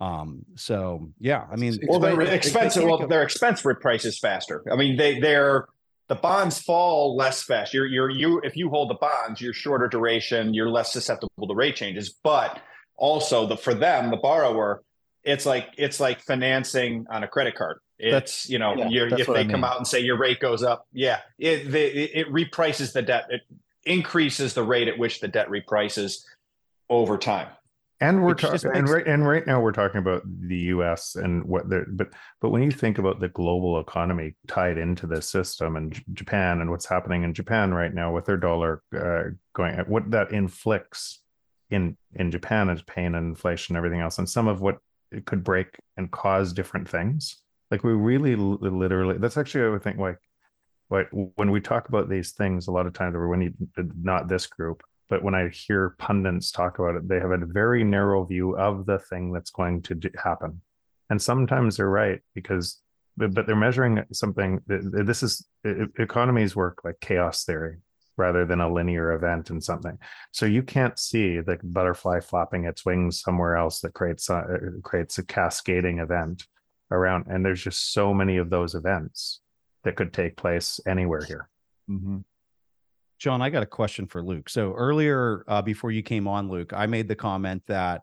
Um. So yeah, I mean, well, they're expensive. Well, their expense prices faster. I mean, they they're the bonds fall less fast. You're you're you if you hold the bonds, you're shorter duration, you're less susceptible to rate changes. But also the for them, the borrower, it's like it's like financing on a credit card. It's that's, you know, yeah, if they I mean. come out and say your rate goes up, yeah, it, it it reprices the debt. It increases the rate at which the debt reprices over time and we're talking and right and right now we're talking about the us and what they're but but when you think about the global economy tied into this system and J- japan and what's happening in japan right now with their dollar uh, going what that inflicts in in japan is pain and inflation and everything else. And some of what it could break and cause different things. Like we really literally that's actually i would think like like when we talk about these things a lot of times when you not this group but when I hear pundits talk about it, they have a very narrow view of the thing that's going to happen. And sometimes they're right because, but they're measuring something. This is economies work like chaos theory rather than a linear event and something. So you can't see the butterfly flapping its wings somewhere else that creates a, creates a cascading event around. And there's just so many of those events that could take place anywhere here. Mm-hmm. John, I got a question for Luke. So earlier, uh, before you came on, Luke, I made the comment that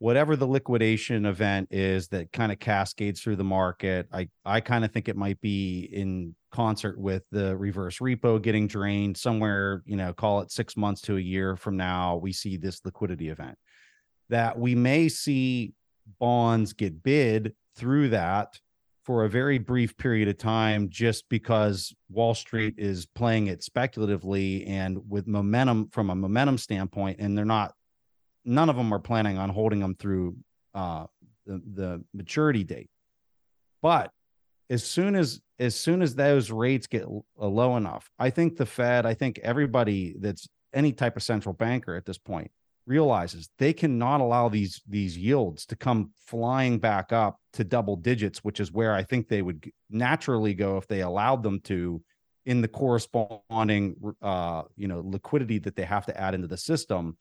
whatever the liquidation event is that kind of cascades through the market, I I kind of think it might be in concert with the reverse repo getting drained somewhere. You know, call it six months to a year from now, we see this liquidity event that we may see bonds get bid through that for a very brief period of time just because Wall Street is playing it speculatively and with momentum from a momentum standpoint and they're not none of them are planning on holding them through uh, the, the maturity date. But as soon as as soon as those rates get low enough i think the fed i think everybody that's any type of central banker at this point realizes they cannot allow these these yields to come flying back up to double digits which is where i think they would naturally go if they allowed them to in the corresponding uh you know liquidity that they have to add into the system.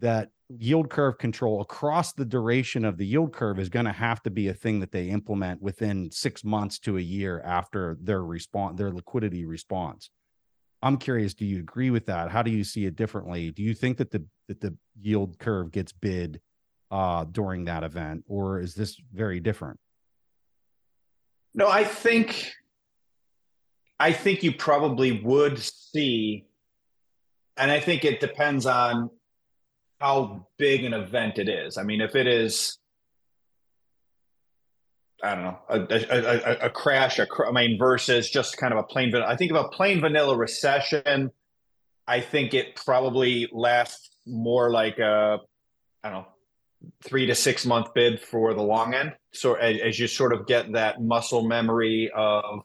That yield curve control across the duration of the yield curve is going to have to be a thing that they implement within 6 months to a year after their response their liquidity response I'm curious, do you agree with that? How do you see it differently? Do you think that the that the yield curve gets bid uh, during that event, or is this very different? No, I think I think you probably would see, and I think it depends on how big an event it is. I mean, if it is I don't know, a, a, a, crash, a cr- I mean, versus just kind of a plain, vanilla. I think of a plain vanilla recession. I think it probably lasts more like a, I don't know, three to six month bid for the long end. So as, as you sort of get that muscle memory of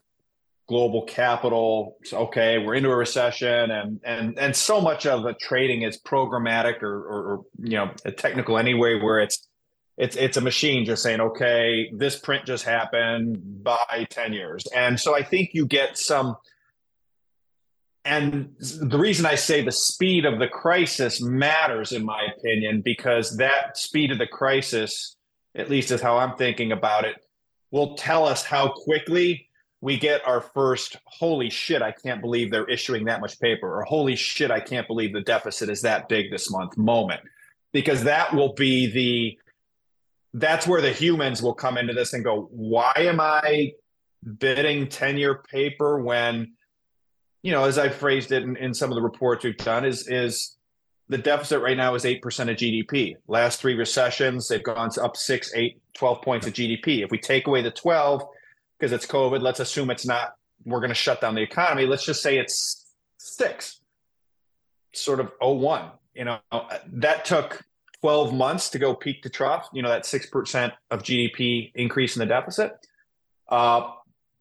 global capital, okay, we're into a recession, and and and so much of the trading is programmatic or, or, or you know technical anyway, where it's it's it's a machine just saying okay this print just happened by 10 years. And so i think you get some and the reason i say the speed of the crisis matters in my opinion because that speed of the crisis at least is how i'm thinking about it will tell us how quickly we get our first holy shit i can't believe they're issuing that much paper or holy shit i can't believe the deficit is that big this month moment. Because that will be the that's where the humans will come into this and go, why am I bidding 10 year paper when, you know, as I phrased it in, in some of the reports we've done, is, is the deficit right now is 8% of GDP. Last three recessions, they've gone up six, eight, 12 points of GDP. If we take away the 12, because it's COVID, let's assume it's not, we're going to shut down the economy. Let's just say it's six, sort of 01. You know, that took 12 months to go peak to trough, you know, that 6% of GDP increase in the deficit. Uh,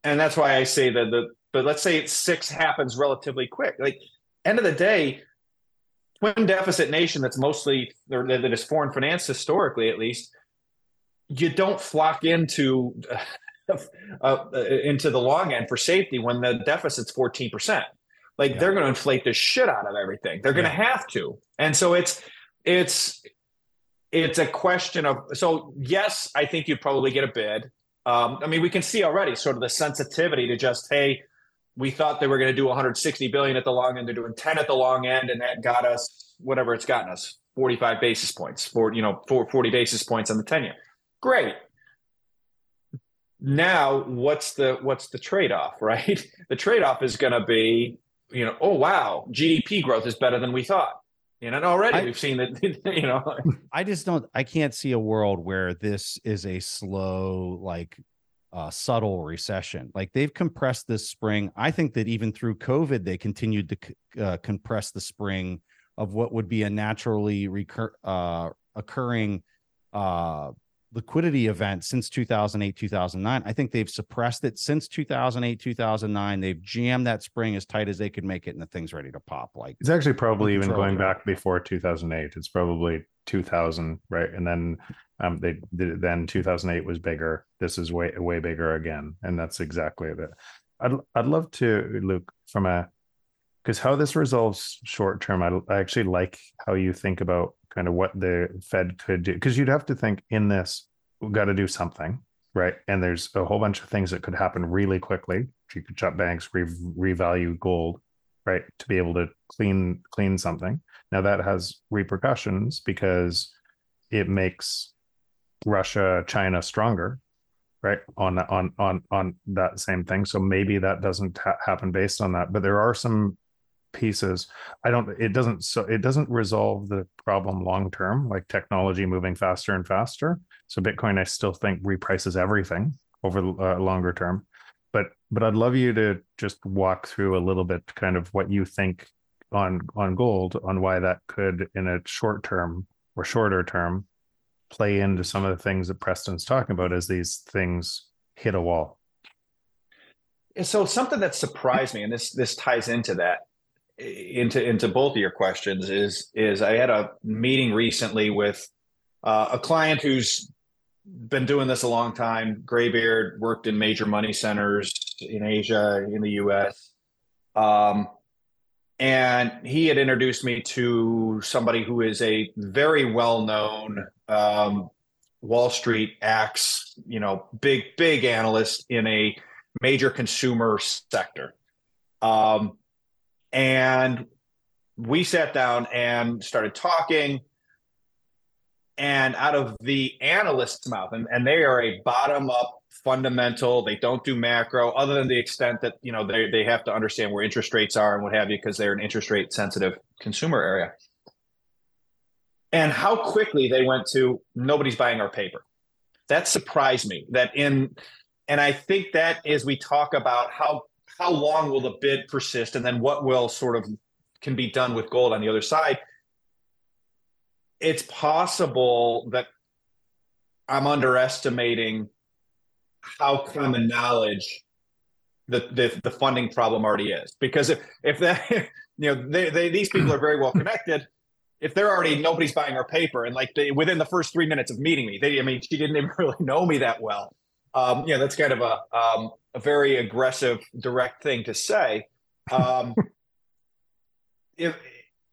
and that's why I say that the, but let's say it's six happens relatively quick. Like, end of the day, twin deficit nation that's mostly, that is foreign finance historically, at least, you don't flock into, uh, into the long end for safety when the deficit's 14%. Like, yeah. they're going to inflate the shit out of everything. They're going to have to. And so it's, it's it's a question of so yes, I think you'd probably get a bid. Um, I mean, we can see already sort of the sensitivity to just hey, we thought they were going to do 160 billion at the long end, they're doing 10 at the long end, and that got us whatever it's gotten us 45 basis points for you know 40 basis points on the 10 year. Great. Now, what's the what's the trade off, right? The trade off is going to be, you know, oh wow, GDP growth is better than we thought you know, already I, we've seen that. You know, I just don't. I can't see a world where this is a slow, like, uh, subtle recession. Like they've compressed this spring. I think that even through COVID, they continued to uh, compress the spring of what would be a naturally recur uh, occurring uh, liquidity event since 2008 2009 i think they've suppressed it since 2008 2009 they've jammed that spring as tight as they could make it and the thing's ready to pop like it's actually probably even going back before 2008 it's probably 2000 right? And then um they did then 2008 was bigger. This is way way bigger again and that's exactly it i'd, I'd love to luke from a because how this resolves short term I, I actually like how you think about kind of what the Fed could do. Because you'd have to think in this, we've got to do something, right? And there's a whole bunch of things that could happen really quickly. You could shut banks, re- revalue gold, right? To be able to clean clean something. Now that has repercussions because it makes Russia, China stronger, right? On on on on that same thing. So maybe that doesn't ha- happen based on that. But there are some pieces. I don't. It doesn't. So it doesn't resolve the problem long term. Like technology moving faster and faster. So Bitcoin, I still think reprices everything over uh, longer term. But but I'd love you to just walk through a little bit, kind of what you think on on gold, on why that could, in a short term or shorter term, play into some of the things that Preston's talking about as these things hit a wall. So something that surprised me, and this this ties into that, into into both of your questions, is is I had a meeting recently with uh, a client who's been doing this a long time, graybeard, worked in major money centers in Asia, in the US. Um, and he had introduced me to somebody who is a very well known um, Wall Street axe, you know, big, big analyst in a major consumer sector. Um, and we sat down and started talking and out of the analyst's mouth, and, and they are a bottom up fundamental. They don't do macro, other than the extent that you know they they have to understand where interest rates are and what have you, because they're an interest rate sensitive consumer area. And how quickly they went to nobody's buying our paper. That surprised me. That in, and I think that as we talk about how how long will the bid persist, and then what will sort of can be done with gold on the other side it's possible that I'm underestimating how common knowledge the, the, the funding problem already is. Because if if that you know they, they these people are very well connected, if they're already nobody's buying our paper and like they, within the first three minutes of meeting me, they I mean she didn't even really know me that well. Um, you know that's kind of a um, a very aggressive, direct thing to say. Um, if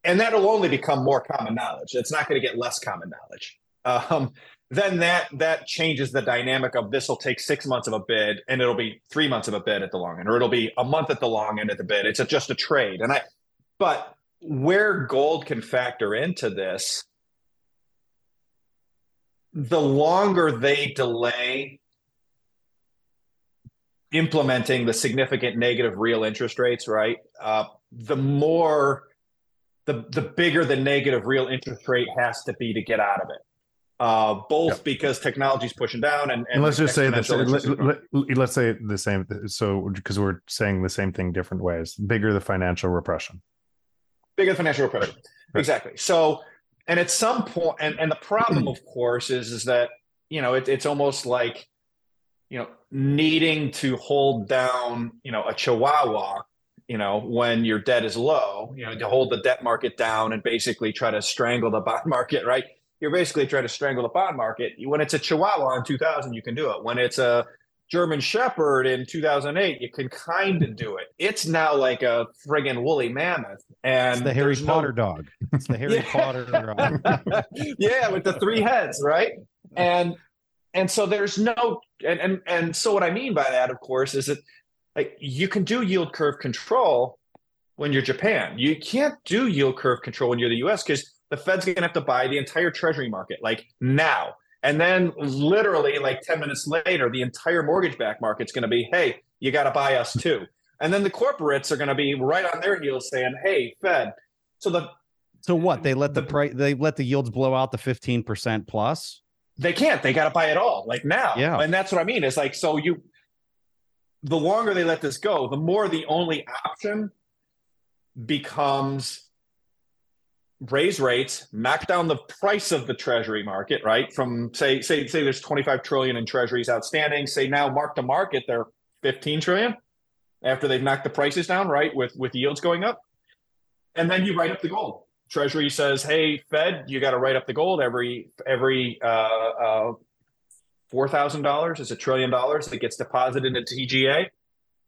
and that'll only become more common knowledge. It's not going to get less common knowledge. Um, then that that changes the dynamic of this will take six months of a bid and it'll be three months of a bid at the long end, or it'll be a month at the long end at the bid. It's a, just a trade. And I, but where gold can factor into this, the longer they delay implementing the significant negative real interest rates, right? Uh, the more the the bigger the negative real interest rate has to be to get out of it. Uh, both yep. because technology is pushing down and, and, let's just say this let, let, us say the same so because we're saying the same thing different ways bigger the financial repression bigger the financial repression right. exactly so and at some point and, and the problem of course is is that you know it, it's almost like you know needing to hold down you know a chihuahua you know, when your debt is low, you know, to hold the debt market down and basically try to strangle the bond market, right? You're basically trying to strangle the bond market. When it's a Chihuahua in 2000, you can do it. When it's a German Shepherd in 2008, you can kind of do it. It's now like a friggin' woolly mammoth, and it's the Harry Potter no... dog. It's the Harry Potter dog. yeah, with the three heads, right? And and so there's no and and and so what I mean by that, of course, is that like you can do yield curve control when you're Japan. You can't do yield curve control when you're the US because the Fed's going to have to buy the entire treasury market like now. And then literally like 10 minutes later, the entire mortgage back market's going to be, hey, you got to buy us too. And then the corporates are going to be right on their heels saying, hey, Fed. So the so what? They let the, the price they let the yields blow out the 15% plus? They can't. They got to buy it all like now. Yeah. And that's what I mean. Is like so you the longer they let this go, the more the only option becomes raise rates, knock down the price of the treasury market, right? From say, say, say there's 25 trillion in treasuries outstanding. Say now mark to market, they're 15 trillion after they've knocked the prices down, right? With with yields going up. And then you write up the gold. Treasury says, "Hey, Fed, you got to write up the gold every every uh, uh, four thousand dollars is a trillion dollars that gets deposited into TGA,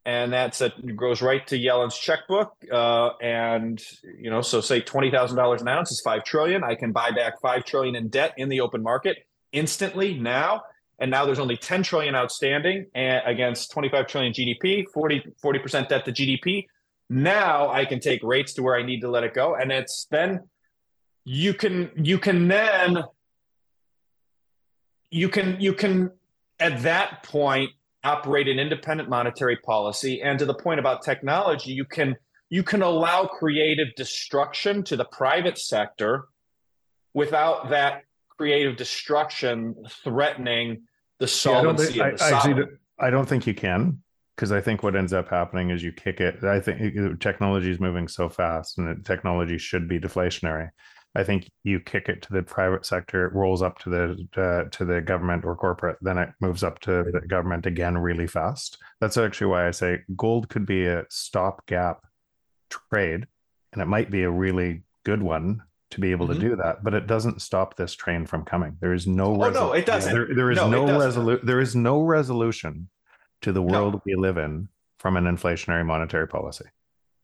and that's a goes right to Yellen's checkbook. Uh, and you know, so say twenty thousand dollars an ounce is five trillion. I can buy back five trillion in debt in the open market instantly now. And now there's only 10 trillion outstanding against 25 trillion GDP, 40 percent debt to GDP. Now I can take rates to where I need to let it go. And it's then you can you can then you can you can at that point operate an independent monetary policy. And to the point about technology you can you can allow creative destruction to the private sector without that creative destruction threatening the solvency yeah, I, of the I, actually, I don't think you can because I think what ends up happening is you kick it. I think technology is moving so fast, and technology should be deflationary. I think you kick it to the private sector, it rolls up to the uh, to the government or corporate, then it moves up to the government again really fast. That's actually why I say gold could be a stopgap trade, and it might be a really good one to be able mm-hmm. to do that, but it doesn't stop this train from coming. There is no. Oh no, it doesn't. There, there is no, no resolution. There is no resolution to the world no. we live in from an inflationary monetary policy.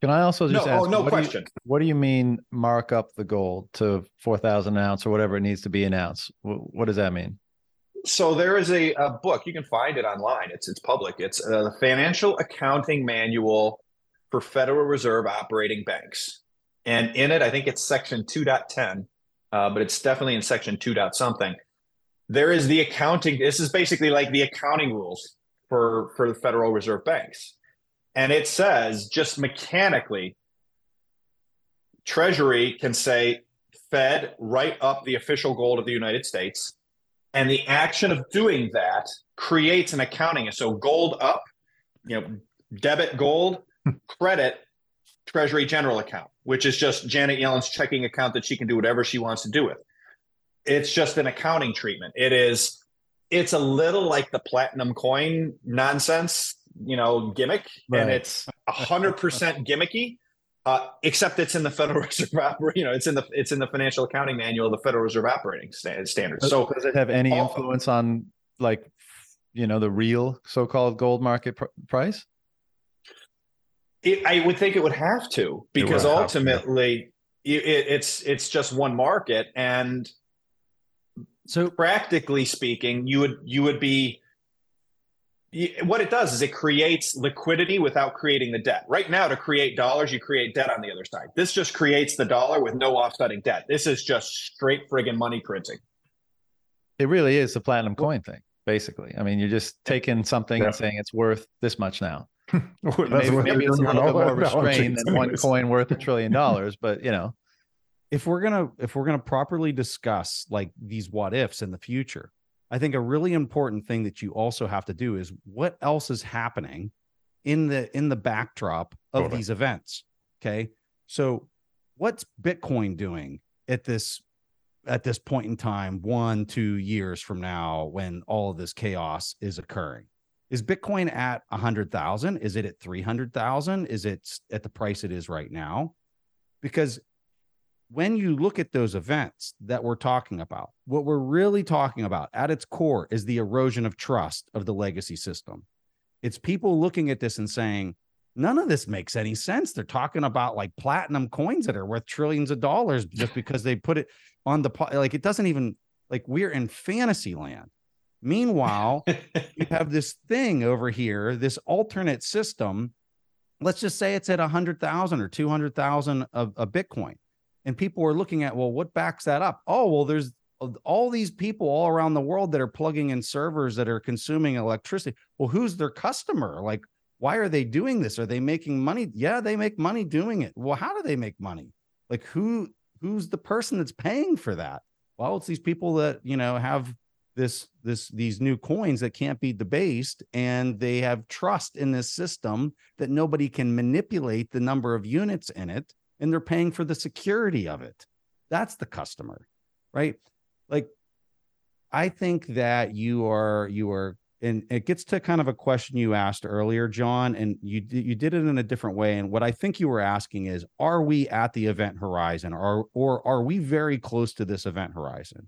Can I also just no, ask? Oh, no what question. Do you, what do you mean mark up the gold to four thousand an ounce or whatever it needs to be an ounce? What does that mean? So there is a, a book you can find it online. It's it's public. It's a financial accounting manual for Federal Reserve operating banks. And in it, I think it's section 2.10, uh, but it's definitely in section 2. something. There is the accounting. This is basically like the accounting rules for, for the Federal Reserve banks. And it says just mechanically, Treasury can say, Fed, write up the official gold of the United States. And the action of doing that creates an accounting. So gold up, you know, debit gold, credit Treasury General account, which is just Janet Yellen's checking account that she can do whatever she wants to do with. It's just an accounting treatment. It is, it's a little like the platinum coin nonsense, you know, gimmick, right. and it's a hundred percent gimmicky. Uh, except it's in the Federal Reserve, you know, it's in the it's in the financial accounting manual of the Federal Reserve operating standards. So, does it have any influence on like, you know, the real so-called gold market pr- price? It, I would think it would have to because ultimately to. It, it's it's just one market, and so practically speaking, you would you would be what it does is it creates liquidity without creating the debt. Right now, to create dollars, you create debt on the other side. This just creates the dollar with no offsetting debt. This is just straight friggin' money printing. It really is the platinum coin thing, basically. I mean, you're just taking something yeah. and saying it's worth this much now maybe, maybe it's a little bit more restrained than one coin worth a trillion dollars, but you know, if we're gonna if we're gonna properly discuss like these what ifs in the future, I think a really important thing that you also have to do is what else is happening in the in the backdrop of totally. these events. Okay, so what's Bitcoin doing at this at this point in time, one two years from now, when all of this chaos is occurring? Is Bitcoin at 100,000? Is it at 300,000? Is it at the price it is right now? Because when you look at those events that we're talking about, what we're really talking about at its core is the erosion of trust of the legacy system. It's people looking at this and saying, none of this makes any sense. They're talking about like platinum coins that are worth trillions of dollars just because they put it on the like it doesn't even like we're in fantasy land. Meanwhile, you have this thing over here, this alternate system. Let's just say it's at a 100,000 or 200,000 of, of Bitcoin. And people were looking at, well, what backs that up? Oh, well, there's all these people all around the world that are plugging in servers that are consuming electricity. Well, who's their customer? Like, why are they doing this? Are they making money? Yeah, they make money doing it. Well, how do they make money? Like, who who's the person that's paying for that? Well, it's these people that you know have this this these new coins that can't be debased and they have trust in this system that nobody can manipulate the number of units in it and they're paying for the security of it. That's the customer right? Like i think that you are you are and it gets to kind of a question you asked earlier john and you you did it in a different way. And what i think you were asking is are we at the event horizon or or are we very close to this event horizon?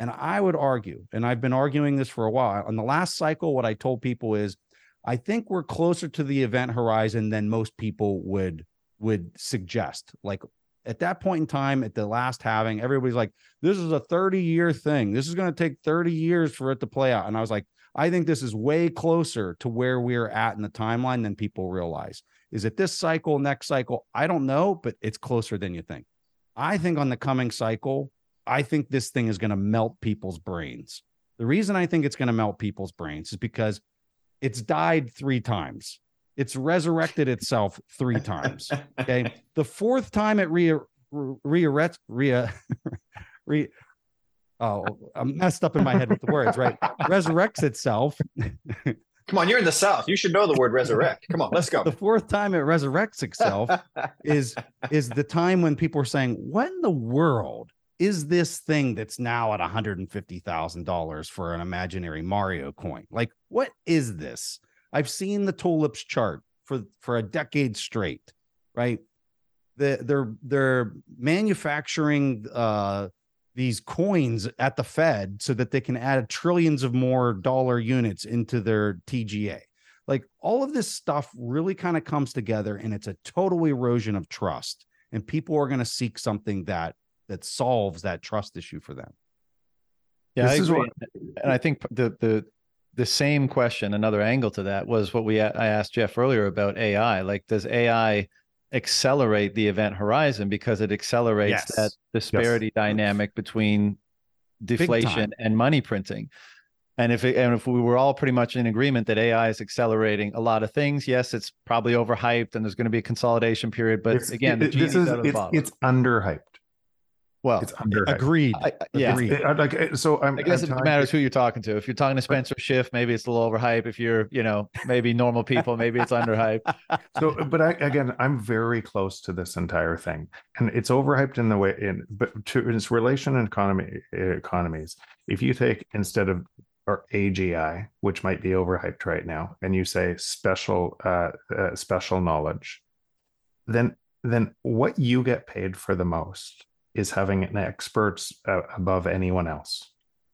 And I would argue, and I've been arguing this for a while. On the last cycle, what I told people is I think we're closer to the event horizon than most people would would suggest. Like at that point in time, at the last halving, everybody's like, this is a 30 year thing. This is going to take 30 years for it to play out. And I was like, I think this is way closer to where we're at in the timeline than people realize. Is it this cycle, next cycle? I don't know, but it's closer than you think. I think on the coming cycle, I think this thing is going to melt people's brains. The reason I think it's going to melt people's brains is because it's died three times. It's resurrected itself three times. Okay. The fourth time it re re re, re, re oh, I'm messed up in my head with the words, right? Resurrects itself. Come on, you're in the South. You should know the word resurrect. Come on, let's go. The fourth time it resurrects itself is is the time when people are saying, "What in the world is this thing that's now at $150,000 for an imaginary Mario coin? Like, what is this? I've seen the tulips chart for for a decade straight, right? The, they're they're manufacturing uh, these coins at the Fed so that they can add trillions of more dollar units into their TGA. Like all of this stuff really kind of comes together and it's a total erosion of trust. And people are going to seek something that that solves that trust issue for them. Yeah, this I agree. What... and I think the the the same question, another angle to that was what we I asked Jeff earlier about AI. Like, does AI accelerate the event horizon because it accelerates yes. that disparity yes. dynamic between deflation and money printing. And if it, and if we were all pretty much in agreement that AI is accelerating a lot of things, yes, it's probably overhyped and there's going to be a consolidation period. But it's, again, it, this is it's, it's underhyped. Well, it's under agreed. I, yeah, agreed. like so. I'm, i guess I'm it matters who you're talking to. If you're talking to Spencer Schiff, maybe it's a little overhyped. If you're, you know, maybe normal people, maybe it's underhyped. So, but I, again, I'm very close to this entire thing, and it's overhyped in the way in, but to its relation and economy economies. If you take instead of or AGI, which might be overhyped right now, and you say special uh, uh special knowledge, then then what you get paid for the most is having an experts uh, above anyone else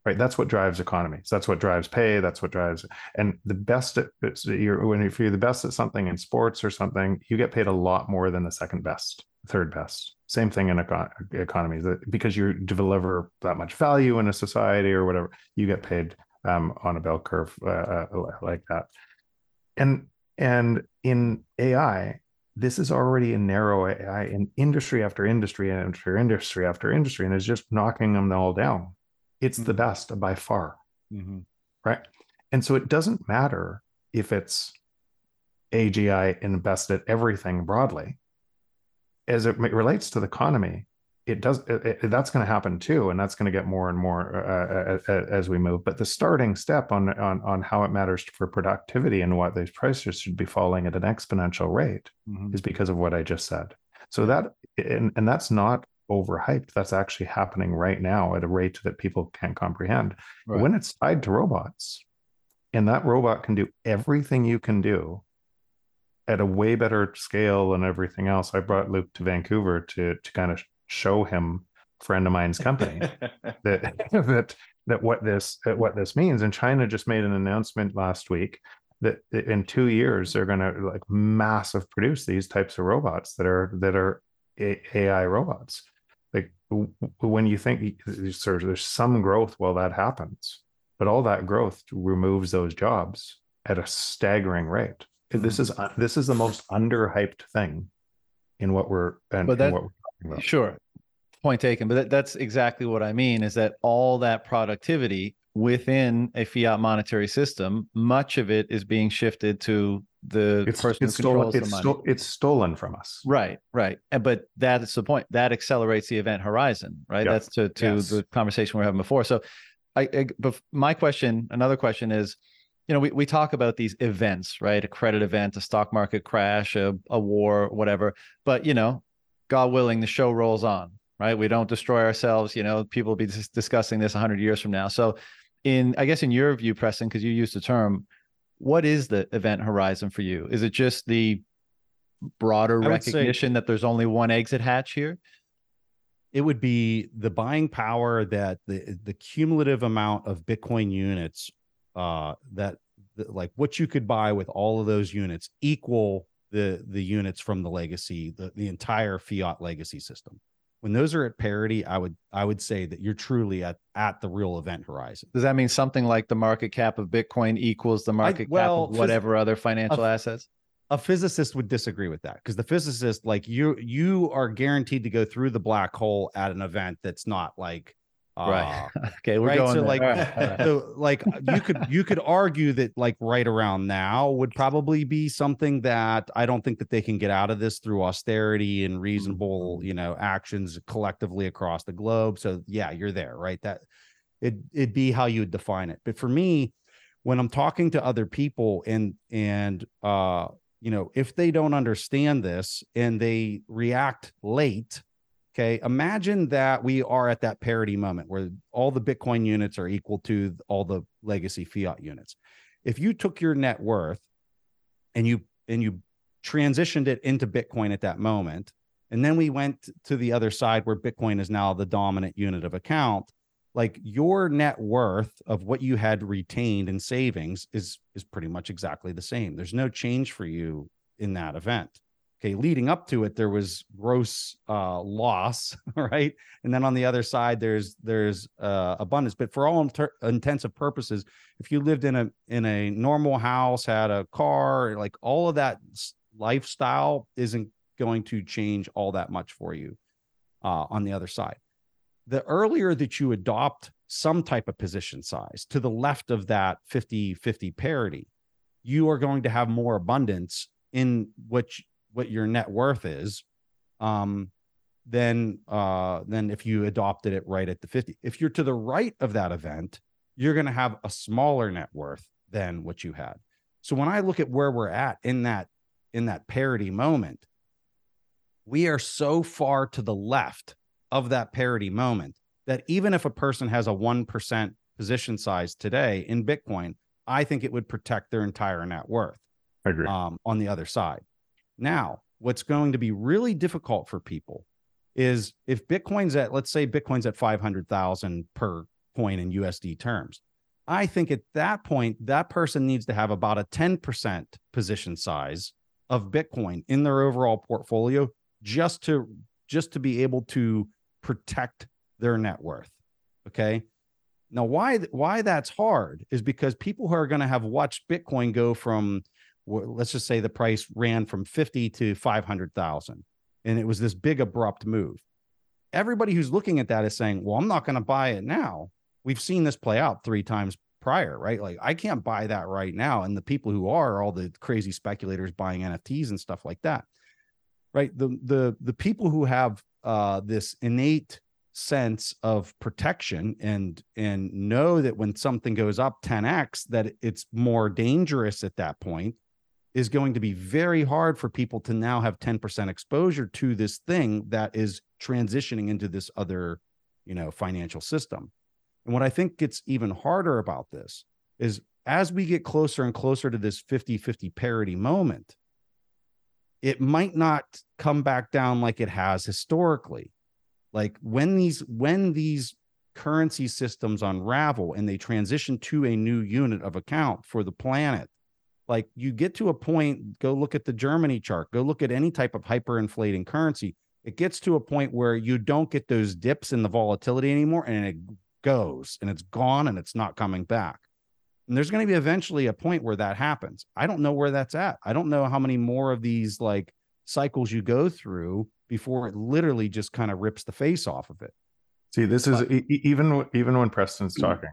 right? That's what drives economies. That's what drives pay. That's what drives and the best at you're when if you're the best at something in sports or something you get paid a lot more than the second best third best. Same thing in econ- economies because you deliver that much value in a society or whatever you get paid um, on a bell curve uh, uh like that. And and in ai this is already a narrow AI in industry after industry and after industry after industry, and is just knocking them all down. It's mm-hmm. the best by far. Mm-hmm. Right. And so it doesn't matter if it's AGI invested everything broadly. As it relates to the economy, it does it, it, that's going to happen too and that's going to get more and more uh, uh, uh, as we move but the starting step on on on how it matters for productivity and what these prices should be falling at an exponential rate mm-hmm. is because of what i just said so that and, and that's not overhyped that's actually happening right now at a rate that people can't comprehend right. when it's tied to robots and that robot can do everything you can do at a way better scale and everything else. I brought Luke to Vancouver to to kind of show him friend of mine's company that that that what this what this means. And china just made an announcement last week that in two years they're going to like massive produce these types of robots that are that are ai robots. Like when you think there's some growth while that happens but all that growth removes those jobs at a staggering rate. This hmm. is this is the most underhyped thing in what we're and, but that, what we're about. Sure. Point taken. But that, that's exactly what I mean is that all that productivity within a fiat monetary system, much of it is being shifted to the it's, person it's who controls stolen, the money. Sto- it's stolen from us. Right, right. And but that's the point. That accelerates the event horizon, right? That's to to yes. the conversation we are having before. So I, I but my question, another question is, you know, we, we talk about these events, right? A credit event, a stock market crash, a, a war, whatever. But you know, God willing, the show rolls on, right? We don't destroy ourselves. You know, people will be dis- discussing this 100 years from now. So, in I guess in your view, Preston, because you used the term, what is the event horizon for you? Is it just the broader recognition that there's only one exit hatch here? It would be the buying power that the the cumulative amount of Bitcoin units uh, that like what you could buy with all of those units equal the the units from the legacy, the, the entire fiat legacy system. When those are at parity, I would I would say that you're truly at at the real event horizon. Does that mean something like the market cap of Bitcoin equals the market I, well, cap of whatever other financial a, assets? a physicist would disagree with that because the physicist like you you are guaranteed to go through the black hole at an event that's not like right. uh, okay, we're right going so there. like right, so like you could you could argue that like right around now would probably be something that i don't think that they can get out of this through austerity and reasonable you know actions collectively across the globe. So yeah you're there right? That it it'd be how you would define it. But for me when i'm talking to other people and and uh you know if they don't understand this and they react late Okay. Imagine that we are at that parity moment where all the Bitcoin units are equal to all the legacy fiat units. If you took your net worth and you and you transitioned it into Bitcoin at that moment, and then we went to the other side where Bitcoin is now the dominant unit of account, like your net worth of what you had retained in savings is is pretty much exactly the same. There's no change for you in that event okay leading up to it there was gross uh loss right? And then on the other side there's there's uh abundance. But for all inter- intensive purposes if you lived in a in a normal house had a car like all of that lifestyle isn't going to change all that much for you uh on the other side. The earlier that you adopt some type of position size to the left of that 50 50 parity you are going to have more abundance in which what your net worth is um than uh than if you adopted it right at the 50 if you're to the right of that event you're going to have a smaller net worth than what you had so when i look at where we're at in that in that parity moment we are so far to the left of that parity moment that even if a person has a 1% position size today in bitcoin i think it would protect their entire net worth I agree. um, on the other side. Now, what's going to be really difficult for people is if Bitcoin's at, let's say Bitcoin's at 500,000 per coin in USD terms. I think at that point, that person needs to have about a 10% position size of Bitcoin in their overall portfolio just to just to be able to protect their net worth. Okay. Now, why why that's hard is because people who are going to have watched Bitcoin go from let's just say the price ran from 50 to 500,000 and it was this big abrupt move. Everybody who's looking at that is saying, "Well, I'm not going to buy it now." We've seen this play out 3 times prior, right? Like I can't buy that right now and the people who are all the crazy speculators buying NFTs and stuff like that. Right? The the the people who have uh this innate sense of protection and and know that when something goes up 10x that it's more dangerous at that point is going to be very hard for people to now have 10% exposure to this thing that is transitioning into this other you know financial system. And what i think gets even harder about this is as we get closer and closer to this 50-50 parity moment it might not come back down like it has historically. Like when these when these currency systems unravel and they transition to a new unit of account for the planet like you get to a point go look at the germany chart go look at any type of hyperinflating currency it gets to a point where you don't get those dips in the volatility anymore and it goes and it's gone and it's not coming back. And there's going to be eventually a point where that happens. I don't know where that's at. I don't know how many more of these like cycles you go through before it literally just kind of rips the face off of it. See, this is even even when Preston's Mm. talking,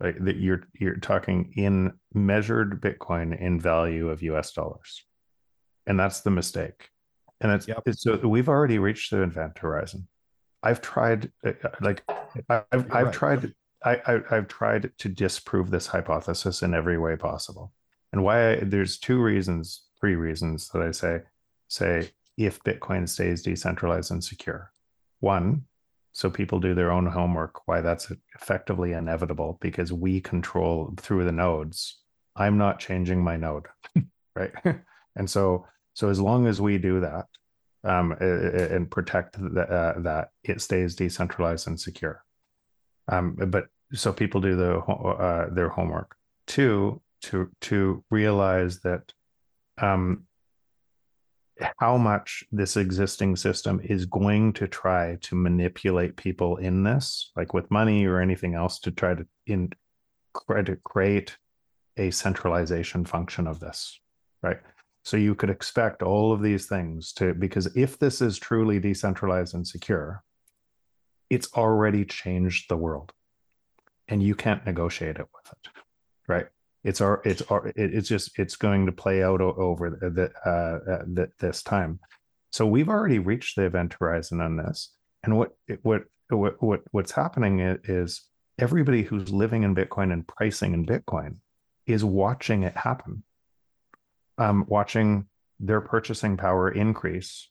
like that you're you're talking in measured Bitcoin in value of US dollars, and that's the mistake. And it's, Yep. so we've already reached the event horizon. I've tried, uh, like I- I've I've right. tried I, I I've tried to disprove this hypothesis in every way possible. And why I, there's two reasons, three reasons that I say say if Bitcoin stays decentralized and secure. One, so people do their own homework why that's effectively inevitable because we control through the nodes. I'm not changing my node right? And so so as long as we do that um and protect the, uh, that it stays decentralized and secure. Um but so people do the uh, their homework. Two to to realize that um how much this existing system is going to try to manipulate people in this, like with money or anything else, to try to in to create a centralization function of this, right? So you could expect all of these things to, because if this is truly decentralized and secure, it's already changed the world and you can't negotiate it with it. Right. It's our, it's our, it's just, it's going to play out over the, uh, uh, this time. So we've already reached the event horizon on this. And what, what, what, what what's happening is everybody who's living in Bitcoin and pricing in Bitcoin is watching it happen um, watching their purchasing power increase,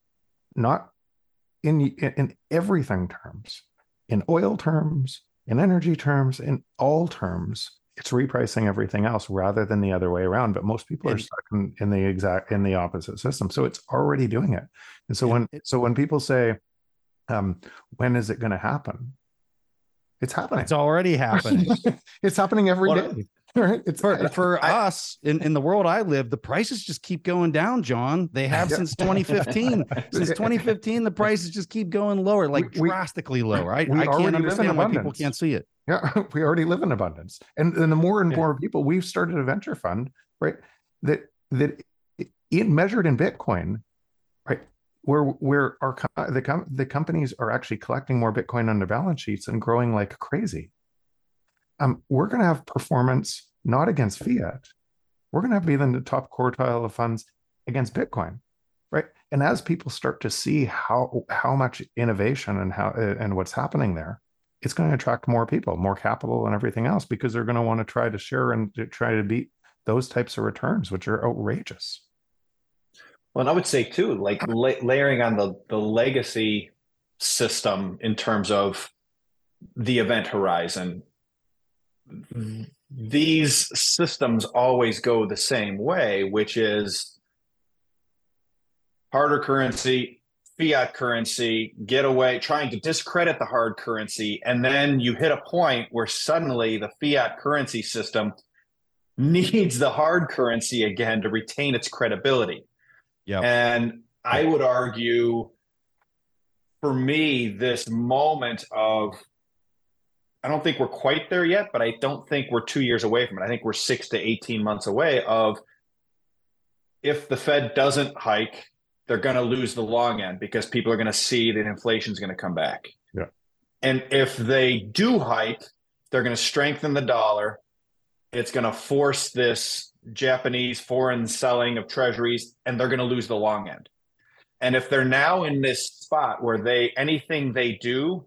not in in everything terms, in oil terms, in energy terms, in all terms. It's repricing everything else rather than the other way around. But most people are stuck in, in the exact in the opposite system. So it's already doing it. And so when so when people say, um, when is it going to happen? It's happening. It's already happening. it's happening every day. Right. It's for, for I, us in, in the world I live, the prices just keep going down, John. They have yeah. since 2015. since 2015, the prices just keep going lower, like we, drastically lower. I, I can't understand why people can't see it. Yeah, we already live in abundance. And, and the more and yeah. more people, we've started a venture fund, right? That that in measured in Bitcoin, right? Where where our the com- the companies are actually collecting more Bitcoin on their balance sheets and growing like crazy um, we're going to have performance not against fiat. We're going to be in the top quartile of funds against Bitcoin, right? And as people start to see how how much innovation and how uh, and what's happening there, it's going to attract more people, more capital, and everything else because they're going to want to try to share and to try to beat those types of returns, which are outrageous. Well, and I would say too, like la- layering on the the legacy system in terms of the event horizon mm-hmm. these systems always go the same way, which is harder currency, fiat currency, get away, trying to discredit the hard currency. And then you hit a point where suddenly the fiat currency system needs the hard currency again to retain its credibility. Yeah. And I would argue for me, this moment of I don't think we're quite there yet, but I don't think we're two years away from it. I think we're six to 18 months away of if the Fed doesn't hike, they're going to lose the long end because people are going to see that inflation is going to come back. Yeah. And if they do hike, they're going to strengthen the dollar. It's going to force this Japanese foreign selling of treasuries, and they're going to lose the long end. And if they're now in this spot where they anything they do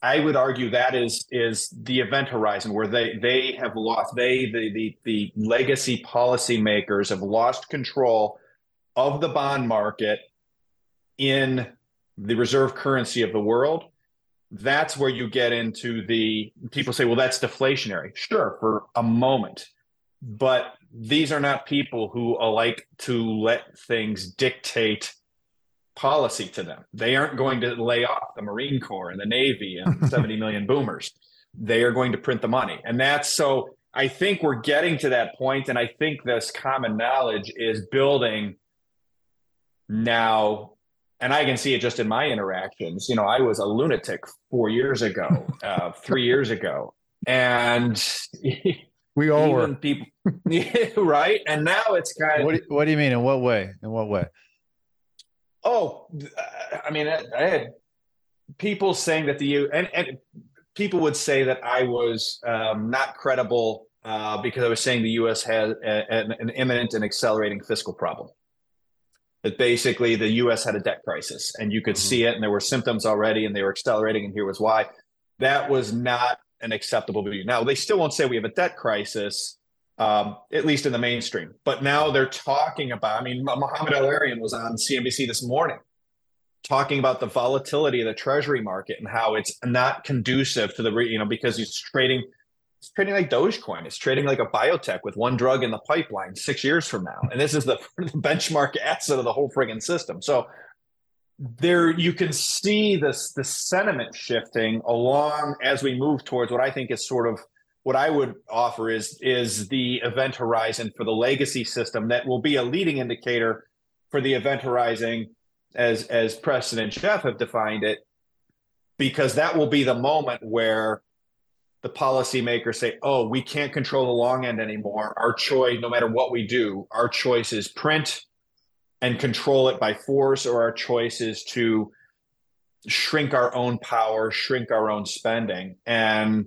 I would argue that is is the event horizon where they they have lost they the the the legacy policymakers have lost control of the bond market in the reserve currency of the world. That's where you get into the people say, well, that's deflationary. Sure, for a moment. But these are not people who like to let things dictate policy to them. They aren't going to lay off the Marine Corps and the Navy and 70 million boomers. They are going to print the money. And that's so I think we're getting to that point, and I think this common knowledge is building now. And I can see it just in my interactions. You know, I was a lunatic four years ago, uh, three years ago, and we all were people, right? And now it's kind of what do, what do you mean? In what way? In what way? Oh, I mean, I, I had people saying that the U and, and people would say that I was um, not credible uh, because I was saying the U.S. had a, an, an imminent and accelerating fiscal problem. That basically the U.S. had a debt crisis, and you could mm-hmm. see it, and there were symptoms already, and they were accelerating, and here was why. That was not an acceptable view. Now they still won't say we have a debt crisis, um, at least in the mainstream. But now they're talking about, I mean, Mohamed El-Erian was on CNBC this morning talking about the volatility of the treasury market and how it's not conducive to the, you know, because he's trading, it's trading like Dogecoin. It's trading like a biotech with one drug in the pipeline six years from now. And this is the, the benchmark asset of the whole friggin' system. So there you can see this the sentiment shifting along as we move towards what I think is sort of what I would offer is is the event horizon for the legacy system that will be a leading indicator for the event horizon as as Preston and Jeff have defined it, because that will be the moment where the policymakers say, "Oh, we can't control the long end anymore. Our choice, no matter what we do, our choice is print and control it by force, or our choice is to shrink our own power, shrink our own spending, and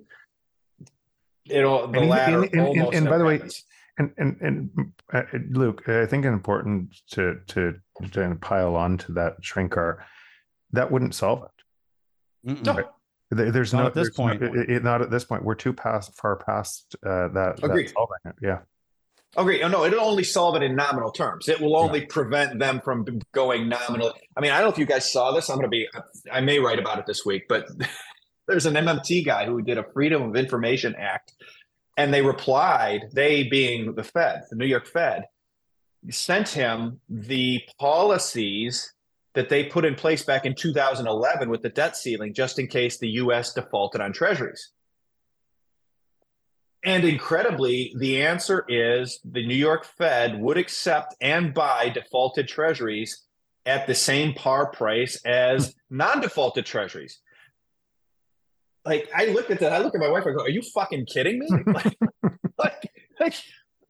it'll the And- latter. and- and- almost and by the way. And and and uh, Luke, I think it's important to to to pile on to that shrinkar, that wouldn't solve it. No. There- There's Not no at this there's no- point. it- it- not at this point. We're too past far past uh, that. that Agreed. solving. Yeah. Agree. Oh, no, it'll only solve it in nominal terms. It will only prevent them from going nominal. I mean, I don't know if you guys saw this. I'm going to be, I may write about it this week, but there's an MMT guy who did a Freedom of Information Act, and they replied, they being the Fed, the New York Fed, sent him the policies that they put in place back in 2011 with the debt ceiling, just in case the U.S. defaulted on treasuries. And incredibly, the answer is the New York Fed would accept and buy defaulted treasuries at the same par price as non defaulted treasuries. Like, I looked at that, I look at my wife, I go, Are you fucking kidding me? like, like, like,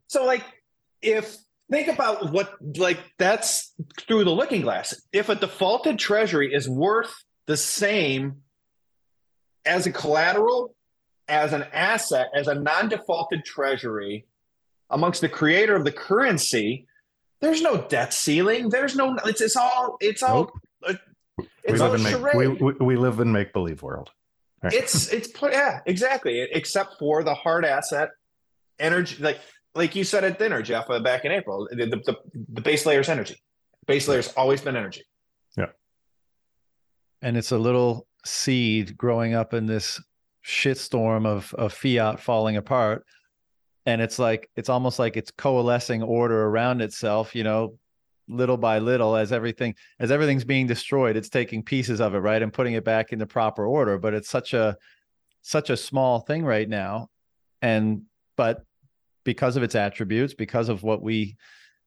so, like, if think about what, like, that's through the looking glass. If a defaulted treasury is worth the same as a collateral as an asset, as a non-defaulted treasury amongst the creator of the currency, there's no debt ceiling. There's no. It's it's all. It's all. we It's all live make we, we, we live in make believe world. Right. it's it's yeah exactly except for the hard asset energy like like you said at dinner jeff uh, back in april the, the, the, the base layer is energy. Base layer's always been energy. Yeah. and it's a little seed growing up in this shitstorm of of fiat falling apart. And it's like it's almost like it's coalescing order around itself you know little by little as everything as everything's being destroyed it's taking pieces of it right and putting it back into proper order. But it's such a such a small thing right now. And but because of its attributes because of what we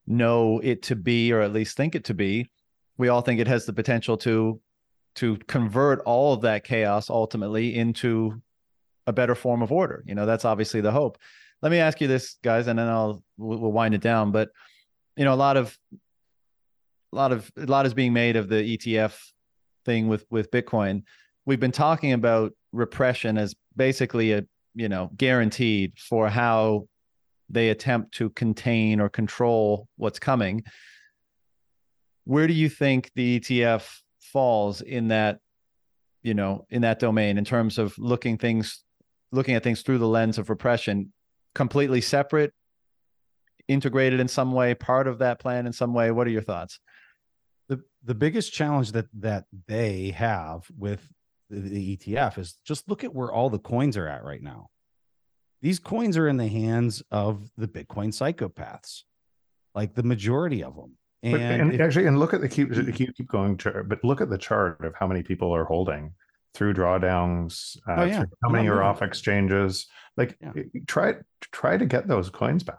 know it to be or at least think it to be we all think it has the potential to to convert all of that chaos ultimately into a better form of order. You know, that's obviously the hope. Let me ask you this, guys, and then I'll we'll, wind it down. But you know, a lot of a lot of a lot is being made of the ETF thing with with Bitcoin. We've been talking about repression as basically a you know guaranteed for how they attempt to contain or control what's coming. Where do you think the ETF falls in that you know in that domain in terms of looking things looking at things through the lens of repression completely separate integrated in some way part of that plan in some way what are your thoughts the the biggest challenge that that they have with the, the ETF is just look at where all the coins are at right now. These coins are in the hands of the Bitcoin psychopaths, like the majority of them. But, And, and if- actually, and look at the keep keep keep going but look at the chart of how many people are holding through drawdowns. Uh, Oh, yeah. through how many are off exchanges? Like, Yeah. try try to get those coins back.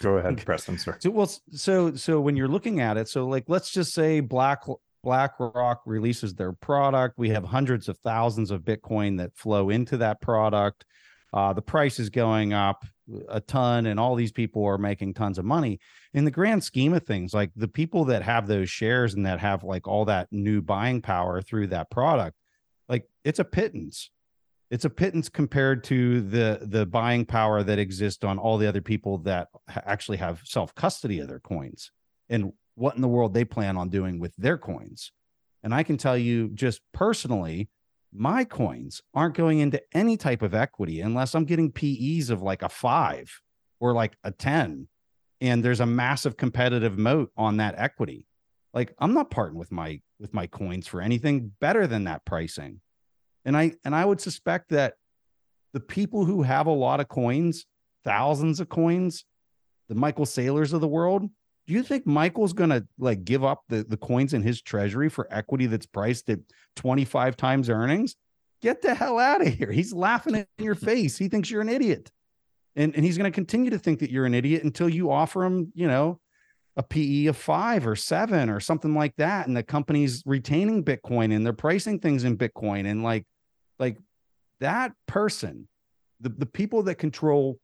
Go ahead, Preston. Sorry. So well, so so when you're looking at it, so like let's just say Black BlackRock releases their product. We have hundreds of thousands of Bitcoin that flow into that product. Uh, the price is going up a ton, and all these people are making tons of money. In the grand scheme of things, like the people that have those shares and that have like all that new buying power through that product, like it's a pittance it's a pittance compared to the the buying power that exists on all the other people that actually have self custody of their coins and what in the world they plan on doing with their coins and i can tell you just personally my coins aren't going into any type of equity unless i'm getting pe's of like a 5 or like a 10 and there's a massive competitive moat on that equity. Like i'm not parting with my with my coins for anything better than that pricing. And I and I would suspect that the people who have a lot of coins, thousands of coins, the Michael Saylors of the world, do you think Michael's gonna like give up the, the coins in his treasury for equity that's priced at 25 times earnings? Get the hell out of here. He's laughing in your face. He thinks you're an idiot. And, and he's to continue to think that you're an idiot until you offer him, you know, a PE of five or seven or something like that. And the company's retaining Bitcoin and they're pricing things in Bitcoin. And like, like that person, the, the people that control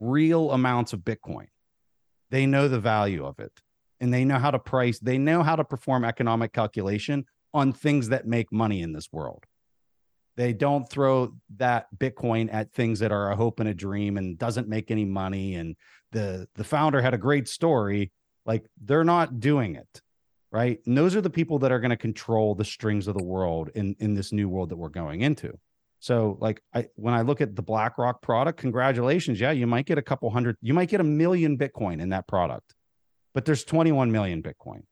real amounts of Bitcoin, they know the value of it. and they know how to price, they know how to perform economic calculation on things that make money in this world. They don't throw that Bitcoin at things that are a hope and a dream and doesn't make any money. And the the founder had a great story. Like they're not doing it, right? And those are the people that are going to control the strings of the world in in this new world that we're going into. So, like, I when I look at the BlackRock product, congratulations, yeah, you might get a couple hundred, you might get a million Bitcoin in that product but there's 21 million Bitcoin.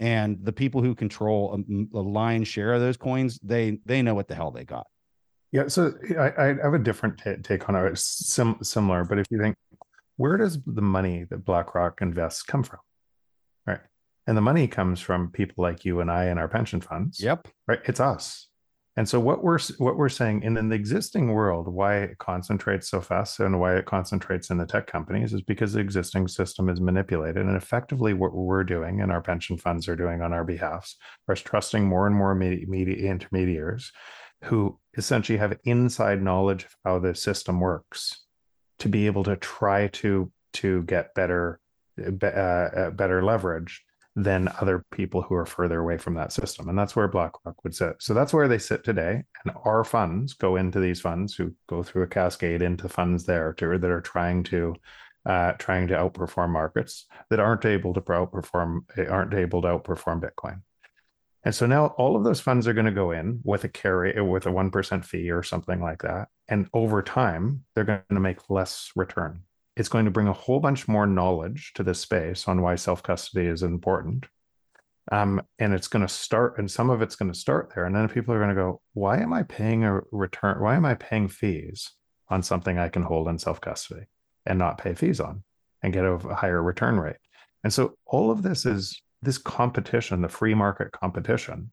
And the people who control um, a, a lion's share of those coins, they they know what the hell they got. Yeah, so I, I have a different t- take on it, sim- similar. But if you think, where does the money that BlackRock invests come from? Right, and the money comes from people like you and I and our pension funds. Yep. Right, it's us. And so what we're what we're saying in, the existing world, why it concentrates so fast and why it concentrates in the tech companies is because the existing system is manipulated. And effectively, what we're doing and our pension funds are doing on our behalfs are trusting more and more media, media intermediaries who essentially have inside knowledge of how the system works to be able to try to to get better uh, uh better leverage than other people who are further away from that system. And that's where BlackRock would sit. So that's where they sit today. And our funds go into these funds who go through a cascade into funds there to, that are trying to uh, trying to outperform markets that aren't able to outperform aren't able to outperform Bitcoin. And so now all of those funds are going to go in with a carry with a 1% fee or something like that. And over time, they're going to make less return it's going to bring a whole bunch more knowledge to this space on why self custody is important. Um, and it's going to start, and some of it's going to start there. And then people are going to go, why am I paying a return? Why am I paying fees on something I can hold in self custody and not pay fees on and get a higher return rate? And so all of this is this competition, the free market competition,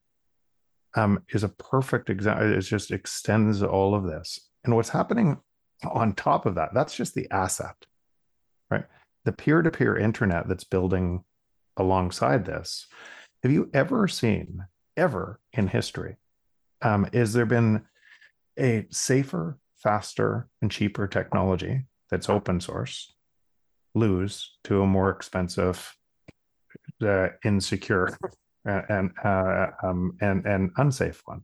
um, is a perfect example. It just extends all of this. And what's happening on top of that, that's just the asset? The peer to peer internet that's building alongside this. Have you ever seen, ever in history, um, is there been a safer, faster, and cheaper technology that's open source lose to a more expensive, uh, insecure, and uh, um, and and unsafe one?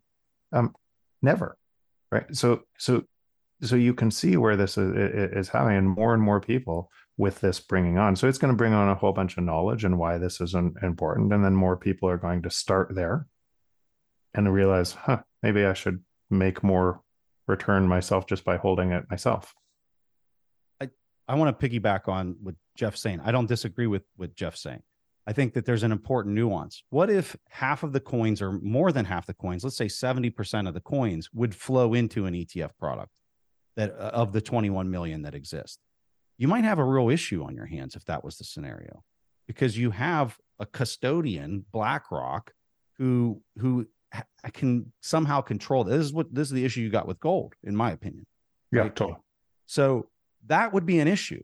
Um, never, right? So so so you can see where this is, is having, and more and more people with this bringing on. So it's going to bring on a whole bunch of knowledge and why this is important. And then more people are going to start there and realize, huh, maybe I should make more return myself just by holding it myself. I, I want to piggyback on what Jeff's saying. I don't disagree with what Jeff's saying. I think that there's an important nuance. What if half of the coins or more than half the coins, let's say 70% of the coins would flow into an ETF product that uh, of the 21 million that exist? You might have a real issue on your hands if that was the scenario because you have a custodian blackrock who who can somehow control this is what this is the issue you got with gold in my opinion yeah right? totally so that would be an issue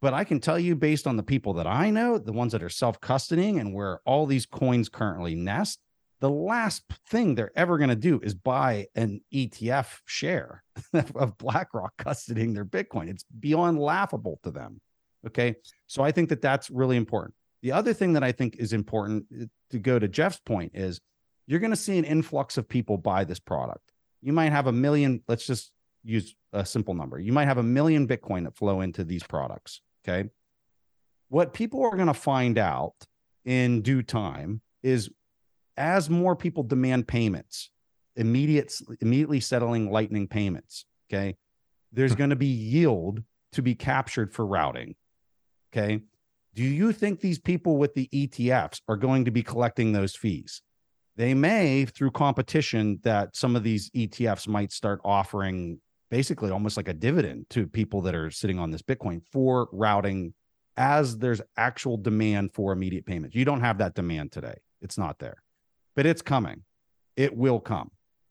but i can tell you based on the people that i know the ones that are self-custodying and where all these coins currently nest the last thing they're ever going to do is buy an ETF share of BlackRock custodying their Bitcoin. It's beyond laughable to them. Okay. So I think that that's really important. The other thing that I think is important uh, to go to Jeff's point is you're going to see an influx of people buy this product. You might have a million, let's just use a simple number. You might have a million Bitcoin that flow into these products. Okay. What people are going to find out in due time is as more people demand payments, immediate, immediately settling lightning payments, okay, there's hmm. going to be yield to be captured for routing. Okay. Do you think these people with the ETFs are going to be collecting those fees? They may, through competition, that some of these ETFs might start offering basically almost like a dividend to people that are sitting on this Bitcoin for routing as there's actual demand for immediate payments. You don't have that demand today, it's not there but it's coming. It will come.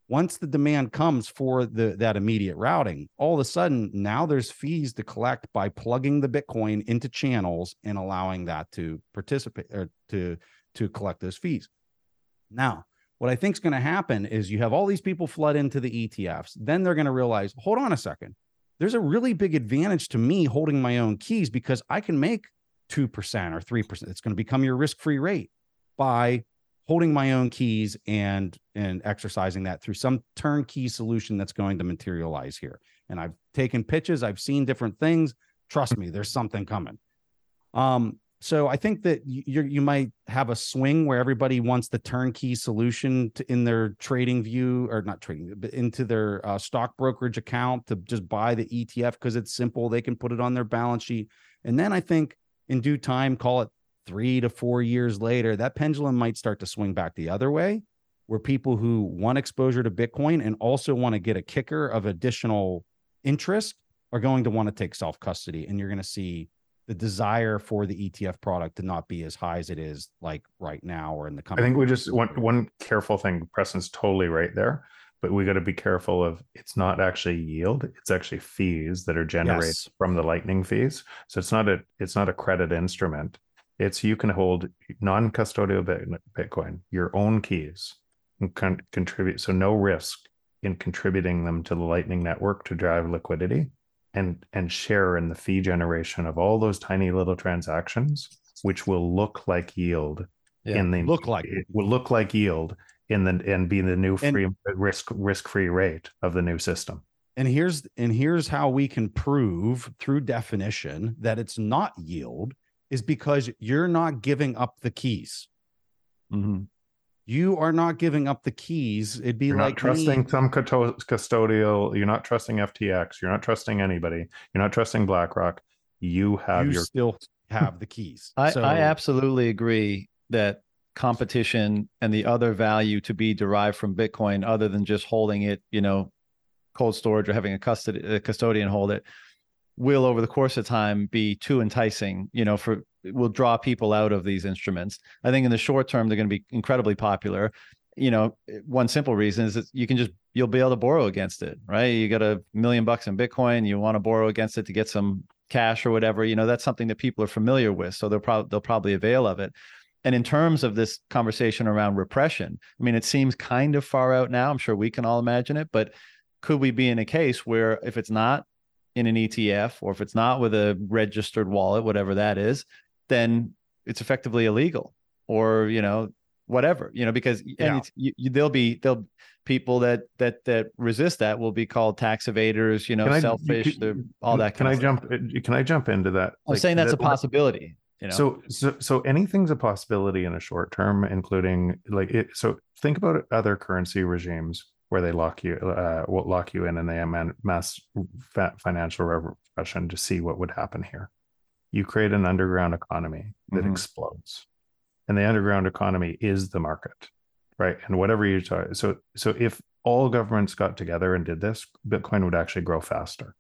Once the demand comes for the that immediate routing, all of a sudden now there's fees to collect by plugging the Bitcoin into channels and allowing that to participate or to to collect those fees. Now, what I think is going to happen is you have all these people flood into the ETFs. Then they're going to realize, hold on a second, there's a really big advantage to me holding my own keys because I can make 2% or 3%. It's going to become your risk-free rate by holding my own keys and and exercising that through some turnkey solution that's going to materialize here. And I've taken pitches, I've seen different things. Trust me, there's something coming. Um, so I think that you you might have a swing where everybody wants the turnkey solution to, in their trading view or not trading, but into their uh, stock brokerage account to just buy the ETF because it's simple. They can put it on their balance sheet, and then I think in due time, call it three to four years later, that pendulum might start to swing back the other way, where people who want exposure to Bitcoin and also want to get a kicker of additional interest are going to want to take self custody. And you're going to see the desire for the ETF product to not be as high as it is like right now or in the company. I think we just want one careful thing. Preston's totally right there, but we got to be careful of it's not actually yield; it's actually fees that are generated Yes. from the Lightning fees. So it's not a it's not a credit instrument. It's you can hold non-custodial Bitcoin, your own keys, and con- contribute. So no risk in contributing them to the Lightning network to drive liquidity, and and share in the fee generation of all those tiny little transactions, which will look like yield Yeah. in the Look like it will look like yield in the and be the new And- free risk risk free rate of the new system. and here's and here's how we can prove through definition that it's not yield is because you're not giving up the keys. Mhm. You are not giving up the keys. It'd be You're like not trusting me- some custodial. You're not trusting FTX. You're not trusting anybody. You're not trusting BlackRock. You have you your still have the keys. I, So- I absolutely agree that competition and the other value to be derived from Bitcoin, other than just holding it, you know, cold storage or having a custody a custodian hold it, will over the course of time be too enticing. You know, for will draw people out of these instruments. I think in the short term they're going to be incredibly popular. You know, one simple reason is that you can just you'll be able to borrow against it, right? You got a million bucks in Bitcoin, you want to borrow against it to get some cash or whatever. You know, that's something that people are familiar with, so they'll probably they'll probably avail of it. And in terms of this conversation around repression, I mean, it seems kind of far out now. I'm sure we can all imagine it, but could we be in a case where if it's not in an ETF or if it's not with a registered wallet, whatever that is, then it's effectively illegal or, you know, whatever, you know, because and Yeah. it's, you, you, there'll be, there'll people that, that, that resist that will be called tax evaders, you know, Can I- selfish, can- they're all that Can I of stuff. jump? Can I jump into that? I'm Like, saying that's a possibility, you know? So, so, so anything's a possibility in a short term, including like it. So think about other currency regimes where they lock you, uh, will lock you in, and they am- mass financial repression to see what would happen here. You create an underground economy that Mhm. explodes, and the underground economy is the market, right? And whatever you talk, so so if all governments got together and did this, Bitcoin would actually grow faster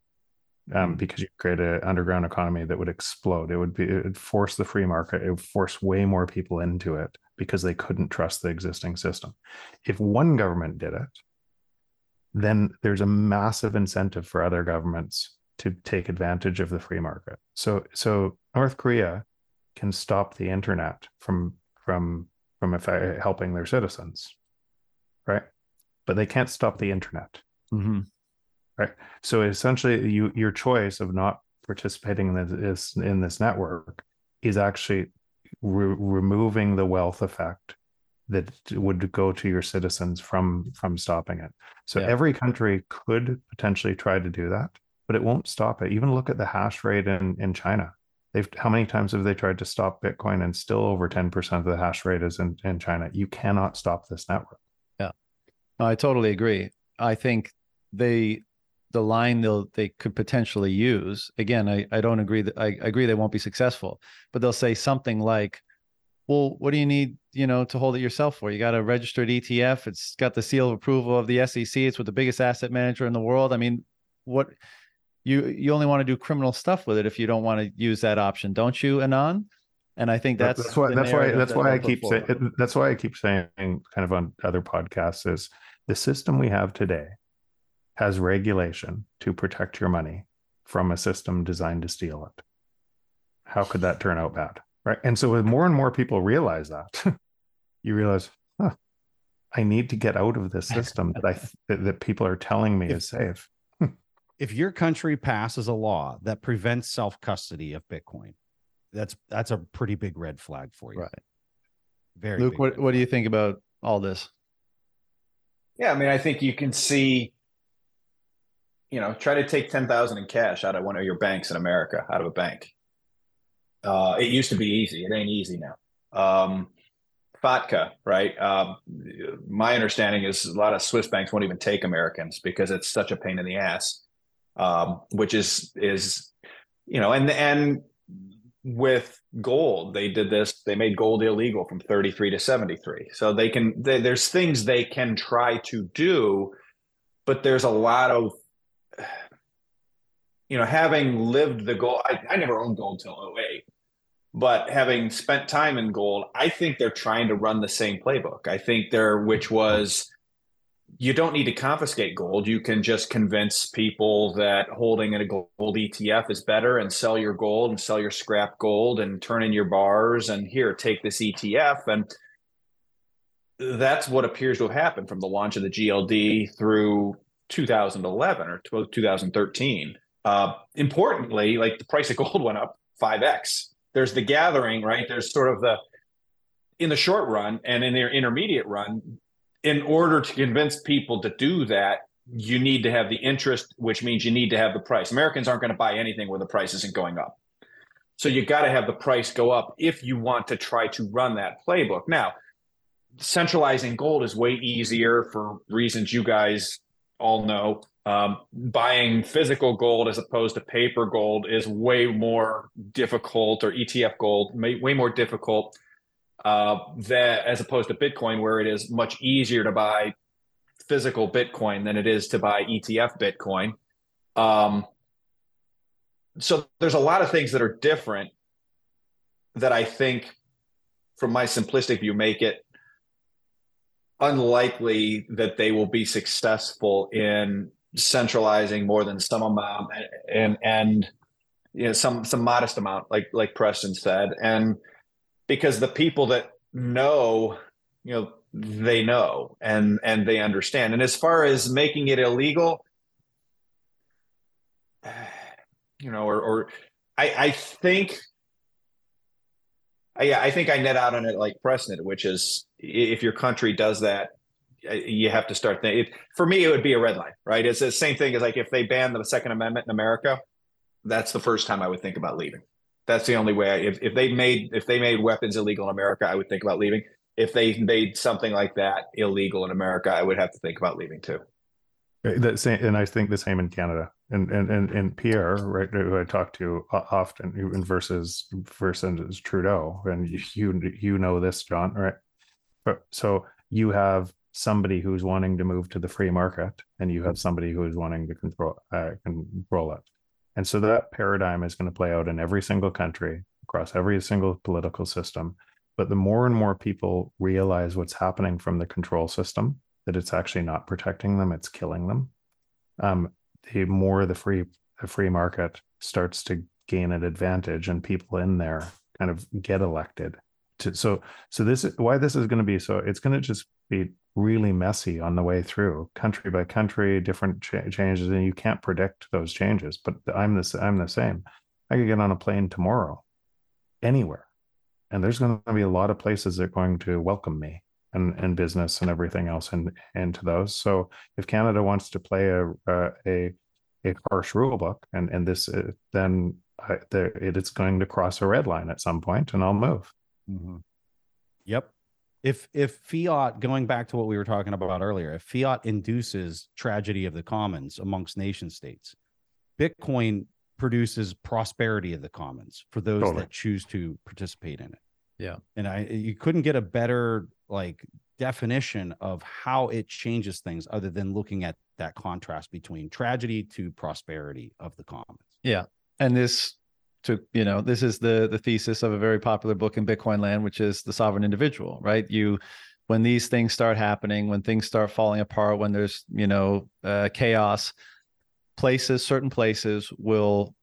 um, Mm. because you create an underground economy that would explode. It would be it would force the free market. It would force way more people into it because they couldn't trust the existing system. If one government did it, then there's a massive incentive for other governments to take advantage of the free market. So so North Korea can stop the internet from from from effe- helping their citizens, right? But they can't stop the internet. Mhm. So essentially, you your choice of not participating in this in this network is actually re- removing the wealth effect that would go to your citizens from from stopping it. So Yeah. every country could potentially try to do that, but it won't stop it. Even look at the hash rate in in China. They've how many times have they tried to stop Bitcoin and still over 10% of the hash rate is in, in China. You cannot stop this network. Yeah. No, I totally agree. I think they the line they'll they could potentially use again I, I don't agree that I agree they won't be successful but they'll say something like well what do you need you know to hold it yourself for? You got a registered etf it's got the seal of approval of the sec it's with the biggest asset manager in the world. I mean what you you only want to do criminal stuff with it if you don't want to use that option don't you anon and i think that's that's why that's why that's that why I keep saying that's why I keep saying kind of on other podcasts is the system we have today has regulation to protect your money from a system designed to steal it. How could that turn out bad? Right. And so as more and more people realize that, you realize, huh, I need to get out of this system that I that, that people are telling me If- is safe. if your country passes a law that prevents self custody of Bitcoin, that's that's a pretty big red flag for you. Right. Very Luke, what what do you think about all this? Yeah, I mean, I think you can see, you know, try to take ten thousand in cash out of one of your banks in America, out of a bank. Uh, it used to be easy. It ain't easy now. Um, FATCA, right? Um, my understanding is a lot of Swiss banks won't even take Americans because it's such a pain in the ass. Um, which is is, you know, and and with gold, they did this. They made gold illegal from thirty three to seventy three. So they can. They, there's things they can try to do, but there's a lot of you know, having lived the gold, I, I never owned gold till 08, but having spent time in gold, I think they're trying to run the same playbook. I think they're, which was, you don't need to confiscate gold. You can just convince people that holding a gold ETF is better and sell your gold and sell your scrap gold and turn in your bars and here, take this ETF. And that's what appears to have happened from the launch of the GLD through 2011 or 2013. Uh, importantly, like the price of gold went up 5x. There's the gathering, right? There's sort of the in the short run and in their intermediate run, in order to convince people to do that, you need to have the interest, which means you need to have the price. Americans aren't going to buy anything where the price isn't going up. So you got to have the price go up if you want to try to run that playbook. Now, centralizing gold is way easier for reasons you guys all know. Um, buying physical gold as opposed to paper gold is way more difficult, or ETF gold, may, way more difficult uh, that as opposed to Bitcoin, where it is much easier to buy physical Bitcoin than it is to buy ETF Bitcoin. Um, so there's a lot of things that are different that I think, from my simplistic view, make it unlikely that they will be successful in centralizing more than some amount and and you know some some modest amount like like Preston said. And because the people that know you know they know and and they understand. And as far as making it illegal you know or or I I think I, yeah, I think I net out on it like Preston, which is if your country does that, Uh, you have to start thinking. For me, it would be a red line, right? It's the same thing as like if they ban the Second Amendment in America, that's the first time I would think about leaving. That's the only way. I, if if they made if they made weapons illegal in America, I would think about leaving. If they made something like that illegal in America, I would have to think about leaving too. Uh, the same, and I think the same in Canada. And and and, and Pierre, right, who I talk to often, versus versus Trudeau, and you you know this, John, right? But so you have somebody who's wanting to move to the free market, and you have somebody who is wanting to control uh, control it. And so that paradigm is going to play out in every single country across every single political system. But the more and more people realize what's happening from the control system, that it's actually not protecting them, it's killing them. Um, the more the free the free market starts to gain an advantage and people in there kind of get elected. To, so so this is why this is going to be so it's going to just be really messy on the way through country by country different cha- changes and you can't predict those changes but i'm the i'm the same. I could get on a plane tomorrow anywhere and there's going to be a lot of places that are going to welcome me and, and business and everything else and into those. So if canada wants to play a a a, a harsh rule book and and this uh, then I, the, it, it's going to cross a red line at some point and i'll move. Mm-hmm. yep if if fiat going back to what we were talking about earlier if fiat induces tragedy of the commons amongst nation states bitcoin produces prosperity of the commons for those totally. that choose to participate in it. Yeah. And i you couldn't get a better like definition of how it changes things other than looking at that contrast between tragedy to prosperity of the commons. Yeah. And this to you know this is the the thesis of a very popular book in bitcoin land which is the sovereign individual right? You when these things start happening when things start falling apart when there's you know uh, chaos places certain places will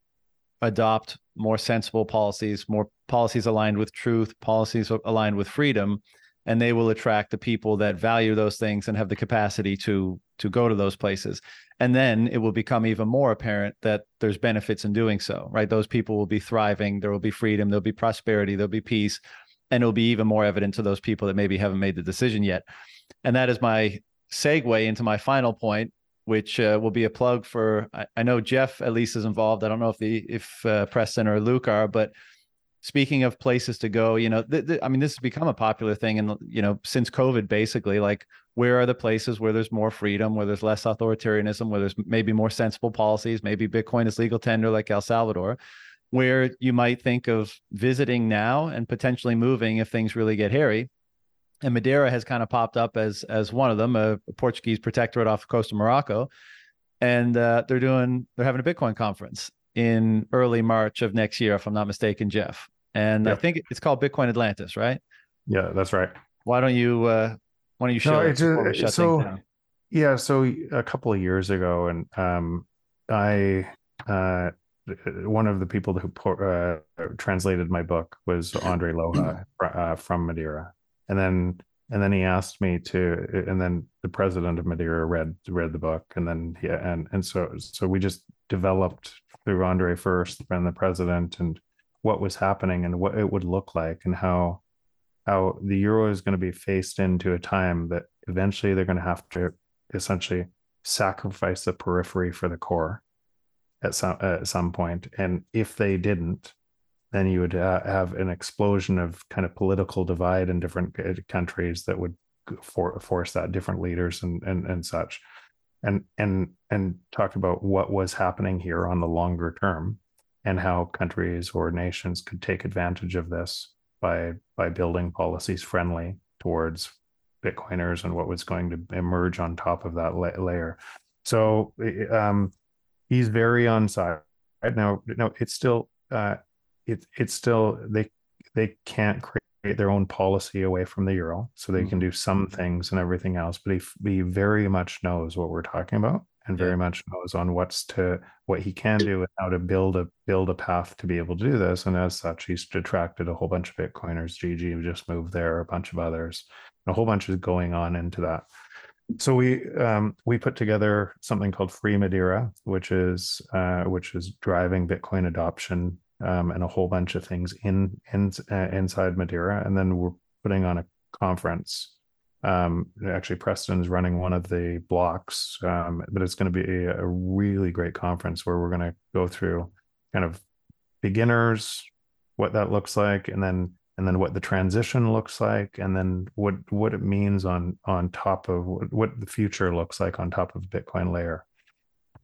adopt more sensible policies more policies aligned with truth policies aligned with freedom and they will attract the people that value those things and have the capacity to to go to those places. And then it will become even more apparent that there's benefits in doing so right? Those people will be thriving there will be freedom there'll be prosperity there'll be peace and it'll be even more evident to those people that maybe haven't made the decision yet. And that is my segue into my final point which uh, will be a plug for I, I, know jeff at least is involved. I don't know if the if uh, preston or luke are but speaking of places to go you know th- th- i mean this has become a popular thing and you know since covid basically like where are the places where there's more freedom where there's less authoritarianism where there's maybe more sensible policies maybe bitcoin is legal tender like el salvador where you might think of visiting now and potentially moving if things really get hairy. And madeira has kind of popped up as as one of them a, portuguese protectorate off the coast of morocco. And uh, they're doing they're having a bitcoin conference in early March of next year, if I'm not mistaken, Jeff. And. I think it's called Bitcoin Atlantis, right? Yeah, that's right. Why don't you uh why don't you show no, it just, so yeah, so a couple of years ago and um I uh one of the people who uh, translated my book was Andre Loja uh, from Madeira, and then and then he asked me to, and then the president of Madeira read read the book, and then yeah, and and so so we just developed through Andre first and the president and what was happening and what it would look like and how how the euro is going to be faced into a time that eventually they're going to have to essentially sacrifice the periphery for the core at some at some point. And if they didn't then you would uh, have an explosion of kind of political divide in different uh, countries that would for, force that different leaders and and and such and and and talked about what was happening here on the longer term and how countries or nations could take advantage of this by by building policies friendly towards bitcoiners and what was going to emerge on top of that la- layer. So um, he's very on side. Now no it's still uh, it, it's still they they can't create their own policy away from the euro so they mm-hmm. can do some things and everything else but he, he very much knows what we're talking about and very yeah. much knows on what's to what he can do and how to build a build a path to be able to do this and as such he's attracted a whole bunch of bitcoiners Gigi just moved there a bunch of others a whole bunch is going on into that so we um, we put together something called free madeira which is uh, which is driving bitcoin adoption um, and a whole bunch of things in, in uh, inside Madeira, and then we're putting on a conference. Um, actually, Preston's running one of the blocks, um, but it's going to be a, a really great conference where we're going to go through kind of beginners, what that looks like, and then and then what the transition looks like, and then what what it means on on top of what, what the future looks like on top of Bitcoin layer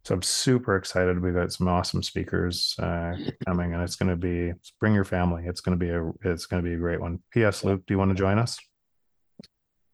so I'm super excited. We've got some awesome speakers uh, coming, and it's going to be bring your family. It's going to be a it's going to be a great one. P.S. Luke, do you want to join us?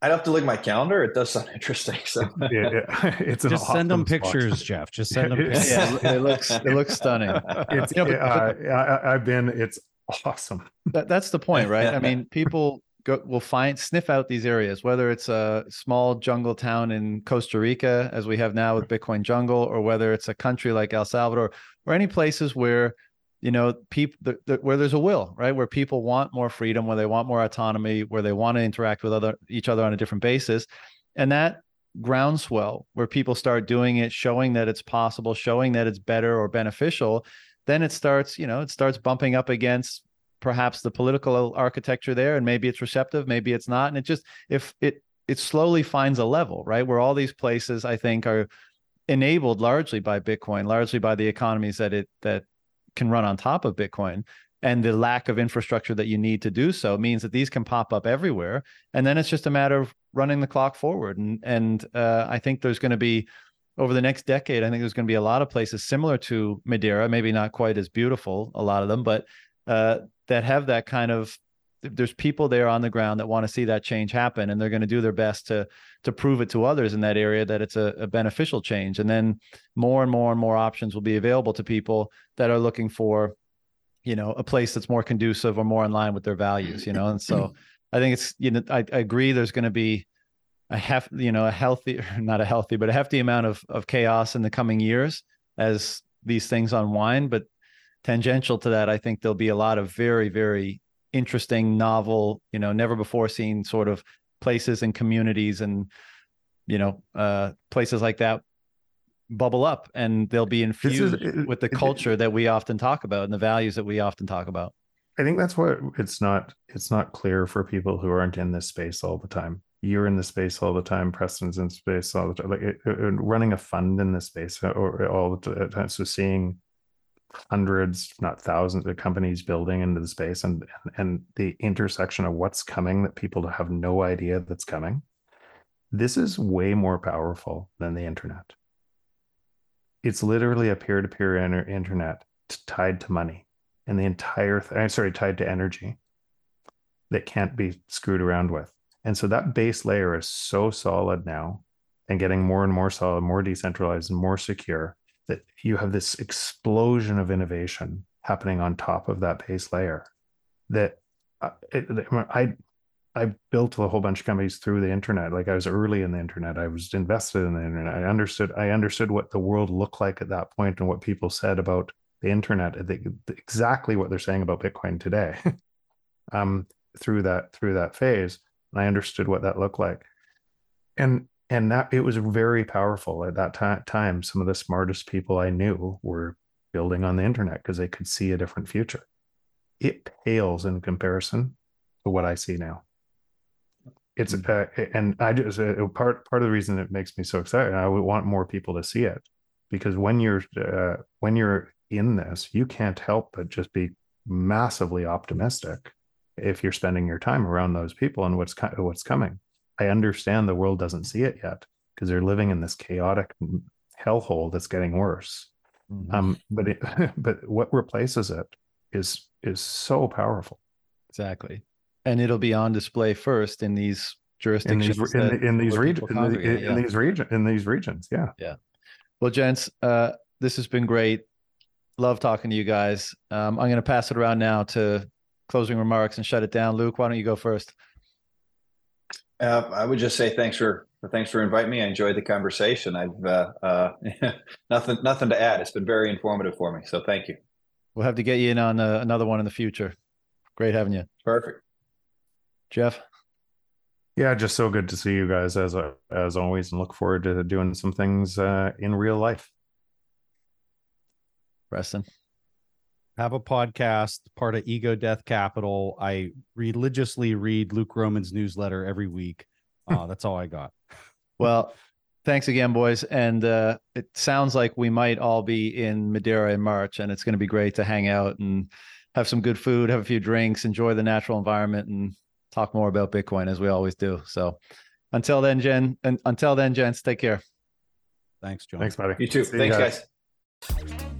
I'd have to look at my calendar. It does sound interesting. So yeah, yeah. it's just send them pictures. Jeff. Just send them. Pictures. Yeah, it looks it looks stunning. It's, you know, but, uh, I, have been. It's awesome. That, that's the point, right? I mean, people go will find sniff out these areas, whether it's a small jungle town in Costa Rica, as we have now with Bitcoin Jungle, or whether it's a country like El Salvador, or any places where you know people the, the, where there's a will right? Where people want more freedom where they want more autonomy where they want to interact with other each other on a different basis. And that groundswell where people start doing it showing that it's possible showing that it's better or beneficial then it starts you know it starts bumping up against perhaps the political architecture there and maybe it's receptive maybe it's not. And it just if it it slowly finds a level right where all these places i think are enabled largely by bitcoin largely by the economies that it that can run on top of bitcoin and the lack of infrastructure that you need to do so means that these can pop up everywhere. And then it's just a matter of running the clock forward. And and uh, i think there's going to be over the next decade i think there's going to be a lot of places similar to madeira maybe not quite as beautiful a lot of them but uh, that have that kind of there's people there on the ground that want to see that change happen and they're going to do their best to to prove it to others in that area that it's a, a, beneficial change. And then more and more and more options will be available to people that are looking for you know a place that's more conducive or more in line with their values you know? And so i think it's you know i, I agree there's going to be a hef you know a healthy not a healthy but a hefty amount of of chaos in the coming years as these things unwind but tangential to that, I think there'll be a lot of very, very interesting, novel, you know, never before seen sort of places and communities and you know uh, places like that bubble up and they'll be infused it, with the culture it, that we often talk about and the values that we often talk about. I think that's what it's not it's not clear for people who aren't in this space all the time. You're in the space all the time. Preston's in space all the time. Like it, running a fund in this space or all the time. So seeing hundreds, not thousands, of companies building into the space and and the intersection of what's coming that people have no idea that's coming. This is way more powerful than the internet. It's literally a peer-to-peer internet tied to money and the entire th- uh, sorry tied to energy that can't be screwed around with. And so that base layer is so solid now and getting more and more solid, more decentralized and more secure that you have this explosion of innovation happening on top of that base layer that uh, I I built a whole bunch of companies through the internet. Like I was early in the internet. I was invested in the internet. I understood I understood what the world looked like at that point and what people said about the internet. exactly what they're saying about Bitcoin today. um, through that through that phase, and I understood what that looked like. And and that it was very powerful at that t- time. Some of the smartest people i knew were building on the internet because they could see a different future. It pales in comparison to what i see now. It's uh, and i just uh, part part of the reason it makes me so excited i would want more people to see it because when you're uh, when you're in this you can't help but just be massively optimistic if you're spending your time around those people and what's what's coming I understand the world doesn't see it yet because they're living in this chaotic hellhole that's getting worse. Mm-hmm. Um, but it, but what replaces it is is so powerful. Exactly, and it'll be on display first in these jurisdictions in these, in, the, in these regions in, the, in yeah. these region in these regions. Yeah, yeah. Well, gents, uh, this has been great. Love talking to you guys. Um, I'm going to pass it around now to closing remarks and shut it down. Luke, why don't you go first? Uh, I would just say thanks for thanks for inviting me. I enjoyed the conversation. I've uh, uh, nothing nothing to add. It's been very informative for me. So thank you. We'll have to get you in on uh, another one in the future. Great having you. Perfect. Jeff. Yeah, just so good to see you guys as uh, as always, and look forward to doing some things uh, in real life. Preston have a podcast, part of Ego Death Capital. I religiously read Luke Gromen's newsletter every week. Uh, that's all I got. Well, thanks again, boys. And uh, it sounds like we might all be in Madeira in March, and it's going to be great to hang out and have some good food, have a few drinks, enjoy the natural environment, and talk more about Bitcoin as we always do. So until then, Jen, and until then, gents, take care. Thanks, John. Thanks, buddy. You too. See Thanks, you guys. guys.